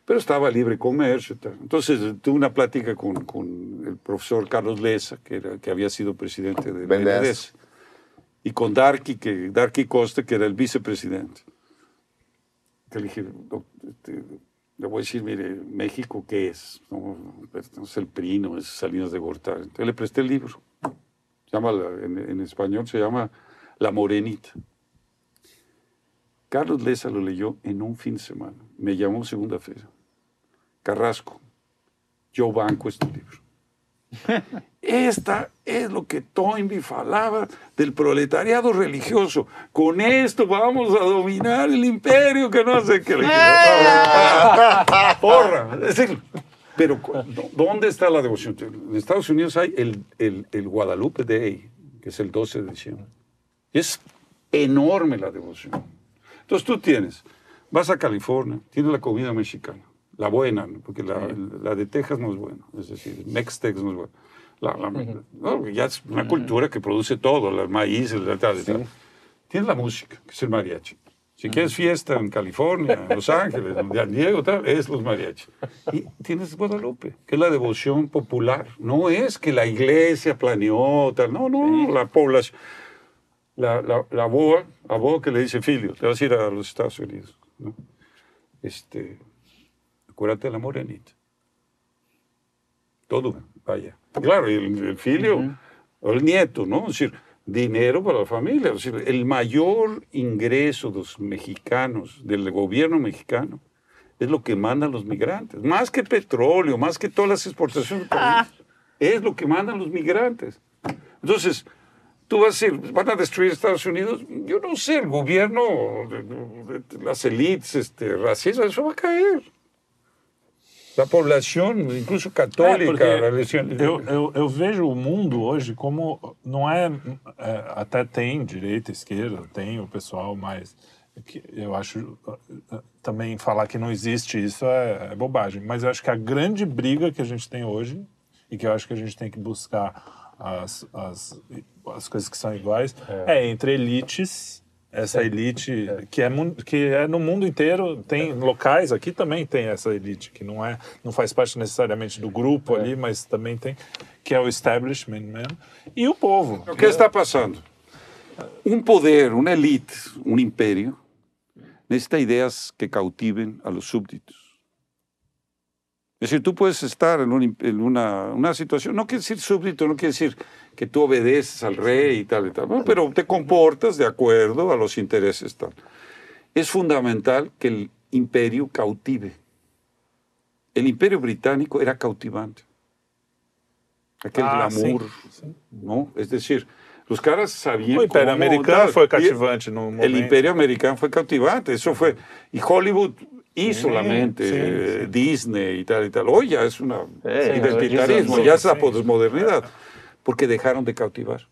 pero estaba libre comercio. Entonces tuve una plática con, con, el profesor Carlos Leza, que, era, que había sido presidente de BNDES, y con Darky, que, Darky Costa, que era el vicepresidente. Le dije, este, le voy a decir, mire, México, ¿qué es? No, es el Prino, es Salinas de Gortari. Entonces le presté el libro. Llama, en, en español se llama La Morenita. Carlos Leza lo leyó en un fin de semana. Me llamó segunda fecha. Carrasco, yo banco este libro. Esta es lo que Toynbee falaba del proletariado religioso. Con esto vamos a dominar el imperio que no sé qué *laughs* Porra. Pero, ¿dónde está la devoción? En Estados Unidos hay el, el, el Guadalupe Day, que es el 12 de diciembre. Es enorme la devoción. Entonces tú tienes, vas a California, tienes la comida mexicana, la buena, porque la, la, de Texas no es buena, es decir, Mex-Tex no es buena. La, ya es una cultura que produce todo, el maíz, el tal, tal. Tienes la música, que es el mariachi. Si quieres fiesta en California, en Los Ángeles, en San Diego, tal, es los mariachis. Y tienes Guadalupe, que es la devoción popular. No es que la iglesia planeó, tal, no, no, la población la, la, la boa, a boa que le dice Filio, te vas a ir a los Estados Unidos. ¿no? Este, acuérdate de la morenita. Todo, vaya. Claro, el, el filio, o el nieto, ¿no? Es decir, dinero para la familia. Es decir, el mayor ingreso de los mexicanos, del gobierno mexicano, es lo que mandan los migrantes. Más que petróleo, más que todas las exportaciones, ah. es lo que mandan los migrantes. Entonces, Tú vas a decir, ¿van a destruir Estados Unidos? Yo no sé, el gobierno, las élites este, racistas, eso va a caer. La poblação, incluso católica, é eu, eu, eu, vejo o mundo hoje como não é, é, até tem direita, esquerda, tem o pessoal que eu acho também falar que não existe isso é, é bobagem, mas eu acho que a grande briga que a gente tem hoje e que eu acho que a gente tem que buscar as, as, as coisas que são iguais, é, é entre elites, essa elite é. que, é, que é no mundo inteiro, tem locais, aqui também tem essa elite, que não, é, não faz parte necessariamente do grupo é. ali, mas também tem, que é o establishment mesmo, e o povo. O que, está passando? Um poder, uma elite, um império, necessita ideias que cautivem a los súbditos. Es decir, tú puedes estar en, una, situación, no quiere decir súbdito, no quiere decir que tú obedeces al rey y tal y tal, pero te comportas de acuerdo a los intereses tal. Es fundamental que el imperio cautive. El imperio británico era cautivante. Aquel ah, glamour, ¿no? Es decir, los caras sabían. El imperio americano fue cautivante. El imperio americano fue cautivante, eso fue. Y Hollywood y solamente Disney y tal y tal. Hoy ya es un identitarismo, ya es la posmodernidad, porque dejaron de cautivar.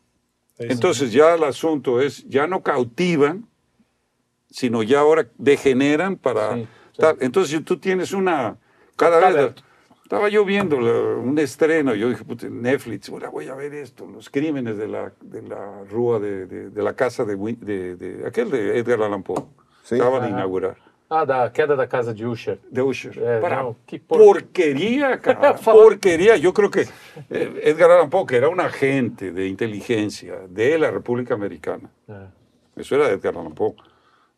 Entonces ya el asunto es, ya no cautivan, sino ya ahora degeneran para tal. Entonces si tú tienes una, cada vez, estaba yo viendo un estreno, yo dije, Netflix, ahora voy a ver esto, los crímenes de la, de la rúa de, de, la casa de, de, aquel de Edgar Allan Poe. Acaban de inaugurar. Ah, da queda da casa de Usher. De Usher. É, Para não, que por... porquería, *laughs* cara. porquería. Yo creo que eh, Edgar Allan Poe, que era un agente de inteligencia de la República Americana. É. Eso era Edgar Allan Poe.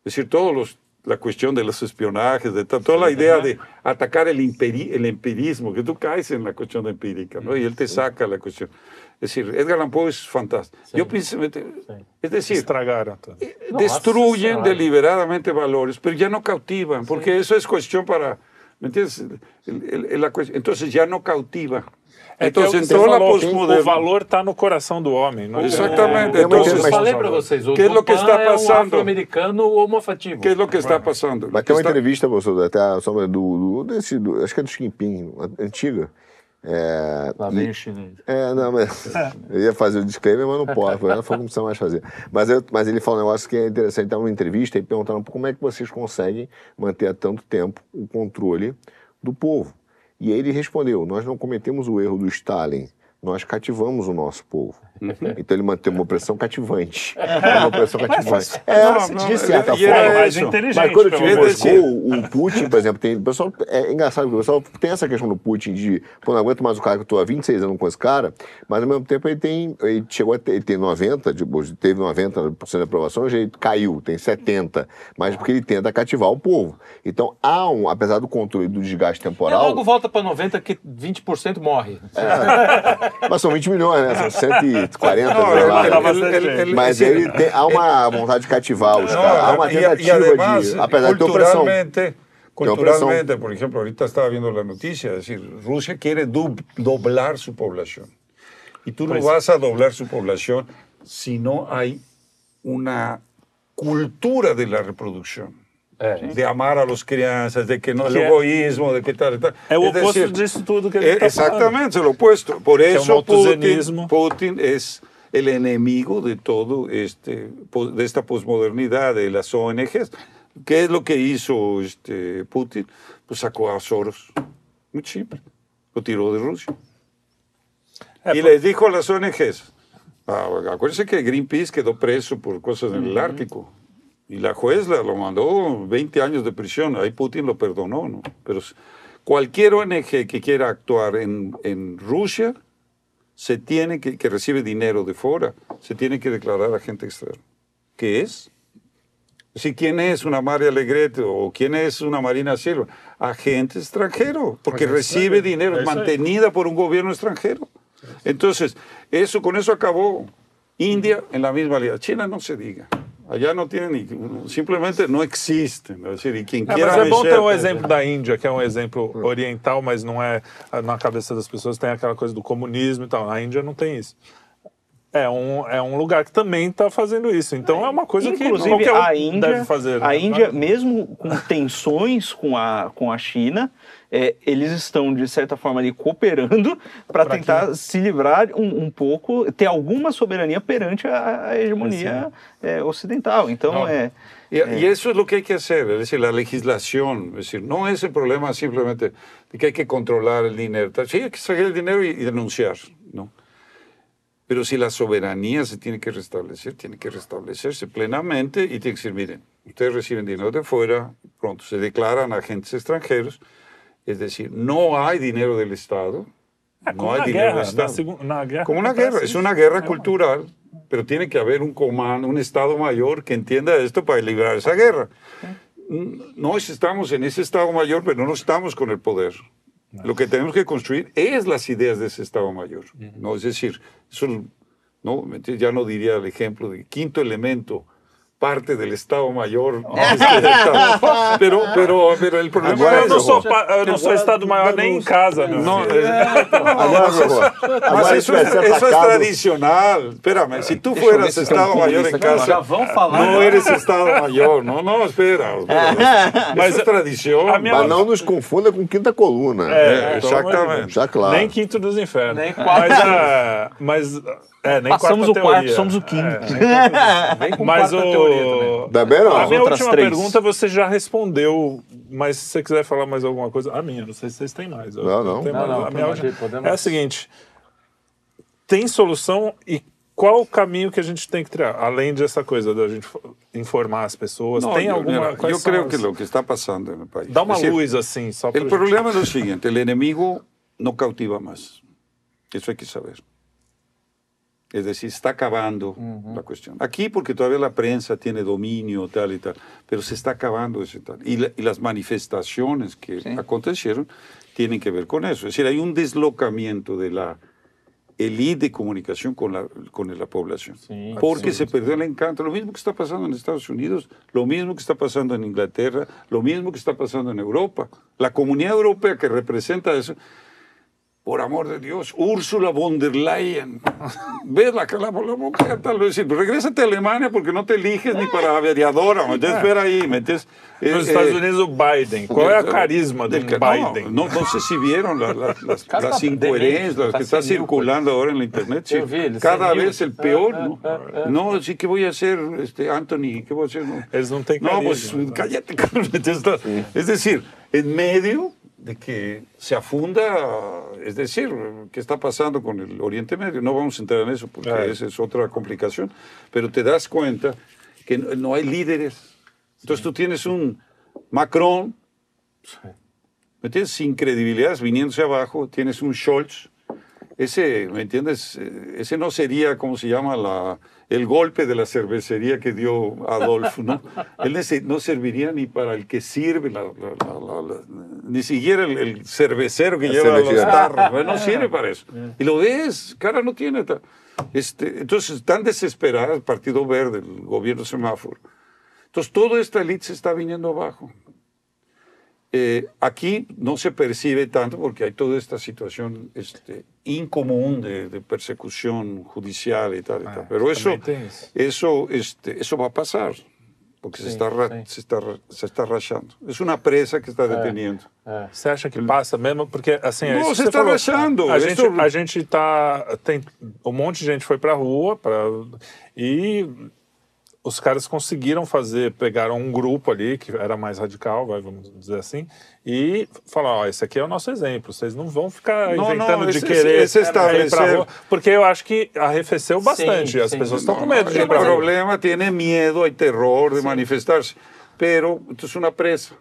Es decir, todos los la cuestión de los espionajes, de toda la idea de atacar el, el empirismo, que tú caes en la cuestión empírica, ¿no? Y él te saca la cuestión. Es decir, Edgar Allan Poe es fantástico. Yo pienso, es decir, Estragaron. Eh, destruyen deliberadamente valores, pero ya no cautivan, porque eso es cuestión para, ¿me entiendes? entonces ya no cautiva. Entonces entró la posmoderna. O valor está no coração do homem. Não Exatamente. É, então, eu falei para vocês, o que é lo que está passando? É um afro-americano homofativo. que é o que está passando? Mas tem uma entrevista, professor, até a sombra do, do, desse, do, acho que é do Xi Jinping, antiga. É, Lá vem o chinês. É, não, mas *laughs* eu ia fazer o disclaimer, mas não posso, não foi como precisa mais fazer. Mas, eu, mas ele falou um negócio que é interessante, estava numa entrevista e perguntando como é que vocês conseguem manter há tanto tempo o controle do povo. E aí ele respondeu: Nós não cometemos o erro do Stalin, nós cativamos o nosso povo. Uhum. Então ele mantém uma opressão cativante. *laughs* uma opressão cativante. É, não, não, de certa forma. É mais inteligente. Mas quando eu tive Moscou, o Putin, por exemplo, tem. O pessoal, é engraçado que o pessoal tem essa questão do Putin de, pô, não aguento mais o cara que eu tô há 26 anos com esse cara, mas ao mesmo tempo ele tem. Ele chegou a ter, ele tem 90, tipo, teve 90% de aprovação, hoje ele caiu, tem 70. Mas porque ele tenta cativar o povo. Então há um, apesar do controle do desgaste temporal. E logo volta para 90 que 20% morre. É, mas são 20 milhões, né? São 100 *laughs* 40, não, ele, ele, ele, mas ele tem, há uma vontade de cativar os caras, há uma tentativa y, además, de, apesar de ter opressão. Culturalmente, por ejemplo, ahorita estaba viendo la noticia, es decir, Rusia quiere do, doblar su población. Y tú pues, no vas a doblar su población si no hay una cultura de la reproducción. É. De amar a los crianças, de que no el egoísmo, de que tal, tal. É o oposto decir, disso tudo que ele é, tá Exactamente, é o opuesto. Por eso é Putin, Putin es el enemigo de todo este, de esta posmodernidad de las ONGs. ¿Qué es lo que hizo este Putin? Pues sacó a Soros. Muy simple. Lo tiró de Rusia. Eh, y les dijo a las ONGs, ah, acuérdense que Greenpeace quedó preso por cosas en el Ártico. Y la juez lo mandó 20 años de prisión, ahí Putin lo perdonó, ¿no? Pero cualquier ONG que quiera actuar en, en Rusia se tiene que, que recibe dinero de fuera, se tiene que declarar agente externo. ¿Qué es? Si quién es una María Alegrete o quién es una Marina Silva, agente extranjero, porque recibe dinero, mantenida por un gobierno extranjero. Entonces, eso con eso acabó. India en la misma línea. China no se diga. Allá não tem ni, simplesmente não existe. Né? E quem é, mas é bom ter um exemplo da Índia, que é um exemplo oriental, mas não é na cabeça das pessoas tem aquela coisa do comunismo e tal. A Índia não tem isso. É um, é um lugar que também está fazendo isso. Então é uma coisa Inclusive, que qualquer um a Índia, deve fazer. Né? A Índia, mesmo com tensões com a, com a China, é, eles estão, de certa forma, ali cooperando para tentar quê? se livrar um, um, pouco, ter alguma soberania perante a, a hegemonia é, ocidental. Então, Não. é. Y, y, eso es lo que hay que hacer, es decir, la legislación. Es decir, no es el problema simplemente de que hay que controlar el dinero. Sí, hay que sacar el dinero y, y denunciar, ¿no? Pero si la soberanía se tiene que restablecer, tiene que restablecerse plenamente y tiene que decir, miren, ustedes reciben dinero de fuera, pronto se declaran agentes extranjeros, es decir, no hay dinero del Estado, no hay dinero del Estado. Como una guerra, es una guerra cultural, pero tiene que haber un comando, un Estado mayor que entienda esto para librar esa guerra. No estamos en ese Estado mayor, pero no estamos con el poder. Lo que tenemos que construir es las ideas de ese Estado Mayor. ¿no? Es decir, eso, ¿no? ya no diría el ejemplo de quinto elemento, parte del Estado Mayor. *laughs* pero, pero, pero el problema Agora, é eu não sou, eu não sou Estado Maior nem em casa. Meu não, é, mas isso, isso es tradicional. Espérame, si tú fueras Estado Mayor en casa, já vão falar. não eres Estado Mayor. Não, não, espera. *laughs* Mas é tradição. Mas não nos confunda com quinta coluna. É, exatamente. Já claro. Nem quinto dos infernos. Nem quatro. Mas, mas é, nem Passamos o quarto, somos o quinto. É, *laughs* nem com mas o... teoria também. não. A minha última três. pergunta você já respondeu, mas se você quiser falar mais alguma coisa... A minha, não sei se vocês têm mais. Não, não. não, mais. não a minha última... podemos... É a seguinte, tem solução e qual o caminho que a gente tem que criar? Além dessa coisa da gente informar as pessoas, tem alguma... Eu creio que o que está passando no país... Dá uma luz, assim, só para O problema é o seguinte, o inimigo não cautiva mais. Isso hay que saber. Es decir, está acabando la cuestión. Aquí porque todavía la prensa tiene dominio, tal y tal, pero se está acabando ese tal. Y, las manifestaciones que acontecieron tienen que ver con eso. Es decir, hay un deslocamiento de la elite de comunicación con la, con la población. porque se perdió el encanto. Lo mismo que está pasando en Estados Unidos, lo mismo que está pasando en Inglaterra, lo mismo que está pasando en Europa. La comunidad europea que representa eso por amor de Dios, Úrsula von der Leyen. Ves la cara por la boca, tal vez decir, regrésate a Alemania porque no te eliges ni para aviadora, ¿me espera ahí, metes. Eh, Nos Estados eh, Unidos Biden, ¿cuál es el carisma de Biden? No, no, sé si vieron las, las incoherencias que está circulando ahora en la internet. cada vez el peor, ¿no? No, sí, ¿qué voy a hacer, este, Anthony? ¿Qué voy a hacer? No, no pues cállate, *laughs* Es decir, en medio de que se afunda, es decir, ¿qué está pasando con el Oriente Medio? No vamos a entrar en eso porque esa es otra complicación, pero te das cuenta que no hay líderes. Entonces tú tienes un Macron, ¿me entiendes? Sin credibilidad, viniéndose abajo, tienes un Scholz, ese, ¿me entiendes? Ese no sería, ¿cómo se llama? La, el golpe de la cervecería que dio Adolfo, ¿no? *laughs* Él no serviría ni para el que sirve, ni siquiera el, cervecero que lleva los tarros, no *laughs* sirve para eso. Y lo ves, cara no tiene. Este, entonces, están desesperadas el Partido Verde, el gobierno semáforo. Entonces, toda esta élite se está viniendo abajo. Eh, aquí no se percibe tanto porque hay toda esta situación este, incomún de, persecución judicial y tal, y tal. Ah, pero eso, eso, este, eso va a pasar porque se, está, se, está, se está rachando. Es una presa que está ah, deteniendo. Ah. Você acha que passa mesmo? Porque, assim... Não, você está rachando. A, gente, a gente tá... Tem, um monte de gente foi para a rua pra, e os caras conseguiram fazer, pegaram um grupo ali que era mais radical, vai, vamos dizer assim, e falaram, ó, esse aqui é o nosso exemplo, vocês não vão ficar não, inventando não, de esse, querer esse, esse ir pra rua, porque eu acho que arrefeceu bastante, sim, as sim. pessoas estão com medo de ir pra rua. O problema tem medo, e terror de manifestar-se, pero é uma presa.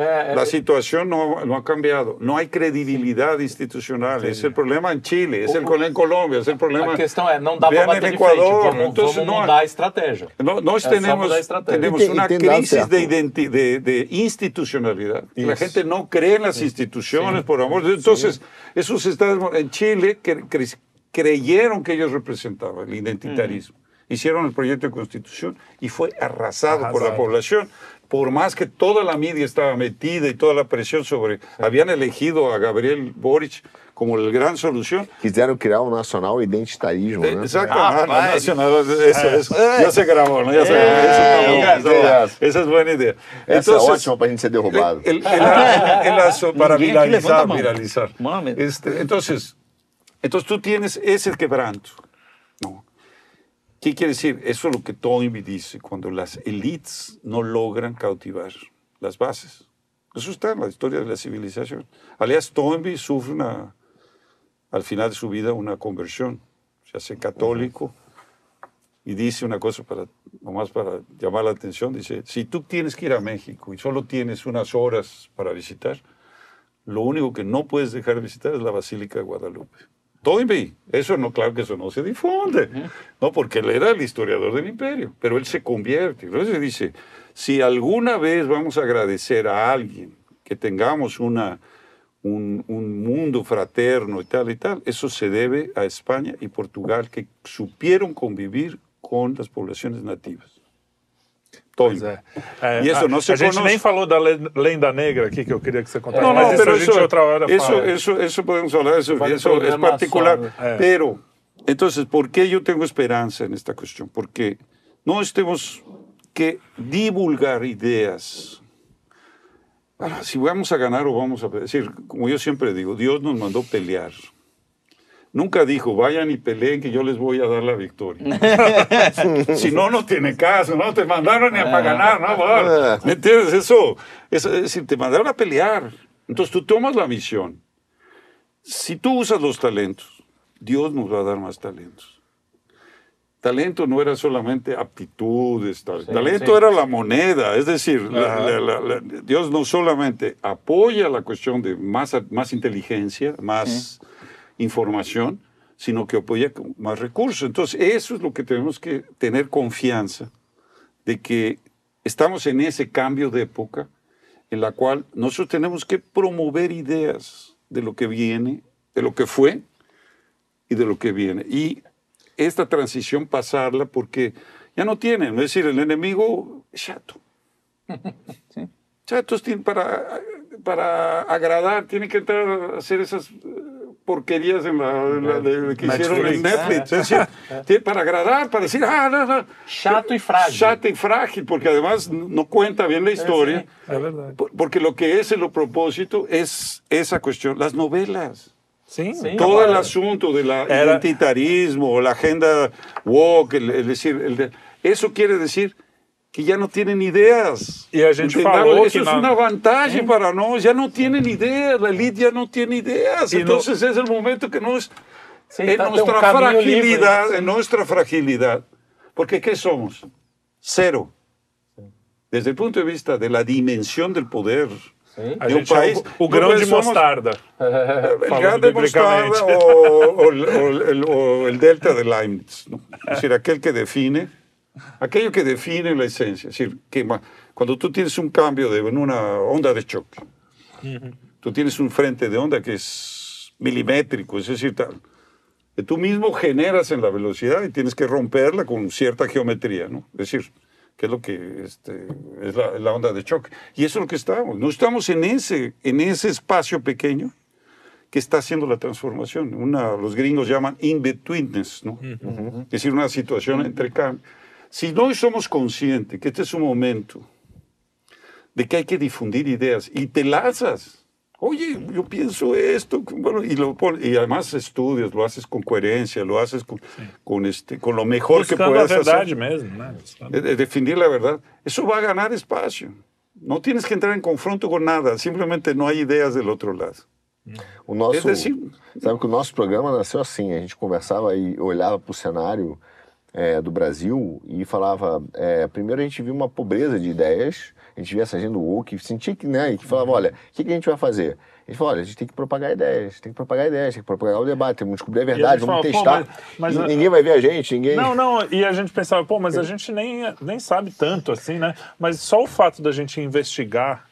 Eh, la eh, situación no, no, ha cambiado. No hay credibilidad institucional. Es el problema en Chile, es el problema en Colombia, es el problema. A questão é, não dá para bater Ecuador, frente. Vamos, entonces, vamos mudar a estratégia. No, nós é tenemos, tenemos una crisis de, de, de, institucionalidad. La gente no cree en las instituciones, por amor de Dios. Entonces, esos estados en Chile que, creyeron que ellos representaban el identitarismo. Hicieron el proyecto de constitución y fue arrasado. por la población por más que toda la media estaba metida y toda la presión sobre, habían elegido a Gabriel Boric como la gran solución. Quiseram criar un nacional identitarismo, ¿no? Exacto, ah, nacional, eso, eso, ya se grabó, ¿no? Ya se grabó, eso, esa es buena idea. Essa Entonces, é ótima para a gente ser derrubado. El, el, el, para viralizar, viralizar. Este, entonces, entonces tú tienes ese quebranto. ¿Qué quiere decir? Eso es lo que Toynbee dice, cuando las élites no logran cautivar las bases. Eso está en la historia de la civilización. Alias, Toynbee sufre al final de su vida una conversión. Se hace católico y dice una cosa para, nomás para llamar la atención. Dice, si tú tienes que ir a México y solo tienes unas horas para visitar, lo único que no puedes dejar de visitar es la Basílica de Guadalupe. Toynbee. Eso no, claro que eso no se difunde, ¿no? Porque él era el historiador del imperio, pero él se convierte. Entonces dice, si alguna vez vamos a agradecer a alguien que tengamos una, un, un, mundo fraterno y tal y tal, eso se debe a España y Portugal que supieron convivir con las poblaciones nativas. Pois é. é e isso a, não se a gente nem falou da lenda negra aqui que eu queria que você contasse. Não, não, mas isso a gente outra hora isso, fala. Isso, isso podemos falar, isso, isso é particular. É. Pero, então, por que eu tenho esperança nesta questão? Porque nós temos que divulgar ideias. se vamos a ganhar ou vamos a decir, como eu sempre digo, Deus nos mandou pelear. Nunca dijo, vayan y peleen que yo les voy a dar la victoria. *laughs* si no, no tiene caso, no te mandaron ni a para ganar, ¿no? ¿Me entiendes? Eso, es decir, te mandaron a pelear. Entonces tú tomas la misión. Si tú usas los talentos, Dios nos va a dar más talentos. Talento no era solamente aptitudes, talento era la moneda, es decir, Dios no solamente apoya la cuestión de más, más inteligencia, más información, sino que apoya con más recursos. Entonces, eso es lo que tenemos que tener confianza de que estamos en ese cambio de época en la cual nosotros tenemos que promover ideas de lo que viene, de lo que fue y de lo que viene. Y esta transición pasarla porque ya no tienen, es decir, el enemigo es chato. *laughs* ¿Sí? Chatos para, para agradar, tiene que entrar a hacer esas porquerías en la, que hicieron en Netflix. Es decir, para agradar, para decir, ah, no, no. Chato y frágil. Chato y frágil, porque además no cuenta bien la historia. es verdad. Porque lo que es el propósito es esa cuestión, las novelas. Sí, Todo el asunto del identitarismo, la agenda woke, es decir, el eso quiere decir que ya no tienen ideas. Y a gente falou Eso es una vantagem para nós, ya no tienen ideas, la elite ya no tiene ideas. Entonces es el momento que nos, en nuestra fragilidad, en nuestra fragilidad, porque ¿qué somos? Cero. Desde el punto de vista de la dimensión del poder, de un país. O, o grão de mostarda. El grão de mostarda o, el, o, el, delta de Leibniz. ¿no? Es decir, aquel que define aquello que define la esencia. Es decir, que cuando tú tienes un cambio de, en una onda de choque, tú tienes un frente de onda que es milimétrico, es decir, tal, que tú mismo generas en la velocidad y tienes que romperla con cierta geometría, ¿no? Es decir, que es lo que este, es la, onda de choque. Y eso es lo que estamos. No estamos en ese, en ese espacio pequeño que está haciendo la transformación. Una, los gringos llaman in-betweenness, ¿no? Es decir, una situación entre cambios. Si no somos conscientes que este es un momento de que hay que difundir ideas y te lanzas, oye, yo pienso esto, bueno, y, lo, y además estudias, lo haces con coherencia, lo haces con, con, este, con lo mejor que puedas hacer. Definir la verdad. Eso va a ganar espacio. No tienes que entrar en confronto con nada, simplemente no hay ideas del otro lado. O nosso, sabe que o nosso programa nasceu assim, a gente conversava e olhava para o cenário é, do Brasil e falava, é, primeiro a gente viu uma pobreza de ideias, a gente via essa agenda woke, sentia que, né, e que falava, olha, o que, que, a gente vai fazer? A gente falou, olha, a gente tem que propagar ideias, tem que propagar ideias, tem que propagar o debate, temos que descobrir a verdade, vamos testar. Mas, mas, ninguém vai ver a gente, ninguém... Não, não, e a gente pensava, pô, mas a gente nem, nem sabe tanto assim, né? Mas só o fato da gente investigar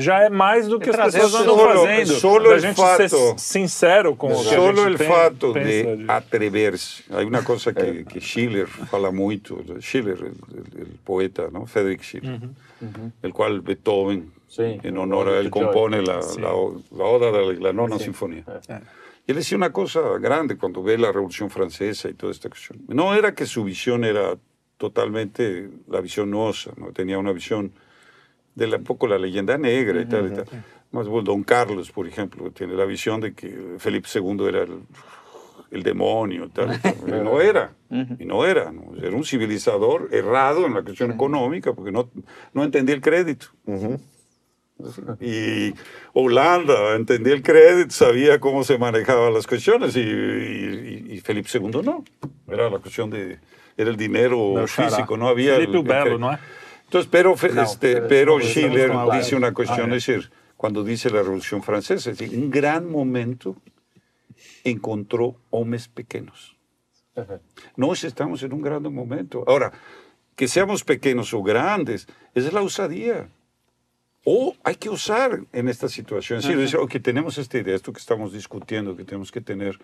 já é mais do que as pessoas andam fazendo. Solo a gente fato, ser sincero com o que Solo o fato de, de atrever-se. Há uma coisa que, que Schiller fala muito, Schiller, o poeta, ¿no? Friedrich Schiller, uh -huh. el cual Beethoven, sí, en honor a él, compone la, sí. la, la, Oda de la Nona sí. Sinfonía. Y él decía una cosa grande cuando ve la Revolución Francesa y toda esta cuestión. No era que su visión era totalmente la visión nuestra, ¿no? tenía una visión de la, un poco la leyenda negra y tal y tal. Más Don Carlos, por ejemplo, tiene la visión de que Felipe II era el, el demonio y tal. Y no era, y no era. ¿no? Era un civilizador errado en la cuestión económica porque no, no entendía el crédito. Y Holanda entendía el crédito, sabía cómo se manejaban las cuestiones y, y, y Felipe II no. Era la cuestión de, era el dinero no, físico, no había... Felipe el, Belo, ¿no? Entonces, pero, no, este, pero Schiller dice una cuestión, es decir, cuando dice la Revolución Francesa, es decir, un gran momento encontró hombres pequeños. Nos estamos en un gran momento. Ahora, que seamos pequeños o grandes, es la usadía. O hay que usar en esta situación. Es decir, que tenemos esta idea, esto que estamos discutiendo, que tenemos que tener,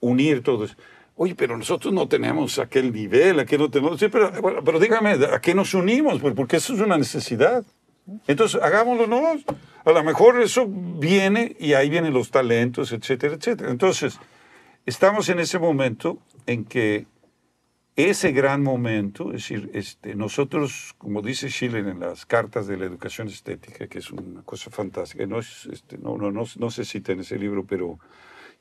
unir todos. Oye, pero nosotros no tenemos aquel nivel, aquí no tenemos... Sí, pero, pero dígame, ¿a qué nos unimos? Pues porque eso es una necesidad. Entonces, hagámoslo, ¿no? A lo mejor eso viene y ahí vienen los talentos, etcétera, etcétera. Entonces, estamos en ese momento en que ese gran momento, es decir, este, nosotros, como dice Schiller en las cartas de la educación estética, que es una cosa fantástica, no, es, este, no, no, no, no se cita en ese libro, pero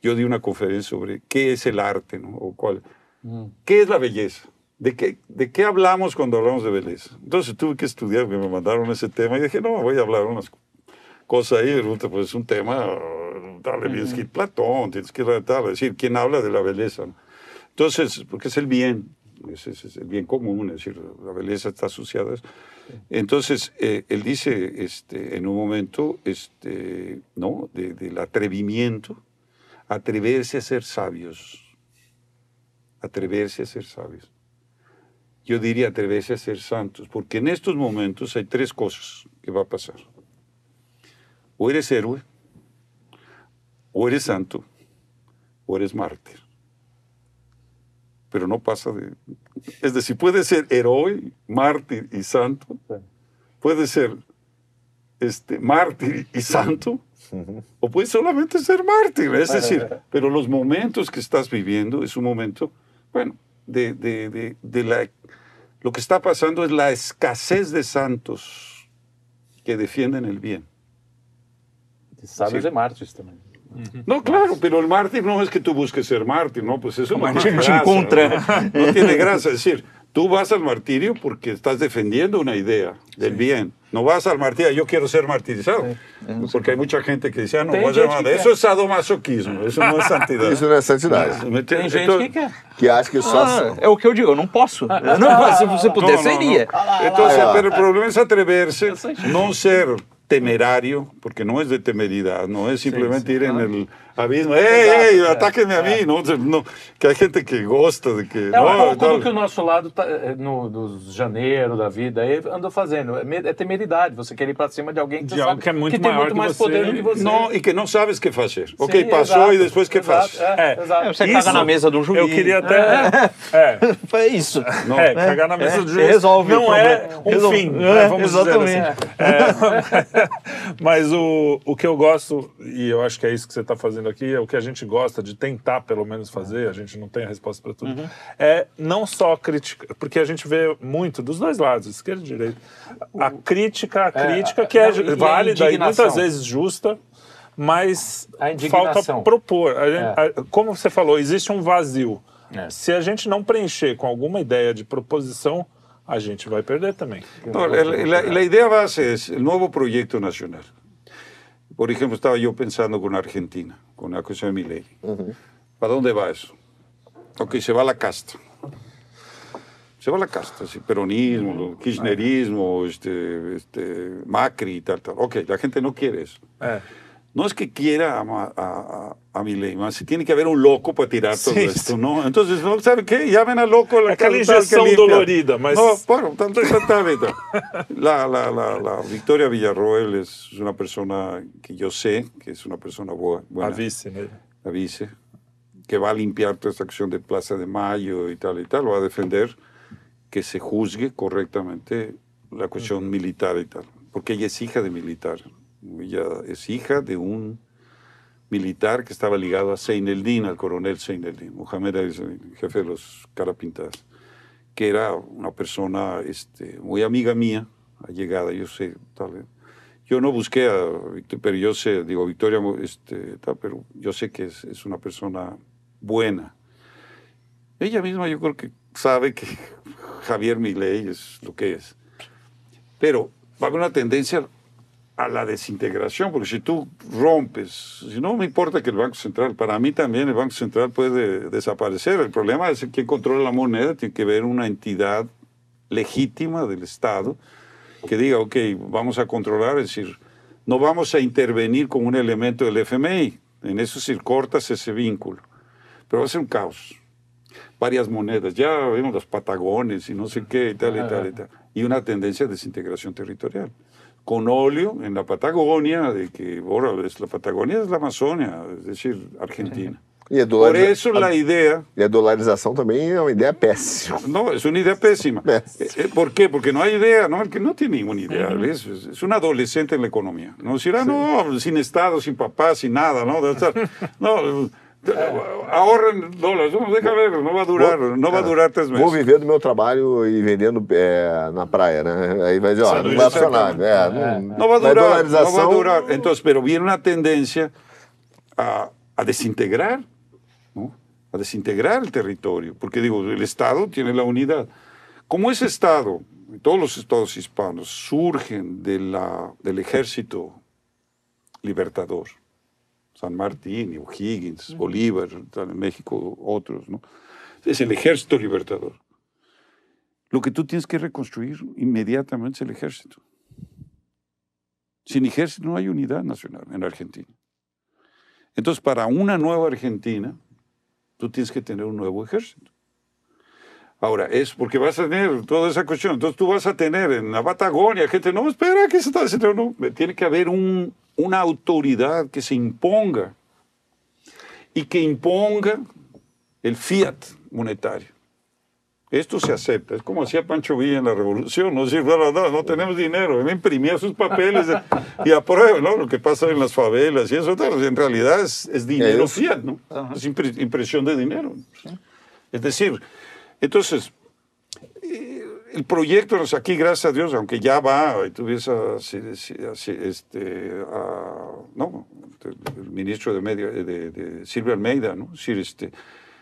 yo di una conferencia sobre qué es el arte, ¿no? O cuál, mm. ¿Qué es la belleza? ¿De qué, ¿De qué hablamos cuando hablamos de belleza? Entonces tuve que estudiar, me mandaron ese tema y dije, no, voy a hablar unas cosas ahí, pues es un tema, dale, mm -hmm. que Platón, tienes que tratar, decir, ¿quién habla de la belleza? Entonces, porque es el bien, es, es, es, el bien común, es decir, la belleza está asociada. Entonces, eh, él dice este, en un momento este, ¿no? De, del atrevimiento, atreverse a ser sabios. Atreverse a ser sabios. Yo diría atreverse a ser santos, porque en estos momentos hay tres cosas que va a pasar. O eres héroe, o eres santo, o eres mártir. Pero no pasa de... Es decir, puede ser héroe, mártir y santo, puede ser este, mártir y santo, o puede solamente ser mártir. Es decir, pero los momentos que estás viviendo es un momento, bueno, de, de, de, la... Lo que está pasando es la escasez de santos que defienden el bien. Sabes de mártires también. No, claro, pero el mártir no es que tú busques ser mártir, no, pues eso no tiene *laughs* gracia. ¿no? no tiene gracia. Es decir, tú vas al martirio porque estás defendiendo una idea del bien. No vas al martirio, yo quiero ser martirizado. Porque hay mucha gente que dice, ah, no, voy a Eso es sadomasoquismo, isso não é santidade. Isso não é santidade. Tem gente que quer. Que acha que só... Ah, é o que eu digo, eu não posso. Eu não, se você pudesse. No. Entonces, pero el problema es atreverse, no ser temerario, porque no es de temeridad, no es simplemente sí, sí, ir en el abismo, ¡Ey, ey, atáquenme a mí! Não, não, que há gente que gosta de que... É não, um pouco tal. do que o nosso lado, tá, no, no janeiro da vida, aí andou fazendo. É, é temeridade, você quer ir para cima de alguém que, De sabe que é muito que tem maior muito que mais você. poder do que você. Não, e que não sabes o que fazer. ok, Sim, passou exato, e depois o que faz? exato, É, É. exato. Você Isso- caga na mesa de um juiz. Eu queria até. É, É isso. é, cagar na mesa É, do juiz. resolve o Não é um Resolve. fim, É, né, vamos exatamente. dizer assim. É, *laughs* mas o, o que eu gosto, e eu acho que é isso que você está fazendo aqui, é o que a gente gosta de tentar, pelo menos, fazer, a gente não tem a resposta para tudo, é não só criticar, porque a gente vê muito dos dois lados, esquerda e direita, a crítica, a crítica, que é não, e a válida e muitas vezes justa, mas A falta propor. A gente- É. a- como você falou, existe um vazio. É. Se a gente não preencher com alguma ideia de proposição, a gente vai perder também. No, la, la- la idea base es el nuevo proyecto nacional. Por ejemplo, estaba yo pensando con Argentina, con la cuestión de mi ley. ¿Para dónde va eso? Ok, se va la casta. Se va la casta, sí, peronismo, kirchnerismo, este, este, Macri y tal, tal. Ok, la gente no quiere eso. É. No es que quiera a, a, a, a Milei, más si tiene que haber un loco para tirar todo Sí, esto. ¿no? Entonces, ¿no sabe qué? Llamen al loco. a La tal que dolorida, mas- No, bueno, tal, tal. La, la, la, la Victoria Villarroel es una persona que yo sé que es una persona buena, vice, né? la vice, que va a limpiar toda esta acción de Plaza de Mayo y tal y tal, va a defender que se juzgue correctamente la cuestión militar y tal, porque ella es hija de militar, ella es hija de un militar que estaba ligado a Seineldin, al coronel Seineldin, Mohamed Ali Seineldin, jefe de los carapintadas, que era una persona este, muy amiga mía, allegada, yo sé, tal vez. Yo no busqué a Victoria, pero yo sé, digo, Victoria, este, tal, pero yo sé que es, es una persona buena. Ella misma yo creo que sabe que *laughs* Javier Milei es lo que es. Pero va a haber una tendencia a la desintegración, porque si tú rompes, si no me importa que el Banco Central, para mí también el Banco Central puede desaparecer. El problema es quién controla la moneda, tiene que ver una entidad legítima del Estado que diga, ok, vamos a controlar, es decir, no vamos a intervenir con un elemento del FMI. En eso sí cortas ese vínculo. Pero va a ser un caos. Varias monedas, ya vemos los patagones y no sé qué y tal y tal y tal. Y una tendencia de desintegración territorial. Con óleo en la Patagonia, de que ahora es la Patagonia es la Amazonia, es decir, Argentina. E a, Por eso la idea e a dolarização também é uma ideia péssima. *laughs* No, es una idea pésima. *laughs* Pésima. Eh, eh, ¿Por qué? Porque no hay idea, ¿no? El que no tiene ninguna idea. es, es- es un adolescente en la economía. No decir, ah, no, sin Estado, sin papá, sin nada, ¿no? Debe estar- *laughs* no, eh, ahorren dólares. Deja ver, no va a durar, no va a durar Vou meses. viver do meu trabalho e vendendo é, na praia, né? Aí vai dizer, ó, não vai funcionar. É, não, No va a mas durar, no va a dolarização, durar. Entonces, pero viene una tendencia a, a desintegrar, ¿no? A desintegrar el territorio, porque digo, el Estado tiene la unidad. Como ese Estado, todos los estados hispanos, surgen de la, del ejército libertador, San Martín, O'Higgins, Bolívar, en México otros, ¿no? Es el ejército libertador. Lo que tú tienes que reconstruir inmediatamente es el ejército. Sin ejército no hay unidad nacional en Argentina. Entonces, para una nueva Argentina, tú tienes que tener un nuevo ejército. Ahora, es porque vas a tener toda esa cuestión. Entonces tú vas a tener en la Patagonia gente, no, espera, ¿qué se está haciendo? No, tiene que haber un, una autoridad que se imponga y que imponga el fiat monetario. Esto se acepta. Es como hacía Pancho Villa en la Revolución. No decir, no, no, no tenemos dinero. Él imprimía sus papeles y aprueba, ¿no? Lo que pasa en las favelas y eso. En realidad es, es dinero fiat, ¿no? Es impresión de dinero. Es decir, entonces, el proyecto, aquí gracias a Dios, aunque ya va, y tuviese este, no, el ministro de, Medio, de, de Silvia Almeida, ¿no? decir, este,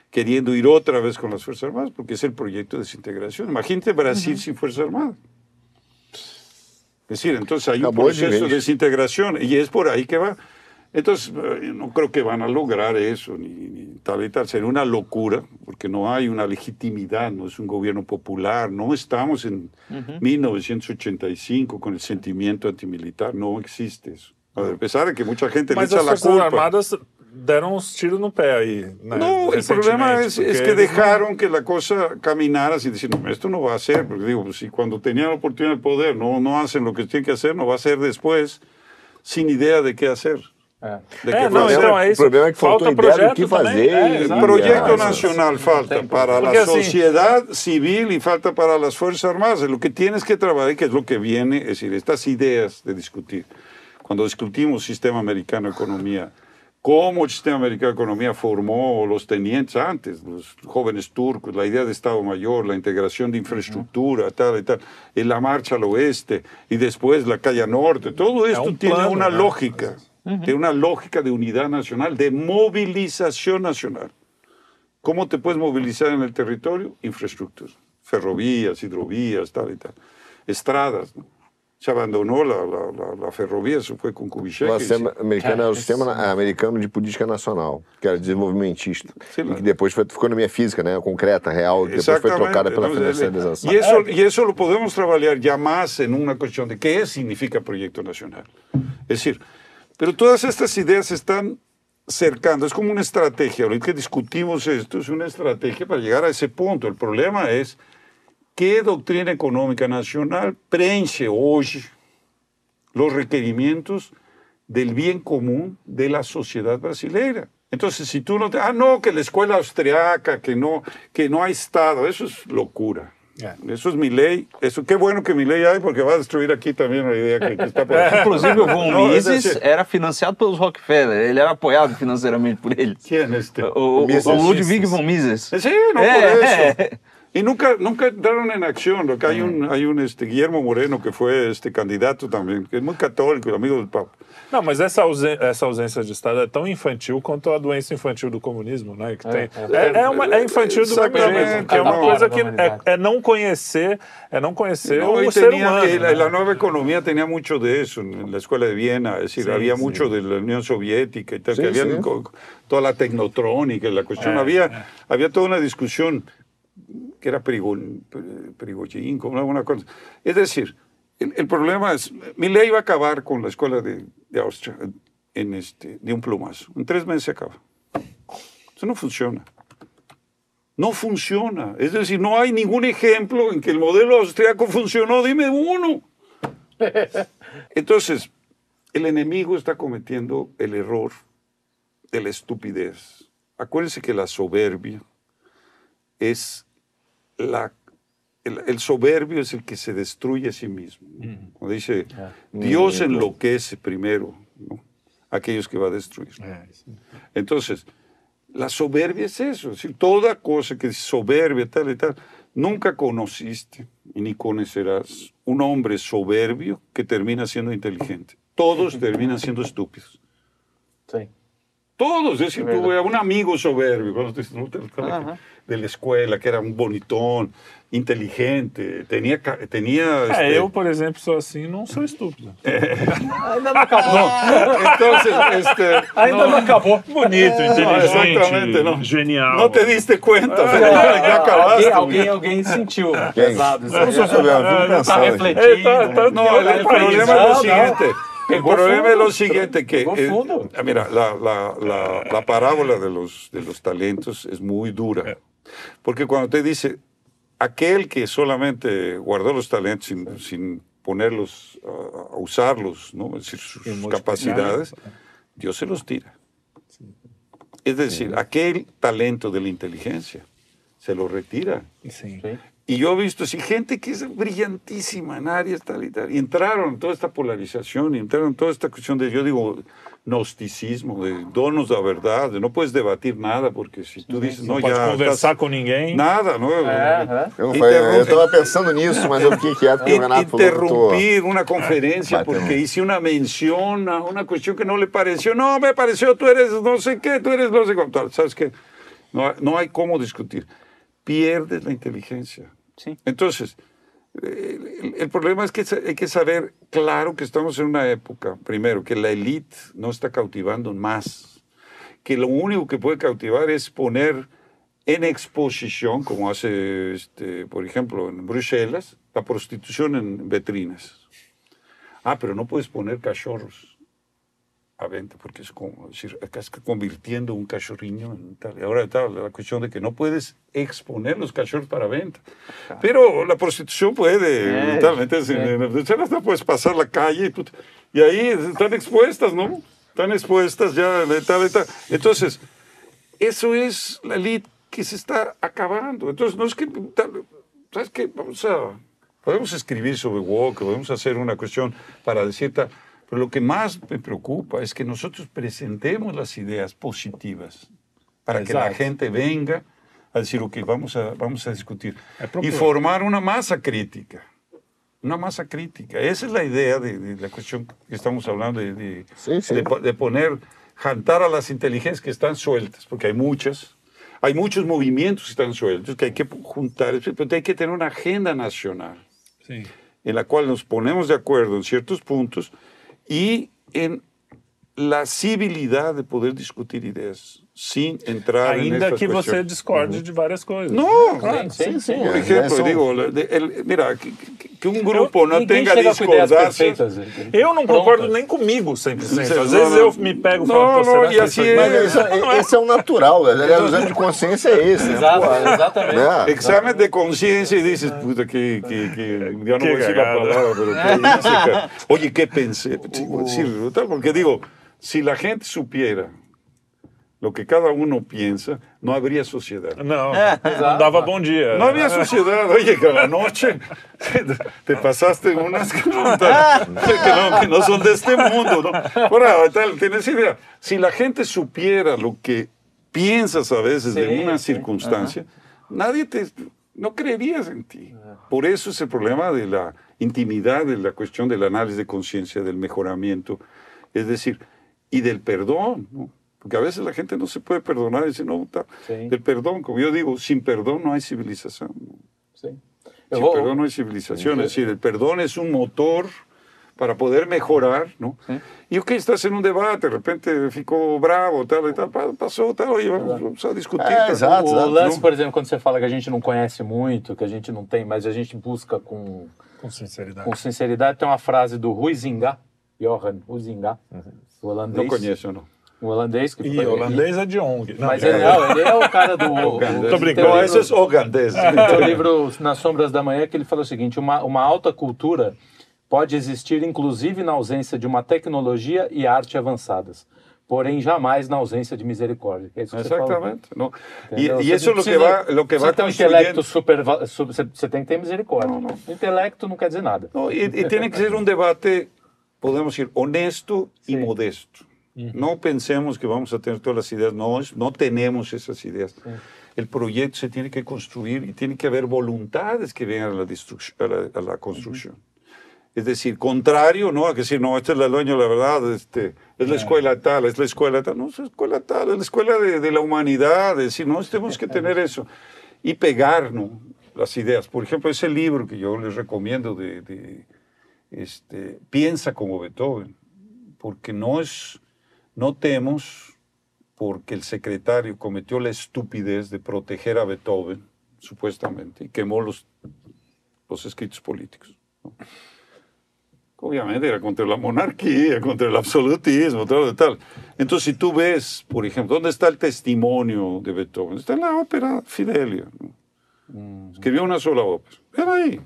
queriendo ir otra vez con las Fuerzas Armadas, porque es el proyecto de desintegración. Imagínate Brasil sin Fuerzas Armadas. Es decir, entonces hay un proceso de desintegración y es por ahí que va. Entonces, eh, no creo que van a lograr eso, ni, tal y tal. Sería una locura, porque no hay una legitimidad, no es un gobierno popular, no estamos en 1985 con el sentimiento antimilitar, no existe eso. A pesar de que mucha gente le echa la culpa. Armadas deram uns tiros no pé ahí. No, el problema es, es que dejaron que la cosa caminara sin decir, no, esto no va a ser, porque digo, si cuando tenían la oportunidad de poder no, no hacen lo que tienen que hacer, no va a ser después, sin idea de qué hacer. É. É, não, então é isso. O problema é que falta projeto do que fazer. É, o projeto nacional falta para a sociedade civil e falta para as forças armadas. O que tienes que trabalhar, que é o que viene, é decir, estas ideias de discutir. Quando discutimos sistema americano de economia, como el sistema americano de economía formó los tenientes antes, los jóvenes turcos, la idea de Estado Mayor, la integración de infraestructura, tal y tal, en la marcha al oeste y después la calle norte, todo esto tiene una lógica, tiene una lógica de unidad nacional, de movilización nacional. ¿Cómo te puedes movilizar en el territorio? Infraestructura, ferrovías, hidrovías, tal y tal, estradas, ¿no? se abandonou la, la, la, ferrovia, isso foi com Kubitschek. O sistema americano é o sistema americano de política nacional, que era desenvolvimentista, e que depois foi, ficou na minha física, né, concreta, real, que depois foi trocada pela financiarização. E isso, e isso lo podemos trabalhar já mais em uma questão de que significa projeto nacional. É decir, pero todas estas ideias estão cercando, es como una estrategia, ahorita que discutimos esto, es una estrategia para llegar a ese punto. El problema es ¿Qué doctrina económica nacional preenche hoy los requerimientos del bien común de la sociedad brasileña? Entonces, si tú no te... Ah, no, que la escuela austriaca, que no, que no hay Estado, eso es locura. Eso es mi ley. Eso, qué bueno que mi ley hay, porque va a destruir aquí también la idea que, que está por *laughs* ahí. Inclusive, o Von no, Mises era financiado pelos Rockefeller. Ele era apoiado financeiramente por eles. Quem é este? O, o, o Ludwig von Mises. Sí, no, por eso. *laughs* Y nunca, nunca entraron en acción. Que hay un, hay un este, Guillermo Moreno que fue este candidato também, que é muito católico, amigo do Papa. Não, mas essa, ausência, essa ausência de Estado é tão infantil quanto a doença infantil do comunismo, né? Que tem, é, é, é, uma, é infantil do mesmo É uma coisa que é, é, não conhecer, é não conhecer no, o ser humano. Que, né? La nova economia tinha muito disso na escola de Viena, es decir, había sí. mucho de la Unión Soviética y tal, sí, que había toda la tecnotrónica, la cuestión, había, había toda una discusión que era Prigogine, como alguna cosa. Es decir, el, problema es, mi ley va a acabar con la escuela de, de Austria en este, de un plumazo. En tres meses se acaba. Eso no funciona. No funciona. Es decir, no hay ningún ejemplo en que el modelo austriaco funcionó. Dime uno. *laughs* Entonces, el enemigo está cometiendo el error de la estupidez. Acuérdense que la soberbia es la, el, soberbio es el que se destruye a sí mismo. Como dice, Dios enloquece primero ¿no? aquellos que va a destruir. Entonces, la soberbia es eso, es decir, toda cosa que es soberbia, tal y tal, nunca conociste y ni conocerás un hombre soberbio que termina siendo inteligente. Todos terminan siendo estúpidos. Sí. Todos, es decir, tuve un amigo soberbio de la escuela, que era un bonitón, inteligente, tenía... tenía é, este... eu, por exemplo, sou assim, não sou estúpido. Ainda não acabou. Não, este, Ainda não, não acabou. Bonito, inteligente, exatamente, não. genial. Não te diste conta, ah, acabaste. Alguém, alguém, alguém sentiu pesado. Não sou soberano, Tá refletindo. Tá, tá, não, o problema é o seguinte... El problema es lo siguiente, que... Ah, mira, la, la, la, la, parábola de los, de los talentos es muy dura. Porque cuando te dice, aquel que solamente guardó los talentos sin, sin ponerlos a, usarlos, ¿no? es decir, sus capacidades, Dios se los tira. Es decir, aquel talento de la inteligencia se lo retira. Sí. Y yo he visto así gente que es brillantísima en áreas tal y tal. Y entraron en toda esta polarización, y entraron en toda esta cuestión de, yo digo, gnosticismo, de donos la verdad, de no puedes debatir nada, porque si tú dices, no, no ya. conversar con ninguém. Nada, ¿no? Eu, eu estava pensando nisso, mas eu fiquei quieto porque o Renato Interrumpir una conferencia porque hice una mención a una cuestión que no le pareció. No, me pareció, tú eres no sé qué, tú eres no sé cuánto. ¿Sabes qué? No, no hay cómo discutir. Pierdes la entonces, el, problema es que hay que saber, claro, que estamos en una época, primero, que la élite no está cautivando más, que lo único que puede cautivar es poner en exposición, como hace, este, por ejemplo, en Bruselas, la prostitución en vitrinas. Ah, pero no puedes poner cachorros a venta, porque es como decir, acá está convirtiendo un cachorriño en tal. Y ahora está la cuestión de que no puedes exponer los cachorros para venta. Pero la prostitución puede, eh, tal, entonces en puedes pasar la calle y, ahí están expuestas, ¿no? Están expuestas ya, tal, tal. Entonces, eso es la elite que se está acabando. Entonces, no es que, ¿sabes qué? Vamos a, podemos escribir sobre woke, podemos hacer una cuestión para decir tal pero lo que más me preocupa es que nosotros presentemos las ideas positivas para que la gente venga a decir, ok, vamos a, vamos a discutir. Y formar una masa crítica. Una masa crítica. Esa es la idea de, la cuestión que estamos hablando, de, de, de, poner, jantar a las inteligencias que están sueltas, porque hay muchas. Hay muchos movimientos que están sueltos, que hay que juntar, pero hay que tener una agenda nacional en la cual nos ponemos de acuerdo en ciertos puntos y en la civilidade de poder discutir ideias sem entrar Ainda que você discorde de várias coisas. Não, claro, sim, sim. sim. Por exemplo, eu digo, mira, que, que um grupo eu, não tenha discordância. Eu não concordo nem comigo 100%. Às vezes eu me pego e falo, não, não, e assim é, mas esse, é, esse é o natural, aliás, o exame de consciência é esse. Exato, né? exatamente. Né? Exame de consciência e dices, puta, que, que, que eu não vou dizer a palavra, pero que isso, cara. Oye, que pensei? Porque digo, si la gente supiera lo que cada uno piensa, no habría sociedad. No, *laughs* no daba buen día. No había sociedad. Oye, cada noche *laughs* te pasaste unas que no, que no, son de este mundo. ¿no? Ahora, tienes idea. Si la gente supiera lo que piensas a veces de una circunstancia, nadie te, no creerías en ti. Por eso es el problema de la intimidad, de la cuestión del análisis de conciencia, del mejoramiento. Es decir, y del perdón, ¿no? Porque a veces la gente no se puede perdonar y dice, no, del perdón, como yo digo, sin perdón no hay civilización. Sí. Sin perdón no hay civilización, es decir, el perdón es un motor para poder mejorar, ¿no? Y ok, estás en un debate, de repente ficou bravo, tal e tal, passou, tal, e vamos, a discutir. É, exato, o lance, por exemplo, quando você fala que a gente não conhece muito, que a gente não tem, mas a gente busca com... Com sinceridade. Com sinceridade, tem uma frase do Huizinga, Johan Huizinga, uhum holandês. Não conheço, não. O holandês que. E holandês é de ONG. Não, Mas ele, não, ele é o cara do. *laughs* Tô brincando. Esses holandeses. *laughs* Tem o livro Nas Sombras da Manhã que ele falou o seguinte: uma, uma alta cultura pode existir, inclusive, na ausência de uma tecnologia e arte avançadas. Porém, jamais na ausência de misericórdia. É isso que Exatamente. Você, e, e isso é o que vai, lo que vai ter um intelecto super, super, você tem que ter misericórdia. Não, não. Intelecto não quer dizer nada. Não, e, e tem que ser um debate podemos decir, honesto y modesto. No pensemos que vamos a tener todas las ideas, no, no tenemos esas ideas. El proyecto se tiene que construir y tiene que haber voluntades que vengan a la, a la, construcción. Es decir, contrario, ¿no? A que decir, no, este es el dueño, la verdad, este, es la escuela tal, es la escuela tal. No, es la escuela tal, es la escuela de, la humanidad. Es decir, no, tenemos que tener eso. Y pegar, ¿no? Las ideas. Por ejemplo, ese libro que yo les recomiendo de este, piensa como Beethoven, porque no es, no temos porque el secretario cometió la estupidez de proteger a Beethoven, supuestamente, y quemó los, los escritos políticos. obviamente era contra la monarquía, contra el absolutismo, todo tal. Entonces, si tú ves, por ejemplo, ¿dónde está el testimonio de Beethoven? Está en la ópera Fidelio. Escribió una sola ópera. Era ahí.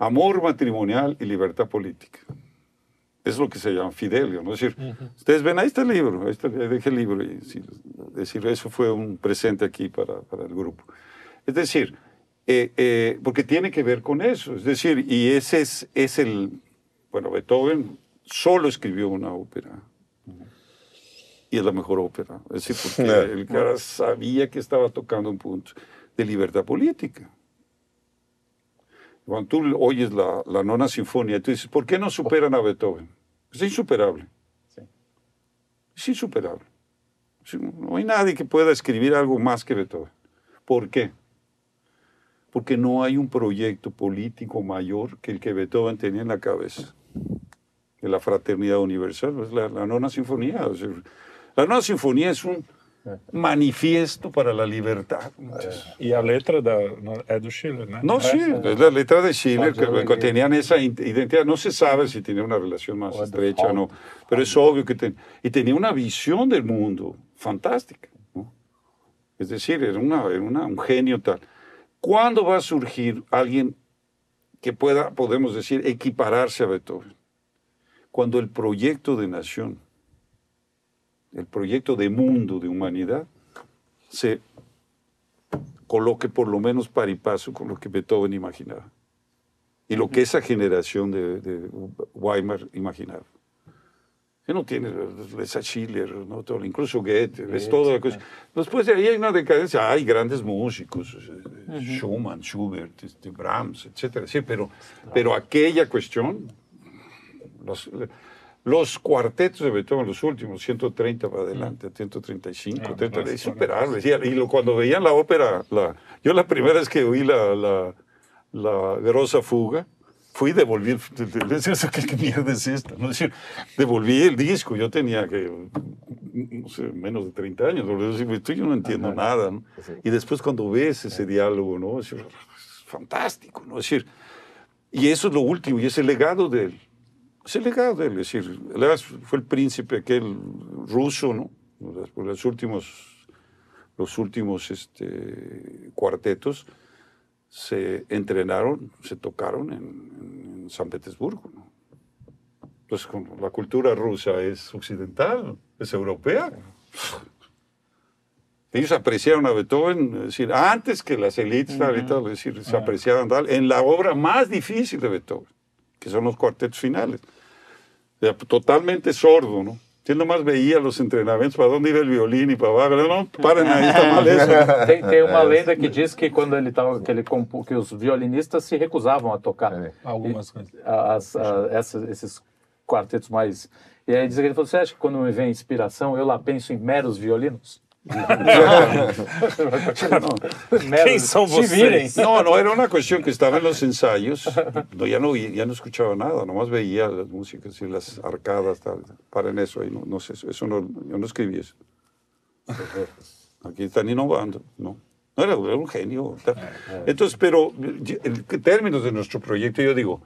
Amor matrimonial y libertad política. Es lo que se llama Fidelio, ¿no? Es decir, ustedes ven, ahí está el libro, ahí está, dejé el libro. Y, es decir, eso fue un presente aquí para, para el grupo. Es decir, eh, eh, porque tiene que ver con eso. Es decir, y ese es, es el, bueno, Beethoven solo escribió una ópera. Y es la mejor ópera. Es decir, porque *laughs* el cara sabía que estaba tocando un punto de libertad política. Cuando tú oyes la, la nona sinfonía, tú dices, ¿por qué no superan a Beethoven? Es insuperable. Es insuperable. No hay nadie que pueda escribir algo más que Beethoven. ¿Por qué? porque no hay un proyecto político mayor que el que Beethoven tenía en la cabeza, la fraternidad universal, es la, nona sinfonía. la nona sinfonía es un manifiesto para la libertad. Y la letra de, es de Schiller, ¿no? No, sí, es la letra de Schiller, que, tenían esa identidad. No se sabe si tenía una relación más estrecha o no, pero es obvio que tenía. Y tenía una visión del mundo fantástica. Es decir, era, una, era una, un genio tal. ¿Cuándo va a surgir alguien que pueda, podemos decir, equipararse a Beethoven? Cuando el proyecto de nación, el proyecto de mundo, de humanidad, se coloque por lo menos par y paso con lo que Beethoven imaginaba y lo que esa generación de, de Weimar imaginaba que no tiene esa Schiller, ¿no? todo, incluso Goethe, es todo. Después de ahí hay una decadencia, hay grandes músicos, eh, Schumann, Schubert, este, Brahms, etc. Sí, pero, pero aquella cuestión, los, los cuartetos de Beethoven, los últimos, 130 para adelante, 135, ah, es superable. Y, lo, cuando veían la ópera, la, yo la primera vez que oí la, la, la Grosa Fuga, fui devolví el, ¿qué, ¿qué, mierda es esta? ¿No? decir, devolví el disco, yo tenía que, no sé, menos de 30 años, yo no entiendo nada, ¿no? Y después cuando ves ese diálogo, ¿no? Es, fantástico, ¿no? Es decir, y eso es lo último, y es el legado de él. Es el legado de él, es decir, fue el príncipe aquel ruso, ¿no? Los últimos, los últimos este, cuartetos, se entrenaron, se tocaron en, San Petersburgo. Entonces, la cultura rusa es occidental, es europea. Ellos apreciaron a Beethoven, es decir, antes que las élites, es decir, se apreciaban en la obra más difícil de Beethoven, que son los cuartetos finales. Totalmente sordo, ¿no? Yo nomás veía los entrenamientos para dónde iba el violín y para abajo. Não, para aí, está mal isso. Tem, tem uma lenda que diz que quando ele estava, que ele que os violinistas se recusavam a tocar é, algumas coisas. As, essas, esses quartetos mais. E aí diz que ele falou: você acha que quando me vem inspiração eu lá penso em meros violinos? ¿Quién son vocês? No, no, era una cuestión que estaba en los ensayos. No, ya, no, ya no escuchaba nada, nomás veía las músicas y las arcadas. Tal. Para en eso, ahí no, no sé, eso no, yo no escribí eso. Aquí están innovando, ¿no? No, era, era un genio. Entonces, pero en términos de nuestro proyecto, yo digo,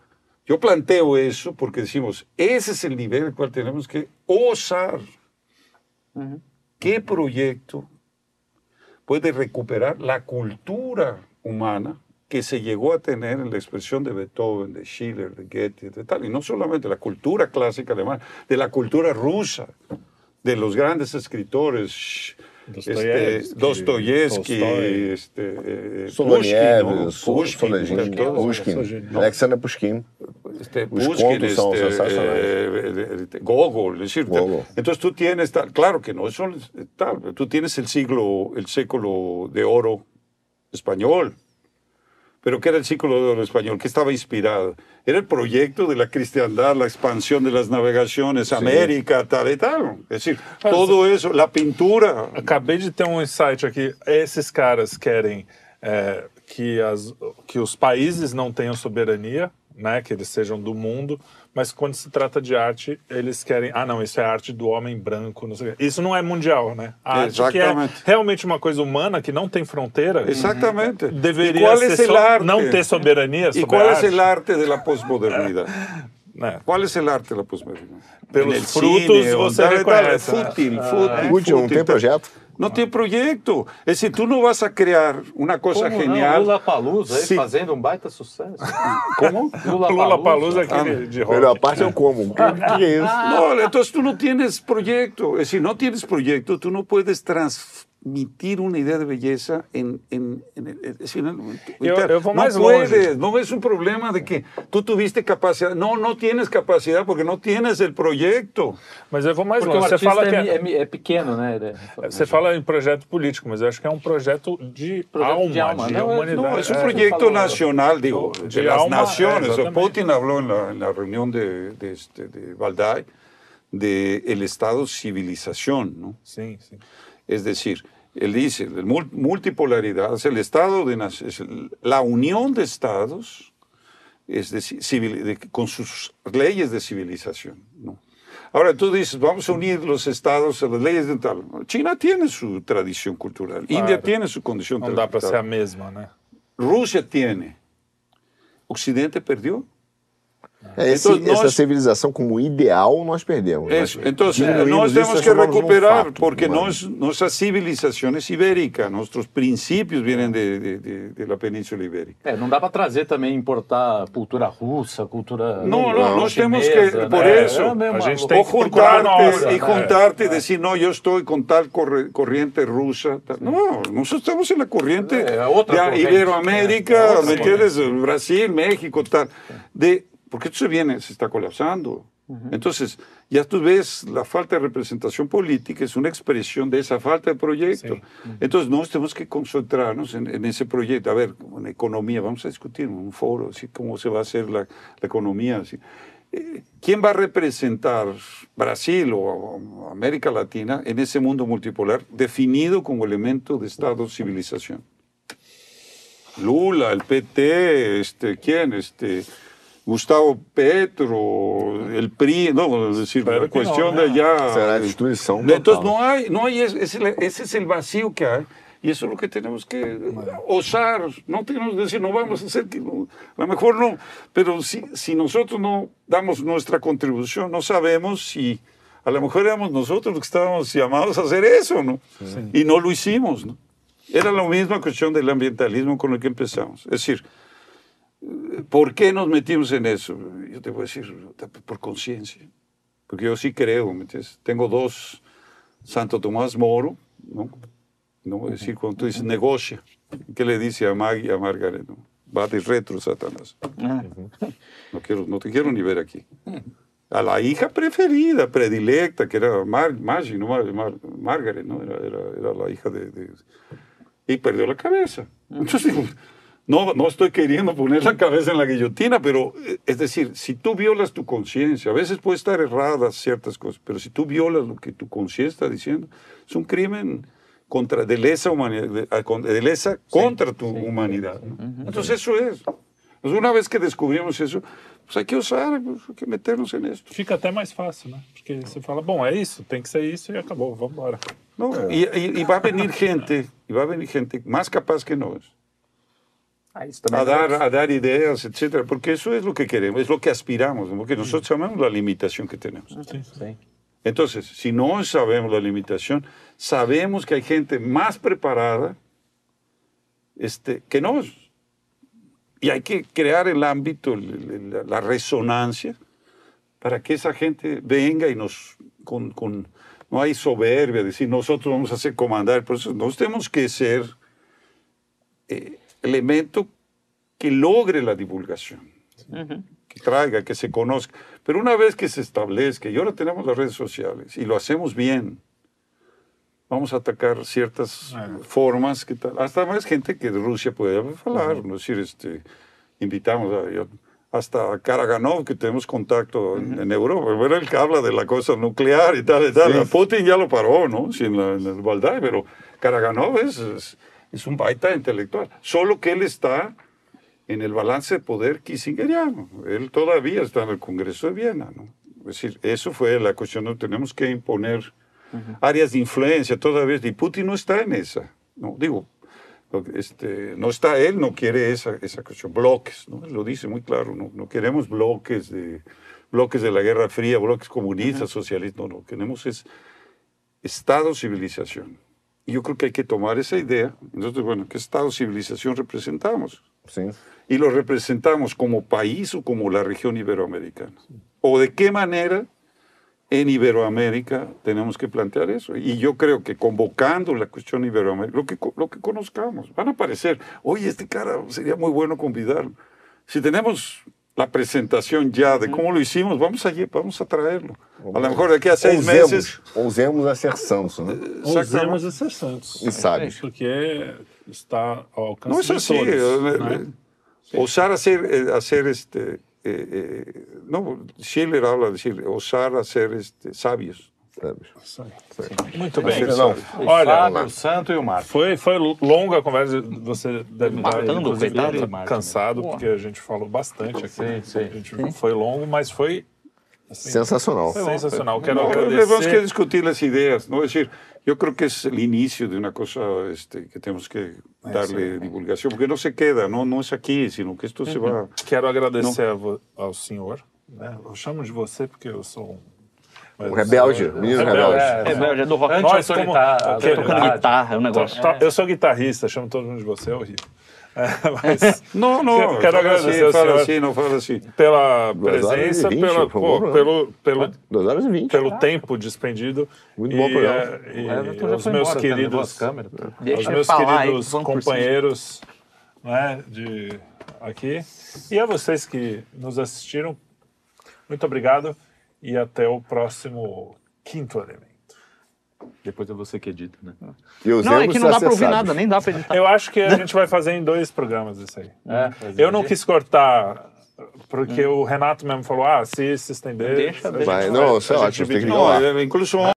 yo planteo eso porque decimos, ese es el nivel al cual tenemos que osar. ¿Qué proyecto puede recuperar la cultura humana que se llegó a tener en la expresión de Beethoven, de Schiller, de Goethe, de tal? Y no solamente la cultura clásica alemana, de la cultura rusa, de los grandes escritores, Dostoyevsky, este, este, eh, Pushkin, Pushkin, Alexander Pushkin. Este, Pushkin, este, Gogol, es decir, entonces tú tienes, claro que no, eso, tal, tú tienes el siglo, el século de oro español, pero ¿qué era el ciclo de oro español? ¿Qué estaba inspirado? Era el proyecto de la cristiandad, la expansión de las navegaciones, América, tal y tal. Es decir, todo eso, la pintura. Acabei de ter um insight aqui. Esses caras querem é, que, as, que os países não tenham soberania, né, que eles sejam do mundo, mas quando se trata de arte, eles querem, ah, não, isso é arte do homem branco, não sei Isso não é mundial, né? A arte Exatamente. que é realmente uma coisa humana, que não tem fronteira. Exatamente. Deveria ser so, não ter soberania sobre E *laughs* qual é a arte da pós-modernidade? É. Qual é o arte da pós-modernidade? Pelos frutos cine, você reconhece. Né? Fútil, fútil, fútil. Não tem projeto? Não tem projeto. É se tu não vas a criar uma coisa Como genial. Lula Palusa aí fazendo um baita sucesso. *laughs* Como? Lula Palusa aquele ah, de rock. Melhor parte é o como. O *laughs* que, que é isso? Não, então tu não tens projeto. Se não tens projeto, tu não puedes transformar transmitir una idea de belleza en, en, en, en decir, yo, yo no puedes, no es un problema de que tú tuviste capacidad, no, no tienes capacidad porque no tienes el projeto. Mas eu vou mais porque longe. Você fala que é, é, é pequeno, né? Você fala em projeto político, mas eu acho que é um projeto de projeto alma, de, alma. de não, humanidade. No, es un proyecto nacional, digo, de, de las alma, naciones. É, Putin habló en la, en la reunión de, de, este, de Valdai de el Estado civilización, ¿no? Sí, sí. Es decir, él dice, multipolaridad es el Estado, de, es la unión de estados es de, con sus leyes de civilización. ¿no? Ahora tú dices, vamos a unir los estados a las leyes de tal. China tiene su tradición cultural, India tiene su condición no da para ser misma, ¿no? Rusia tiene. Occidente perdió. Esse, então, essa civilização como ideal nós perdemos. Isso. Então, nós temos que recuperar, um porque nós, nossa civilização é ibérica, nossos princípios vêm de, de, de, de la Península Ibérica. É, não dá para trazer também, importar cultura russa, cultura. Não, não, nós temos que, né? por isso, é, a gente tem ou juntar-te e juntar-te e dizer, não, eu estou com tal corrente russa. Não, nós estamos na corrente é, da Iberoamérica, é. Brasil, México, tal. De, porque esto se viene, se está colapsando. Entonces, ya tú ves, la falta de representación política es una expresión de esa falta de proyecto. Entonces, nosotros tenemos que concentrarnos en, ese proyecto. A ver, en economía, vamos a discutir en un foro, así cómo se va a hacer la, economía. Así. Eh, ¿Quién va a representar Brasil o América Latina en ese mundo multipolar definido como elemento de Estado-civilización? Lula, el PT, este, ¿quién? Este, Gustavo Petro, el PRI, no, es decir, la cuestión de allá. Será institución. Entonces no hay, no hay, ese, ese es el vacío que hay. Y eso es lo que tenemos que osar. No tenemos que decir, no vamos a hacer, que, a lo mejor no, pero si, si nosotros no damos nuestra contribución, no sabemos si a lo mejor éramos nosotros los que estábamos llamados a hacer eso, ¿no? Y no lo hicimos, ¿no? Era la misma cuestión del ambientalismo con el que empezamos. Es decir, ¿Por qué nos metimos en eso? Yo te voy a decir, por conciencia. Porque yo sí creo, ¿me entiendes? Tengo dos, Santo Tomás Moro, ¿no? No voy a decir cuando tú dices negocia. ¿Qué le dice a Maggie a Margaret? ¿no? Va de retro, Satanás. No, quiero, no te quiero ni ver aquí. A la hija preferida, predilecta, que era Mar, Maggie, no Margaret, ¿no? Era, era, era la hija de, de, Y perdió la cabeza. Entonces, no, no estoy queriendo poner la cabeza en la guillotina, pero eh, es decir, si tú violas tu conciencia, a veces puede estar errada ciertas cosas, pero si tú violas lo que tu conciencia está diciendo, es un crimen contra, de lesa, humanidad, de, lesa contra tu humanidad. Entonces eso es. Pues una vez que descubrimos eso, pues hay que usar, pues hay que meternos en esto. Fica até mais fácil, né? Porque você fala, bom, é isso, tem que ser isso e acabou, vamos embora. No, y, y, y va a venir gente, y va a venir gente más capaz que nós a dar, a dar ideas, etcétera, porque eso es lo que queremos, es lo que aspiramos, porque nosotros sabemos la limitación que tenemos. Entonces, si no sabemos la limitación, sabemos que hay gente más preparada este, que nos. Y hay que crear el ámbito, la, resonancia, para que esa gente venga y nos, con, con, no hay soberbia, decir nosotros vamos a hacer comandar, por eso nos tenemos que ser eh, elemento que logre la divulgación, que traiga, que se conozca. Pero una vez que se establezca, y ahora tenemos las redes sociales, y lo hacemos bien, vamos a atacar ciertas formas, que tal, hasta más gente que de Rusia puede hablar, ¿no? es decir, este, invitamos a... hasta Karaganov, que tenemos contacto en, Europa, era el que habla de la cosa nuclear y tal y tal. Putin ya lo paró, ¿no? Sí, en, el Valdai, pero Karaganov es, es un baita intelectual. Solo que él está en el balance de poder kissingeriano. Él todavía está en el Congreso de Viena. ¿no? Es decir, eso fue la cuestión, no tenemos que imponer áreas de influencia todavía. Y Putin no está en esa. ¿no? Digo, este, no está él, no quiere esa, esa cuestión, bloques, ¿no? lo dice muy claro, no, no queremos bloques de bloques de la Guerra Fría, bloques comunistas, socialistas, no, no, queremos es Estado, civilización. Y yo creo que hay que tomar esa idea. Entonces, bueno, ¿qué Estado, civilización representamos? Sí. Y lo representamos como país o como la región iberoamericana. ¿O de qué manera en Iberoamérica tenemos que plantear eso. Y yo creo que convocando la cuestión iberoamérica, lo que, lo que conozcamos, van a aparecer, oye, este cara sería muy bueno convidarlo. Si tenemos la presentación ya de cómo lo hicimos, vamos a, vamos a traerlo. A lo mejor de aquí a seis ousemos, meses. Ousemos a ser santos, né? Ousemos a ser santos. E sábios. Porque está ao alcance No es de así. todos. eh, não é? eh, Osar hacer, eh, hacer este. eh, eh, no, Schiller habla de decir, osar hacer este, sabios. Sábios. Muito bem. Não. Olha, Fábio, o Santo e o Marco. Foi, foi longa a conversa, você deve estar Matando, inclusive, coitado. tá cansado, né? porque a gente falou bastante aqui. Sim, sim. A gente foi longo, mas foi assim, Sensacional. sensacional. Quero No, tenemos que agradecer. discutir ideas, ¿no? Es decir, yo creo que es el inicio de una cosa este, que tenemos que darle divulgación, porque no se queda, no, no es aquí, sino que esto se va. Quero agradecer ao senhor. né? Eu chamo de você porque eu sou um. Um rebelde, menino rebelde. É, velho, é do rock. Nós, como, Anti-autoritário. que- Tocando guitarra, é um negócio. Tá- Eu sou guitarrista, chamo todo mundo de você, é horrível. *laughs* É, mas No, no, Quero- quero fala agradecer ao así, fala senhor. así, no fala así. pela Duas horas e presença, vinte, pela, foi um pô, bom programa. pelo, pelo, 2 horas e 20. pelo tempo despendido. Muito e, bom programa. é, e O Everton já os foi meus embora, até levou queridos, as câmeras. Deixa aos ele meus falar aí, queridos vamos por cima. companheiros né, de aqui e a vocês que nos assistiram. Muito obrigado e até o próximo quinto elemento. Depois é você que edita, né? Não, é que não dá pra ouvir nada, nem dá pra editar. Eu acho que a gente vai fazer em dois programas isso aí. É, Eu não quis cortar porque o Renato mesmo falou, ah, se se estender... Deixa, deixa. Vai, não, isso é ótimo, tem que divide. ligar